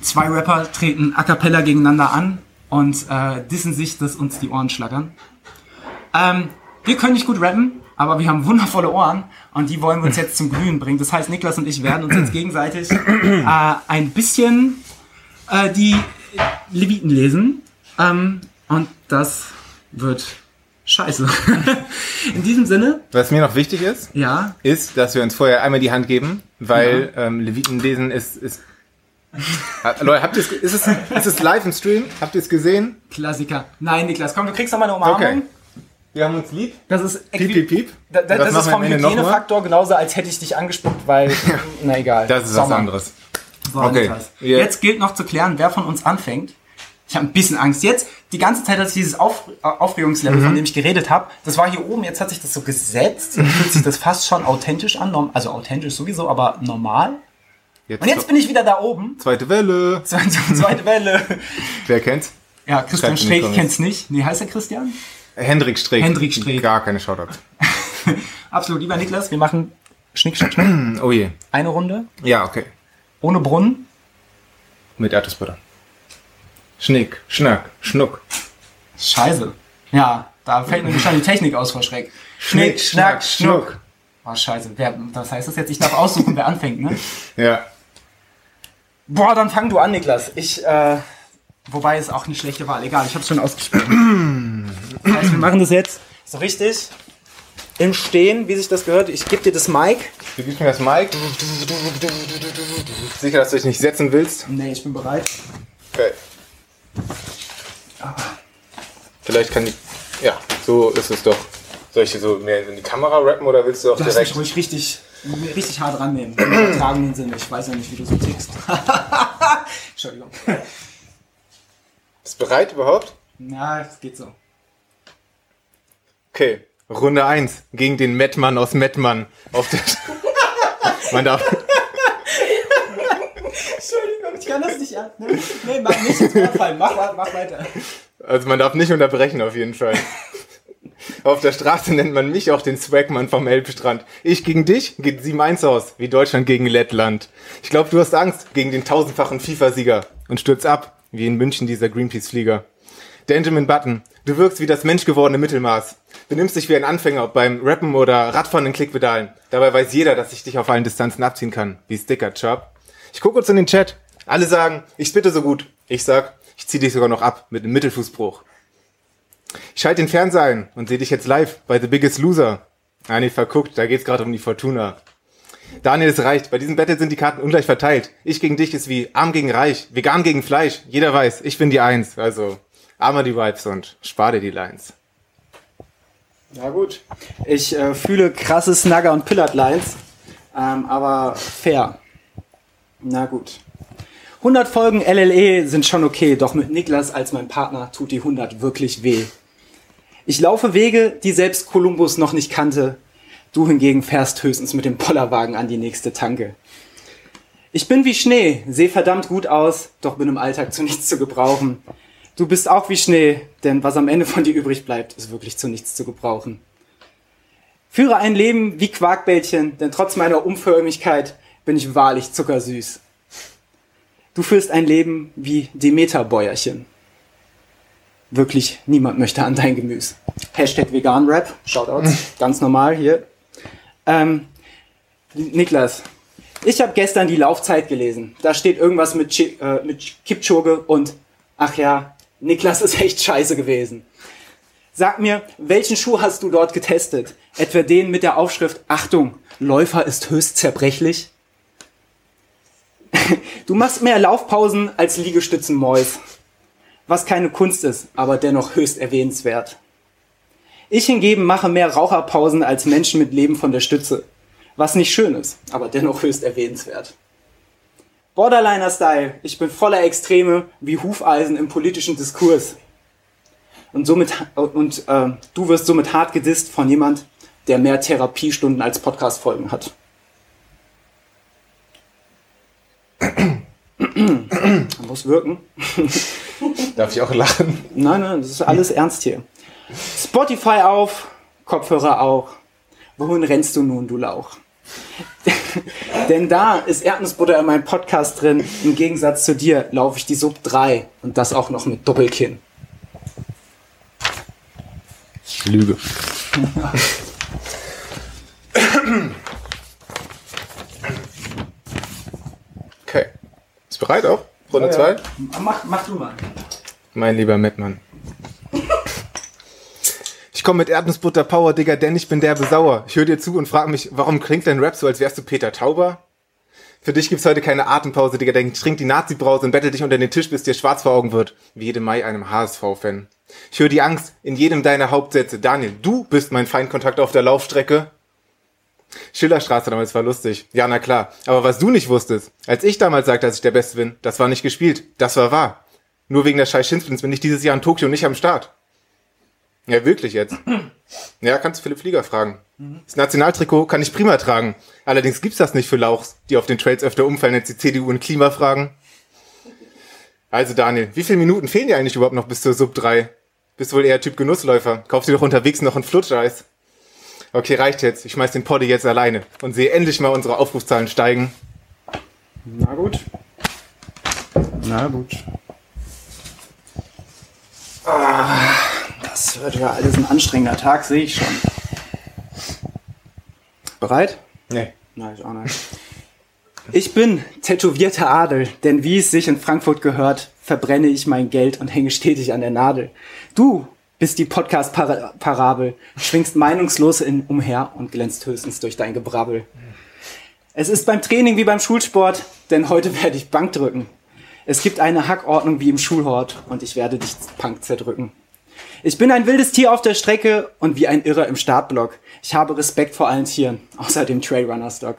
Zwei Rapper treten a cappella gegeneinander an und äh, dissen sich, dass uns die Ohren schlackern. Ähm, wir können nicht gut rappen, aber wir haben wundervolle Ohren und die wollen wir uns jetzt zum Glühen bringen. Das heißt, Niklas und ich werden uns jetzt gegenseitig äh, ein bisschen äh, die Leviten lesen. Ähm, und das wird scheiße. [laughs] In diesem Sinne, Was mir noch wichtig ist, ja, ist, dass wir uns vorher einmal die Hand geben, weil ähm, Leviten lesen ist, ist Leute, habt ihr es, ist es, ist es live im Stream? Habt ihr es gesehen? Klassiker. Nein, Niklas, komm, du kriegst noch mal eine Umarmung. Okay. Wir haben uns lieb. Das ist Piep, piep, piep. Da, da, Was das machen ist vom? Hygienefaktor genauso, als hätte ich dich angespuckt, weil, [laughs] na egal. Das ist was Sommer. anderes. So, Okay. Ja. Jetzt gilt noch zu klären, wer von uns anfängt. Ich habe ein bisschen Angst. Jetzt, die ganze Zeit, dass ich dieses Auf, äh, Aufregungslevel, Mhm. von dem ich geredet habe, das war hier oben, jetzt hat sich das so gesetzt. Jetzt fühlt sich das fast schon authentisch an. Also authentisch sowieso, aber normal. Und jetzt bin ich wieder da oben. Zweite Welle. [laughs] Zweite, zweite Welle. Wer kennt's? Ja, Christian Streeck kennt's nicht. Nee, heißt er Christian? Hendrik Streeck. Hendrik Streeck. Gar keine Shoutouts. [laughs] Absolut, lieber Niklas, wir machen Schnick, Schnack, Schnack. Oh je. Eine Runde. Ja, okay. Ohne Brunnen. Mit Erdnussbutter. Schnick, Schnack, Schnuck. Scheiße. Ja, da fällt mir schon die Technik aus vor Schreck. Schnick, Schnack, Schnuck. Oh, scheiße. Wer, was heißt das jetzt? Ich darf aussuchen, wer anfängt, ne? Ja. Boah, dann fang du an, Niklas. Ich, äh, wobei ist auch eine schlechte Wahl. Egal, ich hab's schon ausgesprochen. [clears throat] das heißt, wir machen das jetzt so richtig im Stehen, wie sich das gehört. Ich gebe dir das Mic. Du gibst mir das Mic. Sicher, dass du dich nicht setzen willst? Nee, ich bin bereit. Okay. Vielleicht kann die. Ja, so ist es doch. Soll ich hier so mehr in die Kamera rappen oder willst du auch Lass direkt? mich ruhig richtig, richtig hart rannehmen. Im übertragenen Sinne. Ich weiß ja nicht, wie du so tickst. [laughs] Entschuldigung. Bist du bereit überhaupt? Ja, es geht so. Okay. Runde 1 gegen den Mettmann aus Mettmann. Auf der [laughs] Man darf. Entschuldigung, an. Nee, nee mach nicht ins fallen. Mach, mach weiter. Also man darf nicht unterbrechen auf jeden Fall. Auf der Straße nennt man mich auch den Swagmann vom Elbstrand. Ich gegen dich geht 7-1 aus, wie Deutschland gegen Lettland. Ich glaube, du hast Angst gegen den tausendfachen FIFA-Sieger und stürzt ab, wie in München dieser Greenpeace-Flieger. Benjamin Button, du wirkst wie das menschgewordene Mittelmaß. Benimmst dich wie ein Anfänger, ob beim Rappen oder Radfahren in Klickpedalen. Dabei weiß jeder, dass ich dich auf allen Distanzen abziehen kann, wie Sticker Chop. Ich gucke kurz in den Chat. Alle sagen, ich spitte so gut. Ich sag, ich zieh dich sogar noch ab mit einem Mittelfußbruch. Ich schalte den Fernseher ein und sehe dich jetzt live bei The Biggest Loser. Ah, nee, verguckt, da geht's gerade um die Fortuna. Daniel, es reicht. Bei diesem Battle sind die Karten ungleich verteilt. Ich gegen dich ist wie arm gegen reich, vegan gegen Fleisch. Jeder weiß, ich bin die Eins. Also, armer die Vibes und spar dir die Lines. Ja gut. Ich äh, fühle krasse Snugger und Pillard-Lines, ähm, aber fair. Na gut. 100 Folgen LLE sind schon okay, doch mit Niklas als mein Partner tut die 100 wirklich weh. Ich laufe Wege, die selbst Kolumbus noch nicht kannte. Du hingegen fährst höchstens mit dem Bollerwagen an die nächste Tanke. Ich bin wie Schnee, seh verdammt gut aus, doch bin im Alltag zu nichts zu gebrauchen. Du bist auch wie Schnee, denn was am Ende von dir übrig bleibt, ist wirklich zu nichts zu gebrauchen. Führe ein Leben wie Quarkbällchen, denn trotz meiner Umförmigkeit bin ich wahrlich zuckersüß. Du führst ein Leben wie Demeter-Bäuerchen. Wirklich niemand möchte an dein Gemüse. Hashtag Vegan-Rap, Shoutouts, ganz normal hier. Ähm, Niklas, ich habe gestern die Laufzeit gelesen. Da steht irgendwas mit, Chi- äh, mit Kipchoge und, ach ja, Niklas ist echt scheiße gewesen. Sag mir, welchen Schuh hast du dort getestet? Etwa den mit der Aufschrift Achtung, Läufer ist höchst zerbrechlich? [laughs] Du machst mehr Laufpausen als Liegestützen Mäus. Was keine Kunst ist, aber dennoch höchst erwähnenswert. Ich hingegen mache mehr Raucherpausen als Menschen mit Leben von der Stütze. Was nicht schön ist, aber dennoch höchst erwähnenswert. Borderliner-Style. Ich bin voller Extreme wie Hufeisen im politischen Diskurs. Und somit und äh, du wirst somit hart gedisst von jemand, der mehr Therapiestunden als Podcast-Folgen hat. [coughs] Muss wirken. [laughs] Darf ich auch lachen? Nein, nein, das ist alles ernst hier. Spotify auf, Kopfhörer auch. Wohin rennst du nun, du Lauch? [laughs] Denn da ist Erdnussbutter in meinem Podcast drin. Im Gegensatz zu dir laufe ich die Sub 3 und das auch noch mit Doppelkinn. Lüge. [laughs] Okay. Ist bereit auch? Runde 2? Mach, mach du mal. Mein lieber Mettmann. Ich komme mit Erdnussbutter Power, Digga, denn ich bin derbe sauer. Ich höre dir zu und frage mich, warum klingt dein Rap so, als wärst du Peter Tauber? Für dich gibt's heute keine Atempause, Digga, denn ich trink die Nazi-Brause und bettel dich unter den Tisch, bis dir schwarz vor Augen wird. Wie jedem Mai einem HSV-Fan. Ich höre die Angst in jedem deiner Hauptsätze. Daniel, du bist mein Feindkontakt auf der Laufstrecke. Schillerstraße damals war lustig. Ja, na klar. Aber was du nicht wusstest, als ich damals sagte, dass ich der Beste bin, das war nicht gespielt. Das war wahr. Nur wegen der scheiß Schimpfens bin ich dieses Jahr in Tokio nicht am Start. Ja, wirklich jetzt. Ja, kannst du Philipp Flieger fragen. Das Nationaltrikot kann ich prima tragen. Allerdings gibt's das nicht für Lauchs, die auf den Trails öfter umfallen als die CDU in Klimafragen. Also Daniel, wie viele Minuten fehlen dir eigentlich überhaupt noch bis zur Sub 3? Bist wohl eher Typ Genussläufer. Kauf dir doch unterwegs noch ein Flutscheis. Okay, reicht jetzt. Ich schmeiß den Poddy jetzt alleine und sehe endlich mal unsere Aufrufzahlen steigen. Na gut. Na gut. Ah, das wird ja alles ein anstrengender Tag, sehe ich schon. Bereit? Nee. Nein, ich auch nicht. Ich bin tätowierter Adel, denn wie es sich in Frankfurt gehört, verbrenne ich mein Geld und hänge stetig an der Nadel. Du bist die Podcast-Parabel, schwingst meinungslos in, umher und glänzt höchstens durch dein Gebrabbel. Es ist beim Training wie beim Schulsport, denn heute werde ich Bank drücken. Es gibt eine Hackordnung wie im Schulhort und ich werde dich Punk zerdrücken. Ich bin ein wildes Tier auf der Strecke und wie ein Irrer im Startblock. Ich habe Respekt vor allen Tieren, außer dem Trailrunner-Stock.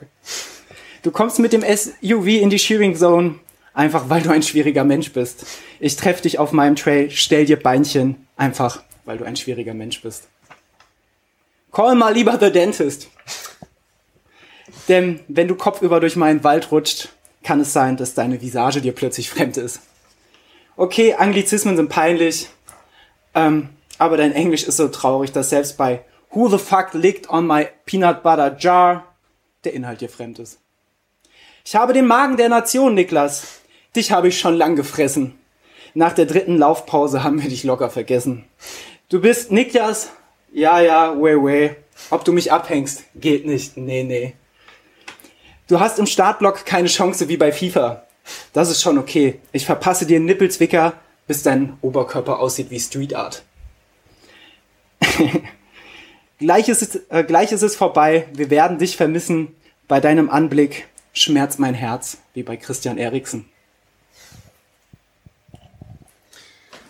Du kommst mit dem SUV in die Shearing Zone, einfach weil du ein schwieriger Mensch bist. Ich treffe dich auf meinem Trail, stell dir Beinchen, einfach weil du ein schwieriger Mensch bist. Call mal lieber the dentist. [laughs] Denn wenn du kopfüber durch meinen Wald rutscht, kann es sein, dass deine Visage dir plötzlich fremd ist. Okay, Anglizismen sind peinlich, ähm, aber dein Englisch ist so traurig, dass selbst bei Who the fuck licked on my peanut butter jar der Inhalt dir fremd ist. Ich habe den Magen der Nation, Niklas. Dich habe ich schon lang gefressen. Nach der dritten Laufpause haben wir dich locker vergessen. Du bist Niklas. Ja, ja, way, way. Ob du mich abhängst, geht nicht. Nee, nee. Du hast im Startblock keine Chance wie bei FIFA. Das ist schon okay. Ich verpasse dir einen Nippelzwicker, bis dein Oberkörper aussieht wie Street Art. [laughs] gleich, ist es, äh, gleich ist es vorbei. Wir werden dich vermissen. Bei deinem Anblick schmerzt mein Herz, wie bei Christian Eriksen.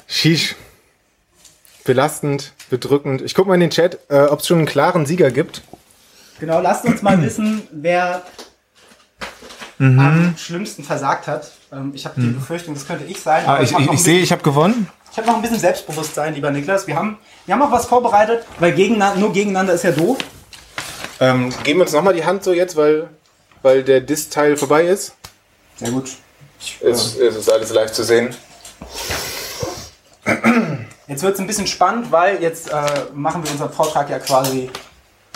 Sheesh. Belastend, bedrückend. Ich guck mal in den Chat, äh, ob es schon einen klaren Sieger gibt. Genau, lasst uns mal [clears throat] wissen, wer Mhm. am schlimmsten versagt hat. Ähm, ich habe die Befürchtung, das könnte ich sein. Ah, aber ich hab ich, ich sehe, bisschen- ich habe gewonnen. Ich habe noch ein bisschen Selbstbewusstsein, lieber Niklas. Wir haben, wir haben auch was vorbereitet, weil gegeneinander, nur gegeneinander ist ja doof. Ähm, geben wir uns nochmal die Hand so jetzt, weil, weil der Dis-Teil vorbei ist. Ja gut. Es, es ist alles live zu sehen. Jetzt wird es ein bisschen spannend, weil jetzt äh, machen wir unseren Vortrag ja quasi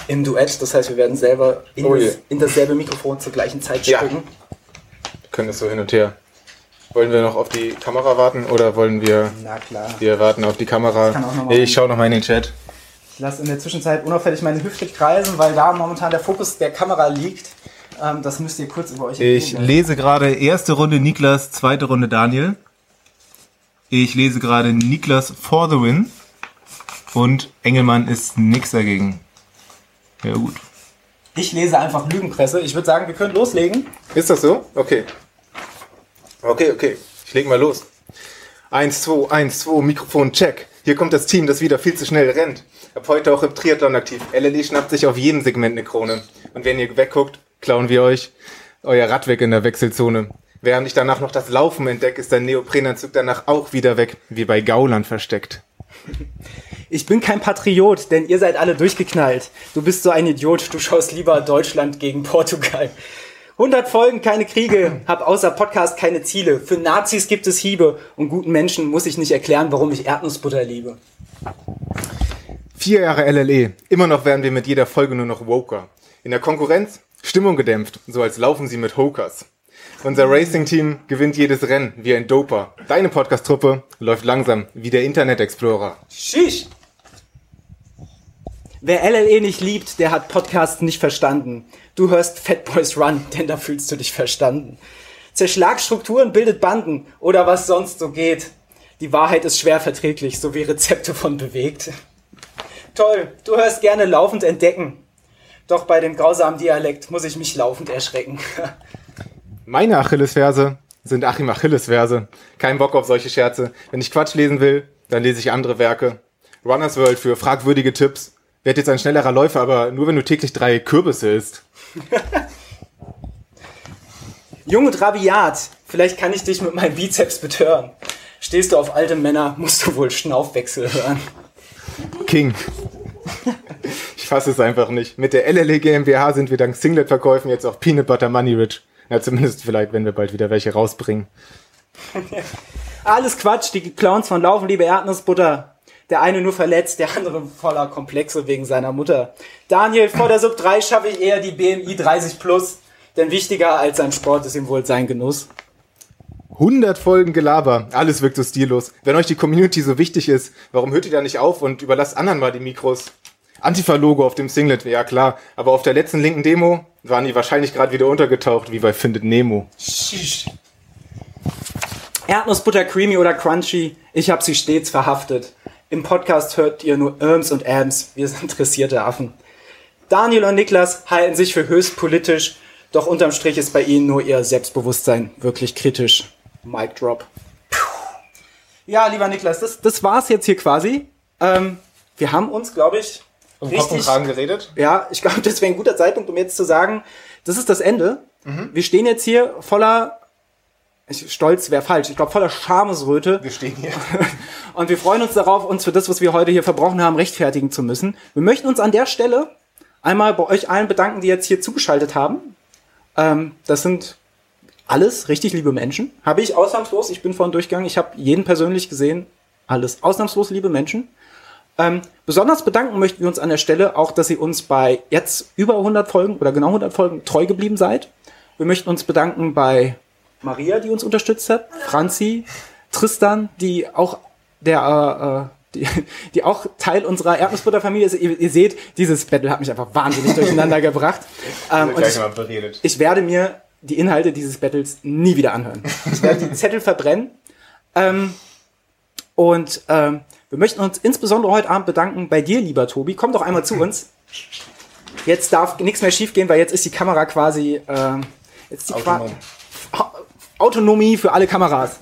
im Duett. Das heißt, wir werden selber in, Oh das, in dasselbe Mikrofon zur gleichen Zeit Ja. sprechen. Wir können das so hin und her. Wollen wir noch auf die Kamera warten oder wollen wir, Na klar. wir warten auf die Kamera? Ich mal- ich schaue nochmal in den Chat. Ich lasse in der Zwischenzeit unauffällig meine Hüfte kreisen, weil da momentan der Fokus der Kamera liegt. Ähm, das müsst ihr kurz über euch Ich lese gerade erste Runde Niklas, zweite Runde Daniel. Ich lese gerade Niklas for the Win. Und Engelmann ist nix dagegen. Ja, gut. Ich lese einfach Lügenpresse. Ich würde sagen, wir können loslegen. Ist das so? Okay. Okay, okay. Ich leg mal los. Eins, zwei, eins, zwei, Mikrofon, check. Hier kommt das Team, das wieder viel zu schnell rennt. Ab heute auch im Triathlon aktiv. LLE schnappt sich auf jedem Segment eine Krone. Und wenn ihr wegguckt, klauen wir euch euer Rad weg in der Wechselzone. Während ich danach noch das Laufen entdecke, ist der Neoprenanzug danach auch wieder weg, wie bei Gauland versteckt. [laughs] Ich bin kein Patriot, denn ihr seid alle durchgeknallt. Du bist so ein Idiot, du schaust lieber Deutschland gegen Portugal. 100 Folgen, keine Kriege, hab außer Podcast keine Ziele. Für Nazis gibt es Hiebe und guten Menschen muss ich nicht erklären, warum ich Erdnussbutter liebe. Vier Jahre LLE. Immer noch werden wir mit jeder Folge nur noch woker. In der Konkurrenz Stimmung gedämpft, so als laufen sie mit Hokers. Unser Racing-Team gewinnt jedes Rennen wie ein Doper. Deine Podcast-Truppe läuft langsam wie der Internet Explorer. Schisch! Wer LLE nicht liebt, der hat Podcasts nicht verstanden. Du hörst Fat Boys Run, denn da fühlst du dich verstanden. Zerschlag Strukturen, bildet Banden oder was sonst so geht. Die Wahrheit ist schwer verträglich, so wie Rezepte von bewegt. Toll, du hörst gerne laufend entdecken. Doch bei dem grausamen Dialekt muss ich mich laufend erschrecken. [laughs] Meine Achillesferse sind Achim Achillesverse. Kein Bock auf solche Scherze. Wenn ich Quatsch lesen will, dann lese ich andere Werke. Runners World für fragwürdige Tipps. Werd jetzt ein schnellerer Läufer, aber nur wenn du täglich drei Kürbisse isst. [laughs] Jung und rabiat, vielleicht kann ich dich mit meinem Bizeps betören. Stehst du auf alte Männer, musst du wohl Schnaufwechsel hören. King. Ich fasse es einfach nicht. Mit der LLE GmbH sind wir dank Singlet-Verkäufen jetzt auch Peanut Butter Money Rich. Na, zumindest vielleicht, wenn wir bald wieder welche rausbringen. [laughs] Alles Quatsch, die Clowns von Laufen, liebe Erdnussbutter. Der eine nur verletzt, der andere voller Komplexe wegen seiner Mutter. Daniel, vor der Sub 3 schaffe ich eher die BMI 30 plus. Denn wichtiger als sein Sport ist ihm wohl sein Genuss. 100 Folgen Gelaber. Alles wirkt so stillos. Wenn euch die Community so wichtig ist, warum hört ihr da nicht auf und überlasst anderen mal die Mikros? Antifa-Logo auf dem Singlet, ja klar. Aber auf der letzten linken Demo waren die wahrscheinlich gerade wieder untergetaucht, wie bei Findet Nemo. Erdnussbutter creamy oder crunchy, ich hab sie stets verhaftet. Im Podcast hört ihr nur Irms und Ams, wir sind interessierte Affen. Daniel und Niklas halten sich für höchst politisch, doch unterm Strich ist bei ihnen nur ihr Selbstbewusstsein wirklich kritisch. Mic drop. Ja, lieber Niklas, das, das war's jetzt hier quasi. Ähm, wir haben uns, glaube ich, Um Kopf und Kragen geredet? ja, ich glaube, [laughs] das wäre ein guter Zeitpunkt, um jetzt zu sagen, das ist das Ende. Mhm. Wir stehen jetzt hier voller, ich, stolz wäre falsch, ich glaube voller Schamesröte. Wir stehen hier. [laughs] Und wir freuen uns darauf, uns für das, was wir heute hier verbrochen haben, rechtfertigen zu müssen. Wir möchten uns an der Stelle einmal bei euch allen bedanken, die jetzt hier zugeschaltet haben. Ähm, das sind alles richtig liebe Menschen. Habe ich ausnahmslos, ich bin vorhin durchgegangen, ich habe jeden persönlich gesehen. Alles ausnahmslos liebe Menschen. Ähm, besonders bedanken möchten wir uns an der Stelle auch, dass ihr uns bei jetzt über 100 Folgen oder genau 100 Folgen treu geblieben seid. Wir möchten uns bedanken bei Maria, die uns unterstützt hat, Franzi, Tristan, die auch der äh, äh, die, [laughs] die auch Teil unserer Erdnussbutterfamilie ist. Ihr, ihr seht, dieses Battle hat mich einfach wahnsinnig durcheinander [laughs] gebracht. Ähm, ich, beredet. ich werde mir die Inhalte dieses Battles nie wieder anhören. Ich werde die Zettel verbrennen. Ähm, und ähm, wir möchten uns insbesondere heute Abend bedanken bei dir, lieber Tobi. Komm doch einmal zu [laughs] uns. Jetzt darf nichts mehr schiefgehen, weil jetzt ist die Kamera quasi ähm, jetzt die Qua Autonom. Au- Autonomie für alle Kameras.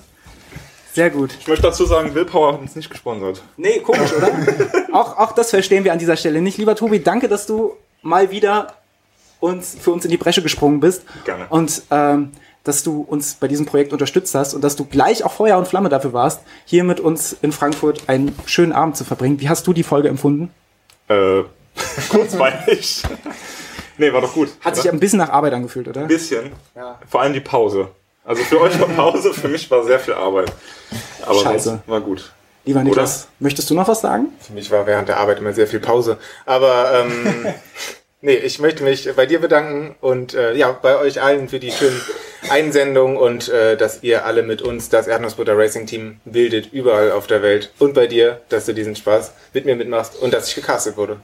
Sehr gut. Ich möchte dazu sagen, Willpower hat uns nicht gesponsert. Nee, komisch, oder? [laughs] auch, auch das verstehen wir an dieser Stelle nicht. Lieber Tobi, danke, dass du mal wieder uns, für uns in die Bresche gesprungen bist. Gerne. Und ähm, dass du uns bei diesem Projekt unterstützt hast und dass du gleich auch Feuer und Flamme dafür warst, hier mit uns in Frankfurt einen schönen Abend zu verbringen. Wie hast du die Folge empfunden? Äh, [laughs] kurzweilig. nee, war doch gut. Hat sich oder? ein bisschen nach Arbeit angefühlt, oder? ein bisschen. Ja. Vor allem die Pause. Also für euch war Pause, für mich war sehr viel Arbeit. Aber Scheiße. war gut. Lieber Niklas, möchtest du noch was sagen? Für mich war während der Arbeit immer sehr viel Pause. Aber ähm, [laughs] nee, ich möchte mich bei dir bedanken und äh, ja, bei euch allen für die schönen Einsendungen und äh, dass ihr alle mit uns das Erdnussbutter Racing Team bildet, überall auf der Welt. Und bei dir, dass du diesen Spaß mit mir mitmachst und dass ich gecastet wurde.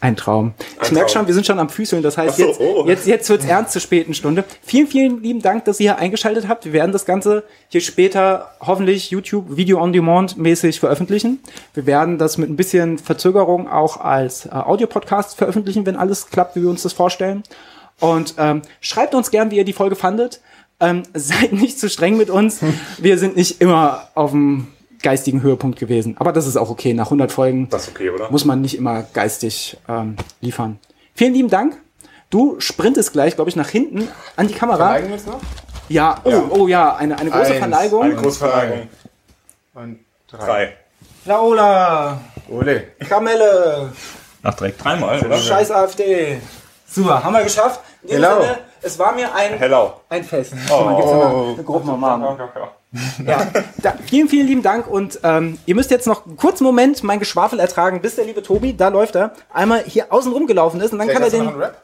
Ein Traum. Ich Ein merke Traum. schon, wir sind schon am Füßeln. Das heißt, so, jetzt, oh. jetzt, jetzt wird's ernst zur späten Stunde. Vielen, vielen lieben Dank, dass ihr hier eingeschaltet habt. Wir werden das Ganze hier später hoffentlich YouTube Video on Demand mäßig veröffentlichen. Wir werden das mit ein bisschen Verzögerung auch als äh, Audio-Podcast veröffentlichen, wenn alles klappt, wie wir uns das vorstellen. Und ähm, schreibt uns gern, wie ihr die Folge fandet. Ähm, [laughs] seid nicht zu streng mit uns. Wir sind nicht immer auf dem geistigen Höhepunkt gewesen. Aber das ist auch okay. Nach 100 Folgen Das ist okay, oder? muss man nicht immer geistig ähm, liefern. Vielen lieben Dank. Du sprintest gleich, glaube ich, nach hinten an die Kamera. Verneigen wir uns noch? Ja, oh, oh ja, eine, eine große Eins, Verneigung. Eine Großverneigung. Und drei. Drei. Laola, Ole. Kamelle, Nach direkt dreimal, oder? scheiß AfD. Super, haben wir geschafft. In Hello. Sinne, es war mir ein, Hello. ein Fest. Oh. Gibt's immer eine Gruppenumarmung. Ja, da, vielen, vielen lieben Dank und ähm, ihr müsst jetzt noch einen kurzen Moment mein Geschwafel ertragen, bis der liebe Tobi, da läuft er, einmal hier außen rumgelaufen ist und dann kann er den... Rap?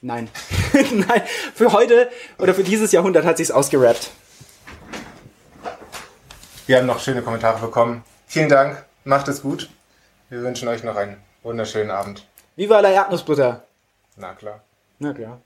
Nein. [laughs] Nein, für heute oder für dieses Jahrhundert hat sich's ausgerappt. Wir haben noch schöne Kommentare bekommen. Vielen Dank. Macht es gut. Wir wünschen euch noch einen wunderschönen Abend. Viva la Erdnussbutter. Na klar. Na klar.